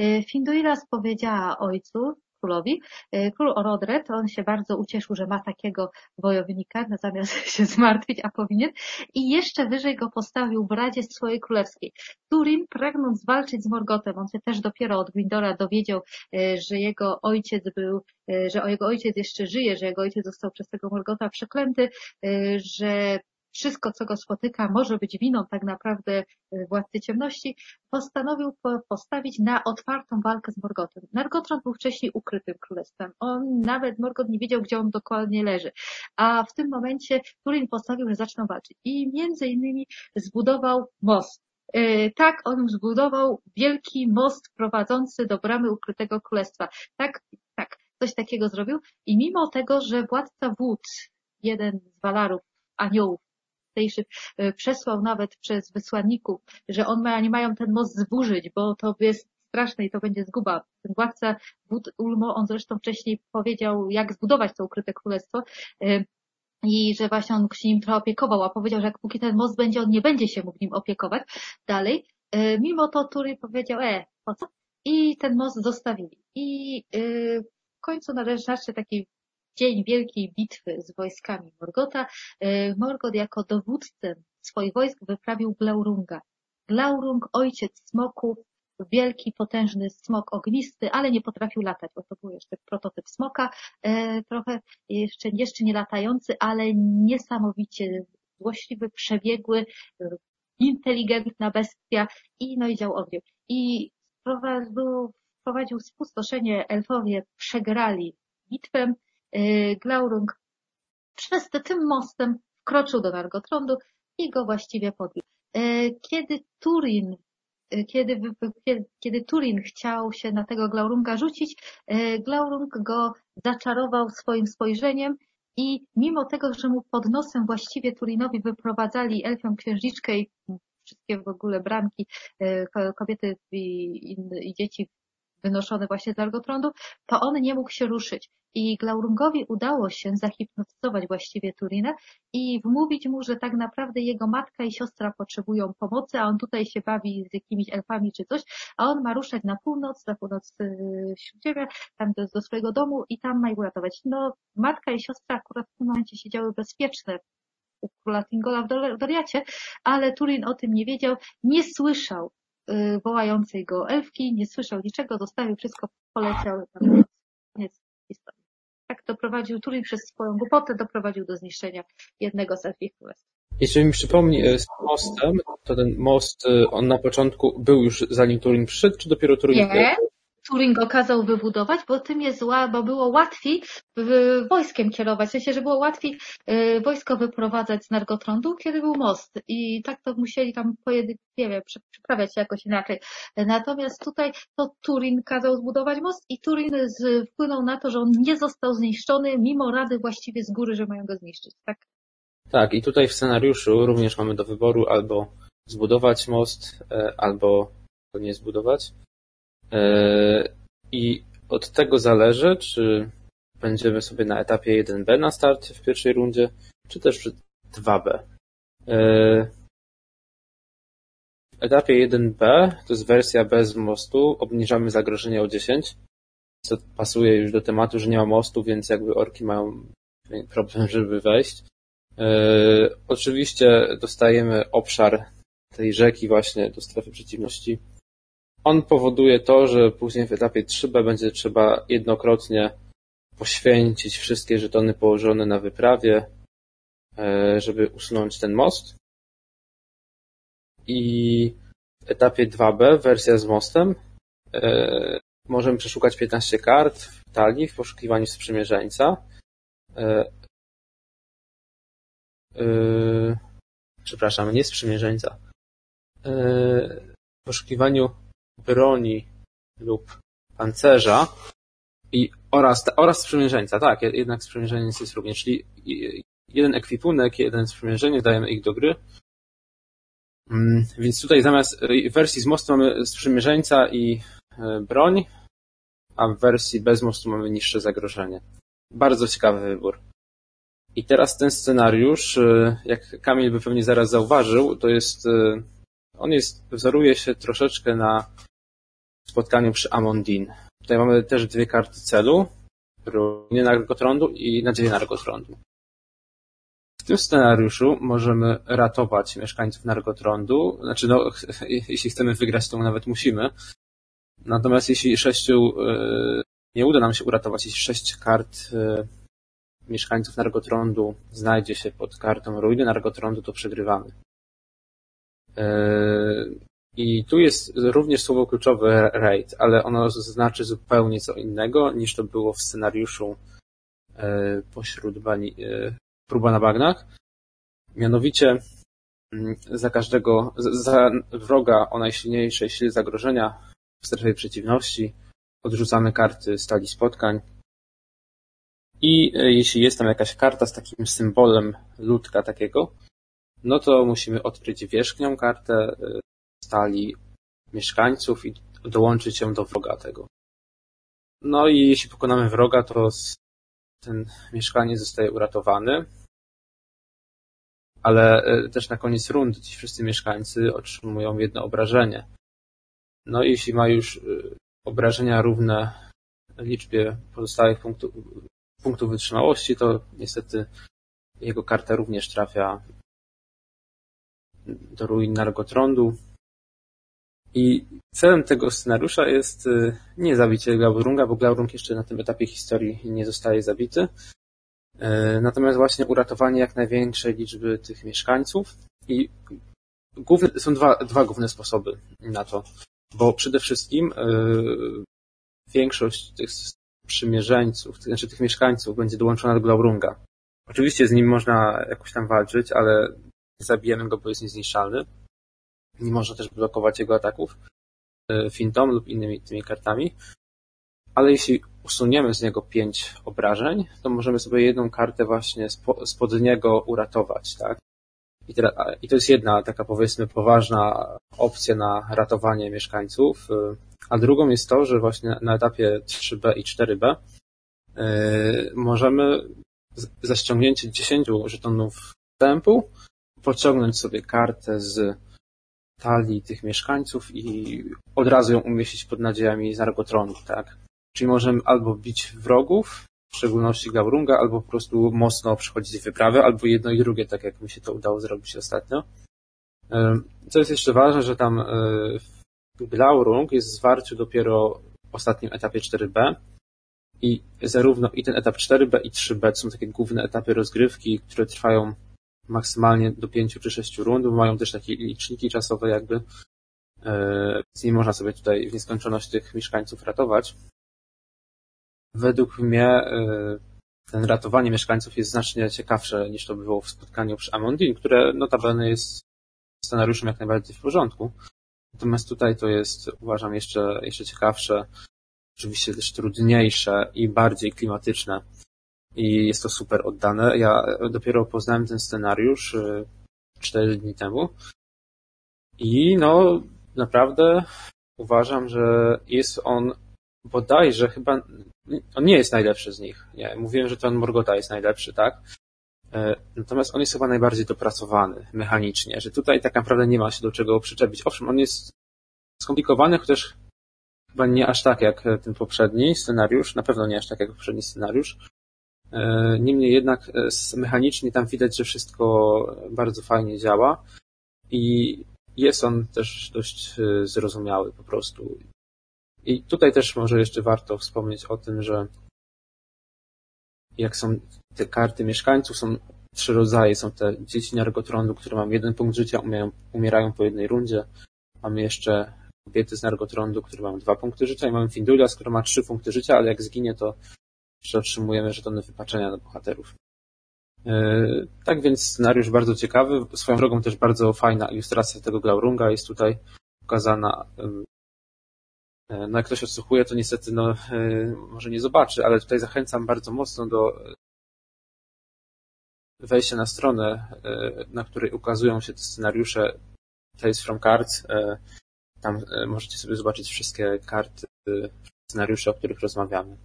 Y, Finduilas powiedziała ojcu, królowi, y, król Orodred, on się bardzo ucieszył, że ma takiego wojownika, zamiast (laughs) się zmartwić, a powinien, i jeszcze wyżej go postawił w Radzie swojej królewskiej. Turin, pragnąc walczyć z Morgotem, on się też dopiero od Gwindora dowiedział, y, że jego ojciec był, że o jego ojciec jeszcze żyje, że jego ojciec został przez tego Morgota przeklęty, że wszystko, co go spotyka, może być winą tak naprawdę władcy ciemności, postanowił postawić na otwartą walkę z Morgotem. Nargothrond był wcześniej ukrytym królestwem. On nawet Morgot nie wiedział, gdzie on dokładnie leży. A w tym momencie Turin postawił, że zaczną walczyć. I między innymi zbudował most. Tak, on zbudował wielki most prowadzący do bramy ukrytego królestwa. Tak, tak, coś takiego zrobił. I mimo tego, że władca wód, jeden z walarów, aniołów tutejszych, e, przesłał nawet przez wysłanników, że on ma, nie mają ten most zburzyć, bo to jest straszne i to będzie zguba. Ten władca wód Ulmo, on zresztą wcześniej powiedział, jak zbudować to ukryte królestwo e, i że właśnie on się nim trochę opiekował, a powiedział, że jak póki ten most będzie, on nie będzie się mógł nim opiekować dalej. E, mimo to Tury powiedział, e, po co? I ten most zostawili. I w końcu należy taki dzień wielkiej bitwy z wojskami Morgota, e, Morgot jako dowódcę swoich wojsk wyprawił Glaurunga. Glaurung, ojciec smoków, wielki, potężny smok ognisty, ale nie potrafił latać, bo to był jeszcze prototyp smoka, e, trochę jeszcze, jeszcze nie latający, ale niesamowicie złośliwy, przebiegły, inteligentna bestia i no i dział ogniu. I wprowadził spustoszenie, elfowie przegrali bitwę, Glaurung przez tym mostem wkroczył do Nargotrondu i go właściwie podbił. Y, kiedy Turin y, kiedy, kiedy, kiedy Turin chciał się na tego Glaurunga rzucić, Glaurung go zaczarował swoim spojrzeniem i mimo tego, że mu pod nosem właściwie Turinowi wyprowadzali elfią księżniczkę i wszystkie w ogóle bramki, kobiety i, i, i dzieci wynoszone właśnie z Nargotrondu, to on nie mógł się ruszyć. I Glaurungowi udało się zahipnotyzować właściwie Turinę i wmówić mu, że tak naprawdę jego matka i siostra potrzebują pomocy, a on tutaj się bawi z jakimiś elfami czy coś, a on ma ruszać na północ, na północ yy, Śródziemia, tam do, do swojego domu i tam ma ich uratować. No, matka i siostra akurat w tym momencie siedziały bezpieczne u króla Tingola w Doriacie, ale Turin o tym nie wiedział, nie słyszał wołającej go elfki, nie słyszał niczego, zostawił wszystko, poleciał. Koniec historii. Tak doprowadził, Turin przez swoją głupotę doprowadził do zniszczenia jednego z elfich królestw. Jeśli mi przypomni e, z mostem, to ten most, e, on na początku był już zanim Turin przyszedł, czy dopiero Turin Nie, Turing okazał wybudować, bo tym jest zła, bo było łatwiej wojskiem kierować, w sensie, że było łatwiej y, wojsko wyprowadzać z Nargotrondu, kiedy był most i tak to musieli tam pojedynie, nie wiem, przeprawiać się jakoś inaczej. Natomiast tutaj to Turin kazał zbudować most i Turin wpłynął na to, że on nie został zniszczony, mimo rady właściwie z góry, że mają go zniszczyć, tak? Tak, i tutaj w scenariuszu również mamy do wyboru albo zbudować most, e, albo nie zbudować. E, I od tego zależy, czy będziemy sobie na etapie 1B na starcie w pierwszej rundzie, czy też przy 2B. E, w etapie 1B, to jest wersja bez mostu, obniżamy zagrożenie o 10, co pasuje już do tematu, że nie ma mostu, więc jakby orki mają problem, żeby wejść. E, oczywiście dostajemy obszar tej rzeki właśnie do strefy przeciwności on powoduje to, że później w etapie 3B będzie trzeba jednokrotnie poświęcić wszystkie żetony położone na wyprawie, e, żeby usunąć ten most. I w etapie 2B, wersja z mostem, e, możemy przeszukać 15 kart w talii w poszukiwaniu sprzymierzeńca. E, przepraszam, nie sprzymierzeńca. W poszukiwaniu broni lub pancerza i oraz, oraz sprzymierzeńca, tak, jednak sprzymierzeniec jest również, czyli jeden ekwipunek, jeden sprzymierzenie, dajemy ich do gry. Mm, więc tutaj zamiast wersji z mostu mamy sprzymierzeńca i e, broń, a w wersji bez mostu mamy niższe zagrożenie. Bardzo ciekawy wybór. I teraz ten scenariusz, e, jak Kamil by pewnie zaraz zauważył, to jest, on jest, wzoruje się troszeczkę na spotkaniu przy Amondin. Tutaj mamy też dwie karty celu, ruiny Nargotrondu i nadzieję Nargotrondu. W tym scenariuszu możemy ratować mieszkańców Nargotrondu, znaczy no, jeśli chcemy wygrać, to nawet musimy. Natomiast jeśli sześciu, e, nie uda nam się uratować, jeśli sześć kart e, mieszkańców Nargotrondu znajdzie się pod kartą ruiny Nargotrondu, to przegrywamy. I tu jest również słowo kluczowe raid, ale ono znaczy zupełnie co innego niż to było w scenariuszu pośród bani, próba na bagnach. Mianowicie mm, za każdego, za wroga o najsilniejszej sile zagrożenia w strefie przeciwności odrzucamy karty stali spotkań. I e, jeśli jest tam jakaś karta z takim symbolem ludka takiego, no to musimy odkryć wierzchnią kartę e, stali mieszkańców i dołączyć ją do wroga tego. No i jeśli pokonamy wroga, to ten mieszkaniec zostaje uratowany ale e, też na koniec rundy ci wszyscy mieszkańcy otrzymują jedno obrażenie. No i jeśli ma już e, obrażenia równe liczbie pozostałych punktów, punktów wytrzymałości, to niestety jego karta również trafia do ruin Nargotrondu. I celem tego scenariusza jest e, nie zabicie Glaurunga, bo Glaurung jeszcze na tym etapie historii nie zostaje zabity, E, natomiast właśnie uratowanie jak największej liczby tych mieszkańców i główne, są dwa, dwa główne sposoby na to, bo przede wszystkim yy, większość tych przymierzeńców, znaczy tych mieszkańców będzie dołączona do Glaurunga. Oczywiście z nim można jakoś tam walczyć, ale zabijemy go, bo jest niezniszczalny. Nie można też blokować jego ataków e, fintą lub innymi tymi kartami ale jeśli usuniemy z niego pięć obrażeń, to możemy sobie jedną kartę właśnie spod niego uratować, tak? I, teraz, I to jest jedna taka powiedzmy poważna opcja na ratowanie mieszkańców, a drugą jest to, że właśnie na etapie 3B i 4B yy, możemy za ściągnięcie 10 żetonów tempu pociągnąć sobie kartę z talii tych mieszkańców i od razu ją umieścić pod nadziejami Zargotronu, tak? Czyli możemy albo bić wrogów, w szczególności Gaurunga, albo po prostu mocno przechodzić wyprawę, albo jedno i drugie, tak jak mi się to udało zrobić ostatnio. Co jest jeszcze ważne, że tam e, Glaurung jest zwarty dopiero w ostatnim etapie 4B i zarówno i ten etap 4B i 3B to są takie główne etapy rozgrywki, które trwają maksymalnie do 5 czy 6 rund, mają też takie liczniki czasowe jakby, e, z nie można sobie tutaj w nieskończoność tych mieszkańców ratować według mnie y, ten ratowanie mieszkańców jest znacznie ciekawsze niż to było w spotkaniu przy Amondin, które notabene jest scenariuszem jak najbardziej w porządku. Natomiast tutaj to jest, uważam, jeszcze, jeszcze ciekawsze, oczywiście też trudniejsze i bardziej klimatyczne. I jest to super oddane. Ja dopiero poznałem ten scenariusz y, cztery dni temu. I no, naprawdę uważam, że jest on bodajże chyba on nie jest najlepszy z nich. Nie, mówiłem, że ten Morgota jest najlepszy, tak? E, natomiast on jest chyba najbardziej dopracowany mechanicznie, że tutaj tak naprawdę nie ma się do czego przyczepić. Owszem, on jest skomplikowany, chociaż chyba nie aż tak jak ten poprzedni scenariusz, na pewno nie aż tak jak poprzedni scenariusz. E, niemniej jednak e, mechanicznie tam widać, że wszystko bardzo fajnie działa i jest on też dość zrozumiały po prostu. I tutaj też może jeszcze warto wspomnieć o tym, że jak są te karty mieszkańców, są trzy rodzaje. Są te dzieci Nargotrondu, które mają jeden punkt życia, umierają, umierają po jednej rundzie. Mamy jeszcze kobiety z Nargotrondu, które mają dwa punkty życia i mamy Findulias, która ma trzy punkty życia, ale jak zginie, to jeszcze otrzymujemy żetony wypaczenia na bohaterów. Yy, tak więc scenariusz bardzo ciekawy. Swoją drogą też bardzo fajna ilustracja tego Glaurunga jest tutaj pokazana E, no jak ktoś odsłuchuje, to niestety no, e, może nie zobaczy, ale tutaj zachęcam bardzo mocno do wejścia na stronę, e, na której ukazują się te scenariusze Tales from Cards. Tam możecie sobie zobaczyć wszystkie karty, scenariusze, o których rozmawiamy.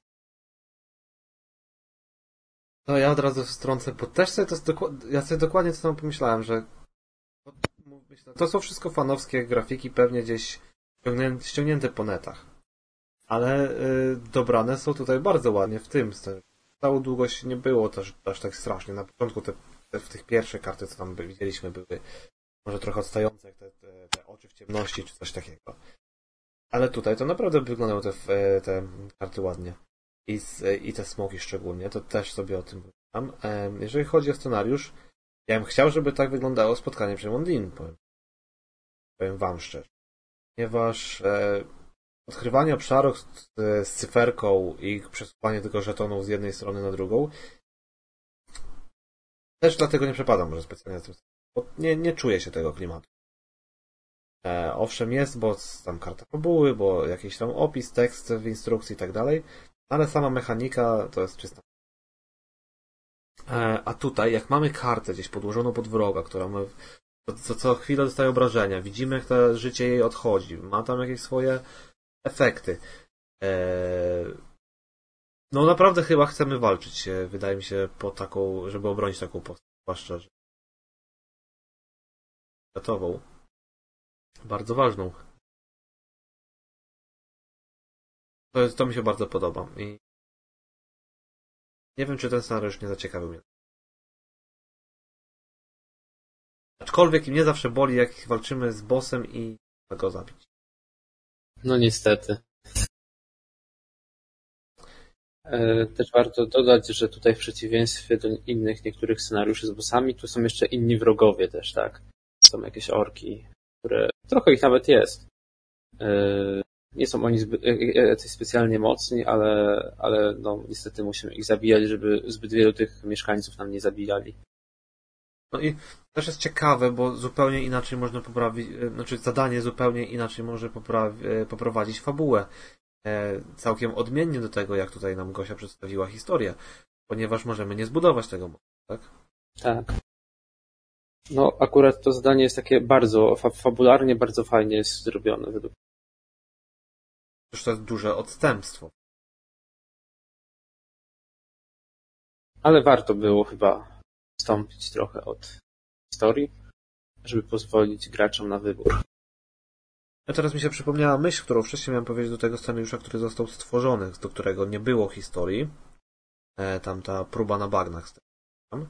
No ja od razu wstrącę, bo też sobie to ja sobie dokładnie co tam pomyślałem, że to są wszystko fanowskie grafiki, pewnie gdzieś ściągnięte, po netach. Ale y, dobrane są tutaj bardzo ładnie w tym. Całą długość nie było też aż tak strasznie. Na początku te, te, w tych pierwszych karty, co tam widzieliśmy, były może trochę odstające, jak te, te, te oczy w ciemności, czy coś takiego. Ale tutaj to naprawdę wyglądają te, te karty ładnie. I, I te smoki szczególnie, to też sobie o tym Jeżeli chodzi o scenariusz, ja bym chciał, żeby tak wyglądało spotkanie przy Mondin, powiem, powiem wam szczerze. Ponieważ e, odkrywanie obszarów z, z cyferką i przesuwanie tylko żetonów z jednej strony na drugą też dlatego nie przepadam może specjalnie tym bo nie, nie czuję się tego klimatu. E, owszem jest, bo tam karta fabuły, bo jakiś tam opis, tekst w instrukcji i tak dalej, ale sama mechanika to jest czysta. E, a tutaj, jak mamy kartę gdzieś podłożoną pod wroga, która ma co, co chwilę dostaje obrażenia, widzimy jak to życie jej odchodzi, ma tam jakieś swoje efekty. E, no naprawdę chyba chcemy walczyć, wydaje mi się, po taką, żeby obronić taką postać, zwłaszcza, że światową. Bardzo ważną. To, to mi się bardzo podoba i nie wiem, czy ten scenariusz nie zaciekawił mnie. Aczkolwiek mnie zawsze boli, jak walczymy z bossem i go zabić. No niestety. E, też warto dodać, że tutaj w przeciwieństwie do innych niektórych scenariuszy z bossami, tu są jeszcze inni wrogowie też, tak? Są jakieś orki, które trochę ich nawet jest. E, nie są oni zbyt, e, specjalnie mocni, ale, ale no, niestety musimy ich zabijać, żeby zbyt wielu tych mieszkańców nam nie zabijali. No i też jest ciekawe, bo zupełnie inaczej można poprawić, znaczy zadanie zupełnie inaczej może poprawi, poprowadzić fabułę. E, całkiem odmiennie do tego, jak tutaj nam Gosia przedstawiła historię, ponieważ możemy nie zbudować tego tak? Tak. No, akurat to zadanie jest takie bardzo, fabularnie bardzo fajnie jest zrobione według Przecież to jest duże odstępstwo. Ale warto było chyba wstąpić trochę od historii, żeby pozwolić graczom na wybór. A teraz mi się przypomniała myśl, którą wcześniej miałem powiedzieć do tego scenariusza, który został stworzony, do którego nie było historii. E, tam ta próba na bagnach. Tam.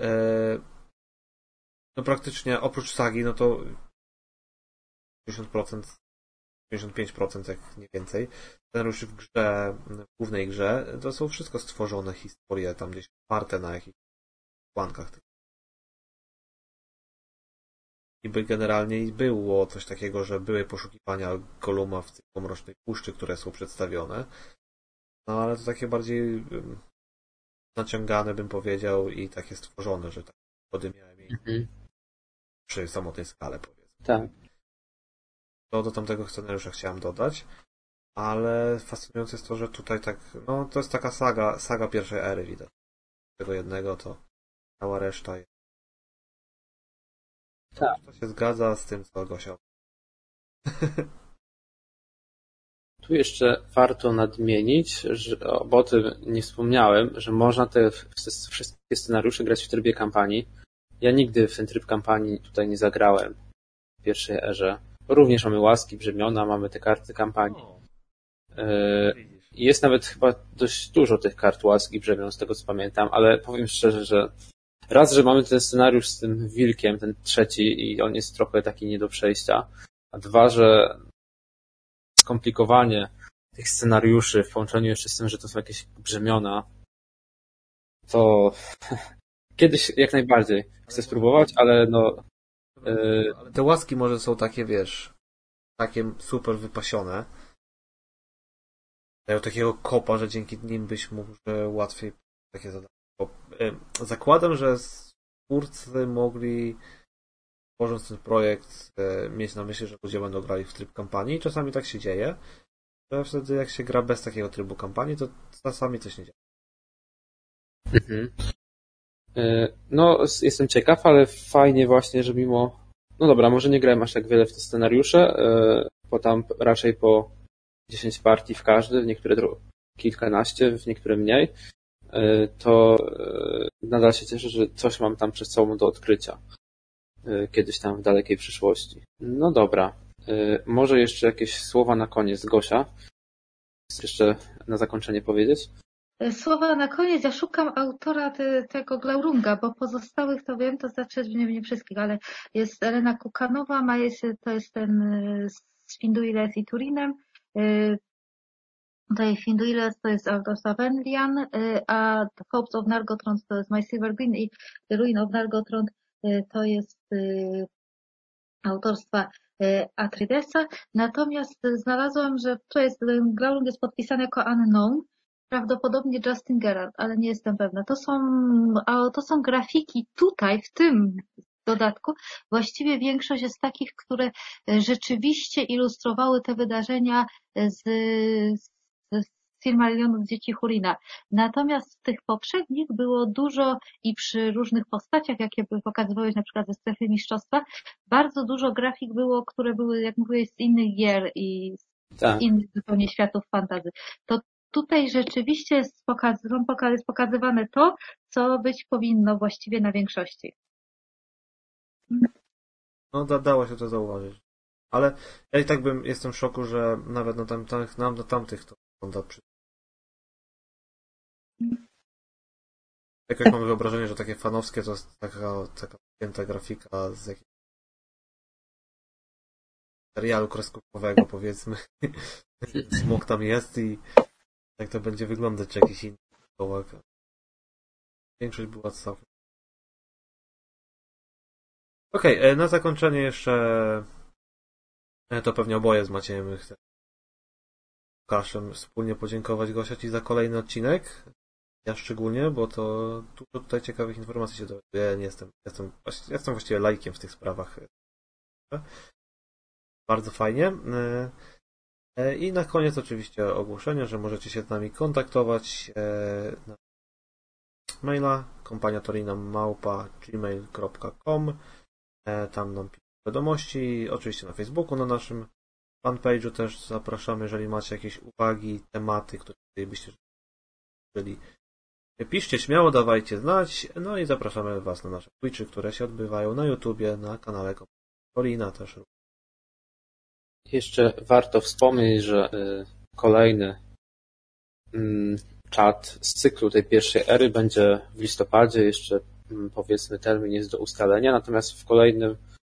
E, no praktycznie oprócz sagi, no to 50%, 55% jak nie więcej, scenariuszy w grze, w głównej grze, to są wszystko stworzone historie, tam gdzieś oparte na jakichś plankach i by generalnie było coś takiego, że były poszukiwania Goluma w tej pomrocznej puszczy, które są przedstawione. No ale to takie bardziej naciągane bym powiedział i takie stworzone, że tak wody miałem jej mhm. przy samotnej skale powiedzmy. Tak. To do tamtego scenariusza chciałem dodać, ale fascynujące jest to, że tutaj tak, no to jest taka saga, saga pierwszej ery widać. Tego jednego to cała reszta jest tak. To się zgadza z tym, co Gosia. (laughs) Tu jeszcze warto nadmienić, że, bo o tym nie wspomniałem, że można te wszystkie scenariusze grać w trybie kampanii. Ja nigdy w ten tryb kampanii tutaj nie zagrałem w pierwszej erze. Również mamy łaski, brzemiona, mamy te karty kampanii. E, jest nawet chyba dość dużo tych kart łaski brzemion, z tego co pamiętam, ale powiem szczerze, że Raz, że mamy ten scenariusz z tym wilkiem, ten trzeci, i on jest trochę taki nie do przejścia. A dwa, że skomplikowanie tych scenariuszy w połączeniu jeszcze z tym, że to są jakieś brzemiona, to (laughs) kiedyś jak najbardziej chcę spróbować, ale no. Ale te łaski może są takie, wiesz, takie super wypasione. Dają takiego kopa, że dzięki nim byś mógł łatwiej takie zadania E, zakładam, że twórcy mogli tworząc ten projekt e, mieć na myśli, że ludzie będą grali w tryb kampanii. Czasami tak się dzieje, że wtedy jak się gra bez takiego trybu kampanii, to czasami coś nie dzieje. Mhm. E, no, jestem ciekaw, ale fajnie właśnie, że mimo... No dobra, może nie grałem aż tak wiele w te scenariusze, bo tam raczej po 10 partii w każdy, w niektóre kilkanaście, w niektóre mniej, E, to e, nadal się cieszę, że coś mam tam przed sobą do odkrycia. E, kiedyś tam w dalekiej przyszłości. No dobra. Może jeszcze jakieś słowa na koniec, Gosia? Jeszcze na zakończenie powiedzieć? Słowa na koniec. Ja szukam autora te, tego Glaurunga, bo pozostałych to wiem, to znaczy nie, nie wszystkich, ale jest Elena Kukanowa, ma jest, to jest ten z Finduiles i Turinem. Tutaj Finduiles to jest autorstwa Venlian, y, a Hopes of Nargothrond to jest My Silver Green i The Ruin of Nargothrond to jest autorstwa Atridesa. Natomiast znalazłam, że to jest, Growlung jest podpisany jako unknown, prawdopodobnie Justin Gerard, ale nie jestem pewna. To są, to są grafiki tutaj, w tym dodatku. Właściwie większość jest takich, które rzeczywiście ilustrowały te wydarzenia z, z Silmarillionów Dzieci Hurina. Natomiast w tych poprzednich było dużo i przy różnych postaciach, jakie pokazywałeś na przykład ze strefy mistrzostwa, bardzo dużo grafik było, które były, jak mówiłeś, z innych gier i z tak. innych zupełnie światów fantazy. To tutaj rzeczywiście jest, pokaz, jest pokazywane to, co być powinno właściwie na większości. No, da, dało się to zauważyć. Ale ja i tak bym, jestem w szoku, że nawet na tamtych, na, na tamtych to wygląda przy... Jakoś mam wyobrażenie, że takie fanowskie to jest taka, taka pięta grafika z jakiegoś serialu kreskówkowego, powiedzmy. (laughs) Smok tam jest i jak to będzie wyglądać jakiś inny kołak. Większość była całkiem. Okej, okay, e, na zakończenie jeszcze e, to pewnie oboje z Maciejem chcę Łukaszem wspólnie podziękować Gosia Ci za kolejny odcinek. Ja szczególnie, bo to dużo tutaj ciekawych informacji się dowiaduję. Nie jestem, jestem, jestem właściwie lajkiem w tych sprawach. Bardzo fajnie. E, I na koniec oczywiście ogłoszenie, że możecie się z nami kontaktować na maila kompaniatorina małpa gmail.com E, tam nam wiadomości, oczywiście na Facebooku, na naszym fanpage'u też zapraszamy, jeżeli macie jakieś uwagi, tematy, które byście jeżeli piszcie śmiało, dawajcie znać, no i zapraszamy Was na nasze Twitchy, które się odbywają na YouTubie, na kanale Corina też. Jeszcze warto wspomnieć, że y, kolejny mm, czat z cyklu tej pierwszej ery będzie w listopadzie, jeszcze Mm, powiedzmy termin jest do ustalenia, natomiast w kolejnym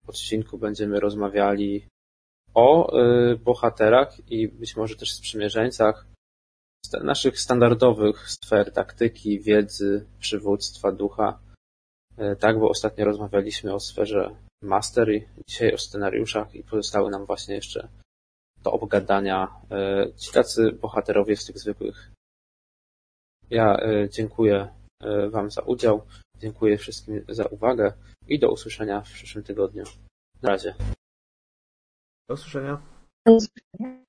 odcinku będziemy rozmawiali o y, bohaterach i być może też sprzymierzeńcach naszych standardowych sfer taktyki, wiedzy, przywództwa, ducha. Y, tak, bo ostatnio rozmawialiśmy o sferze mastery, dzisiaj o scenariuszach i pozostały nam właśnie jeszcze do obgadania y, ci tacy bohaterowie z tych zwykłych. Ja dziękuję Wam za udział. Dziękuję wszystkim za uwagę i do usłyszenia w przyszłym tygodniu. Na razie. Do usłyszenia. Do usłyszenia.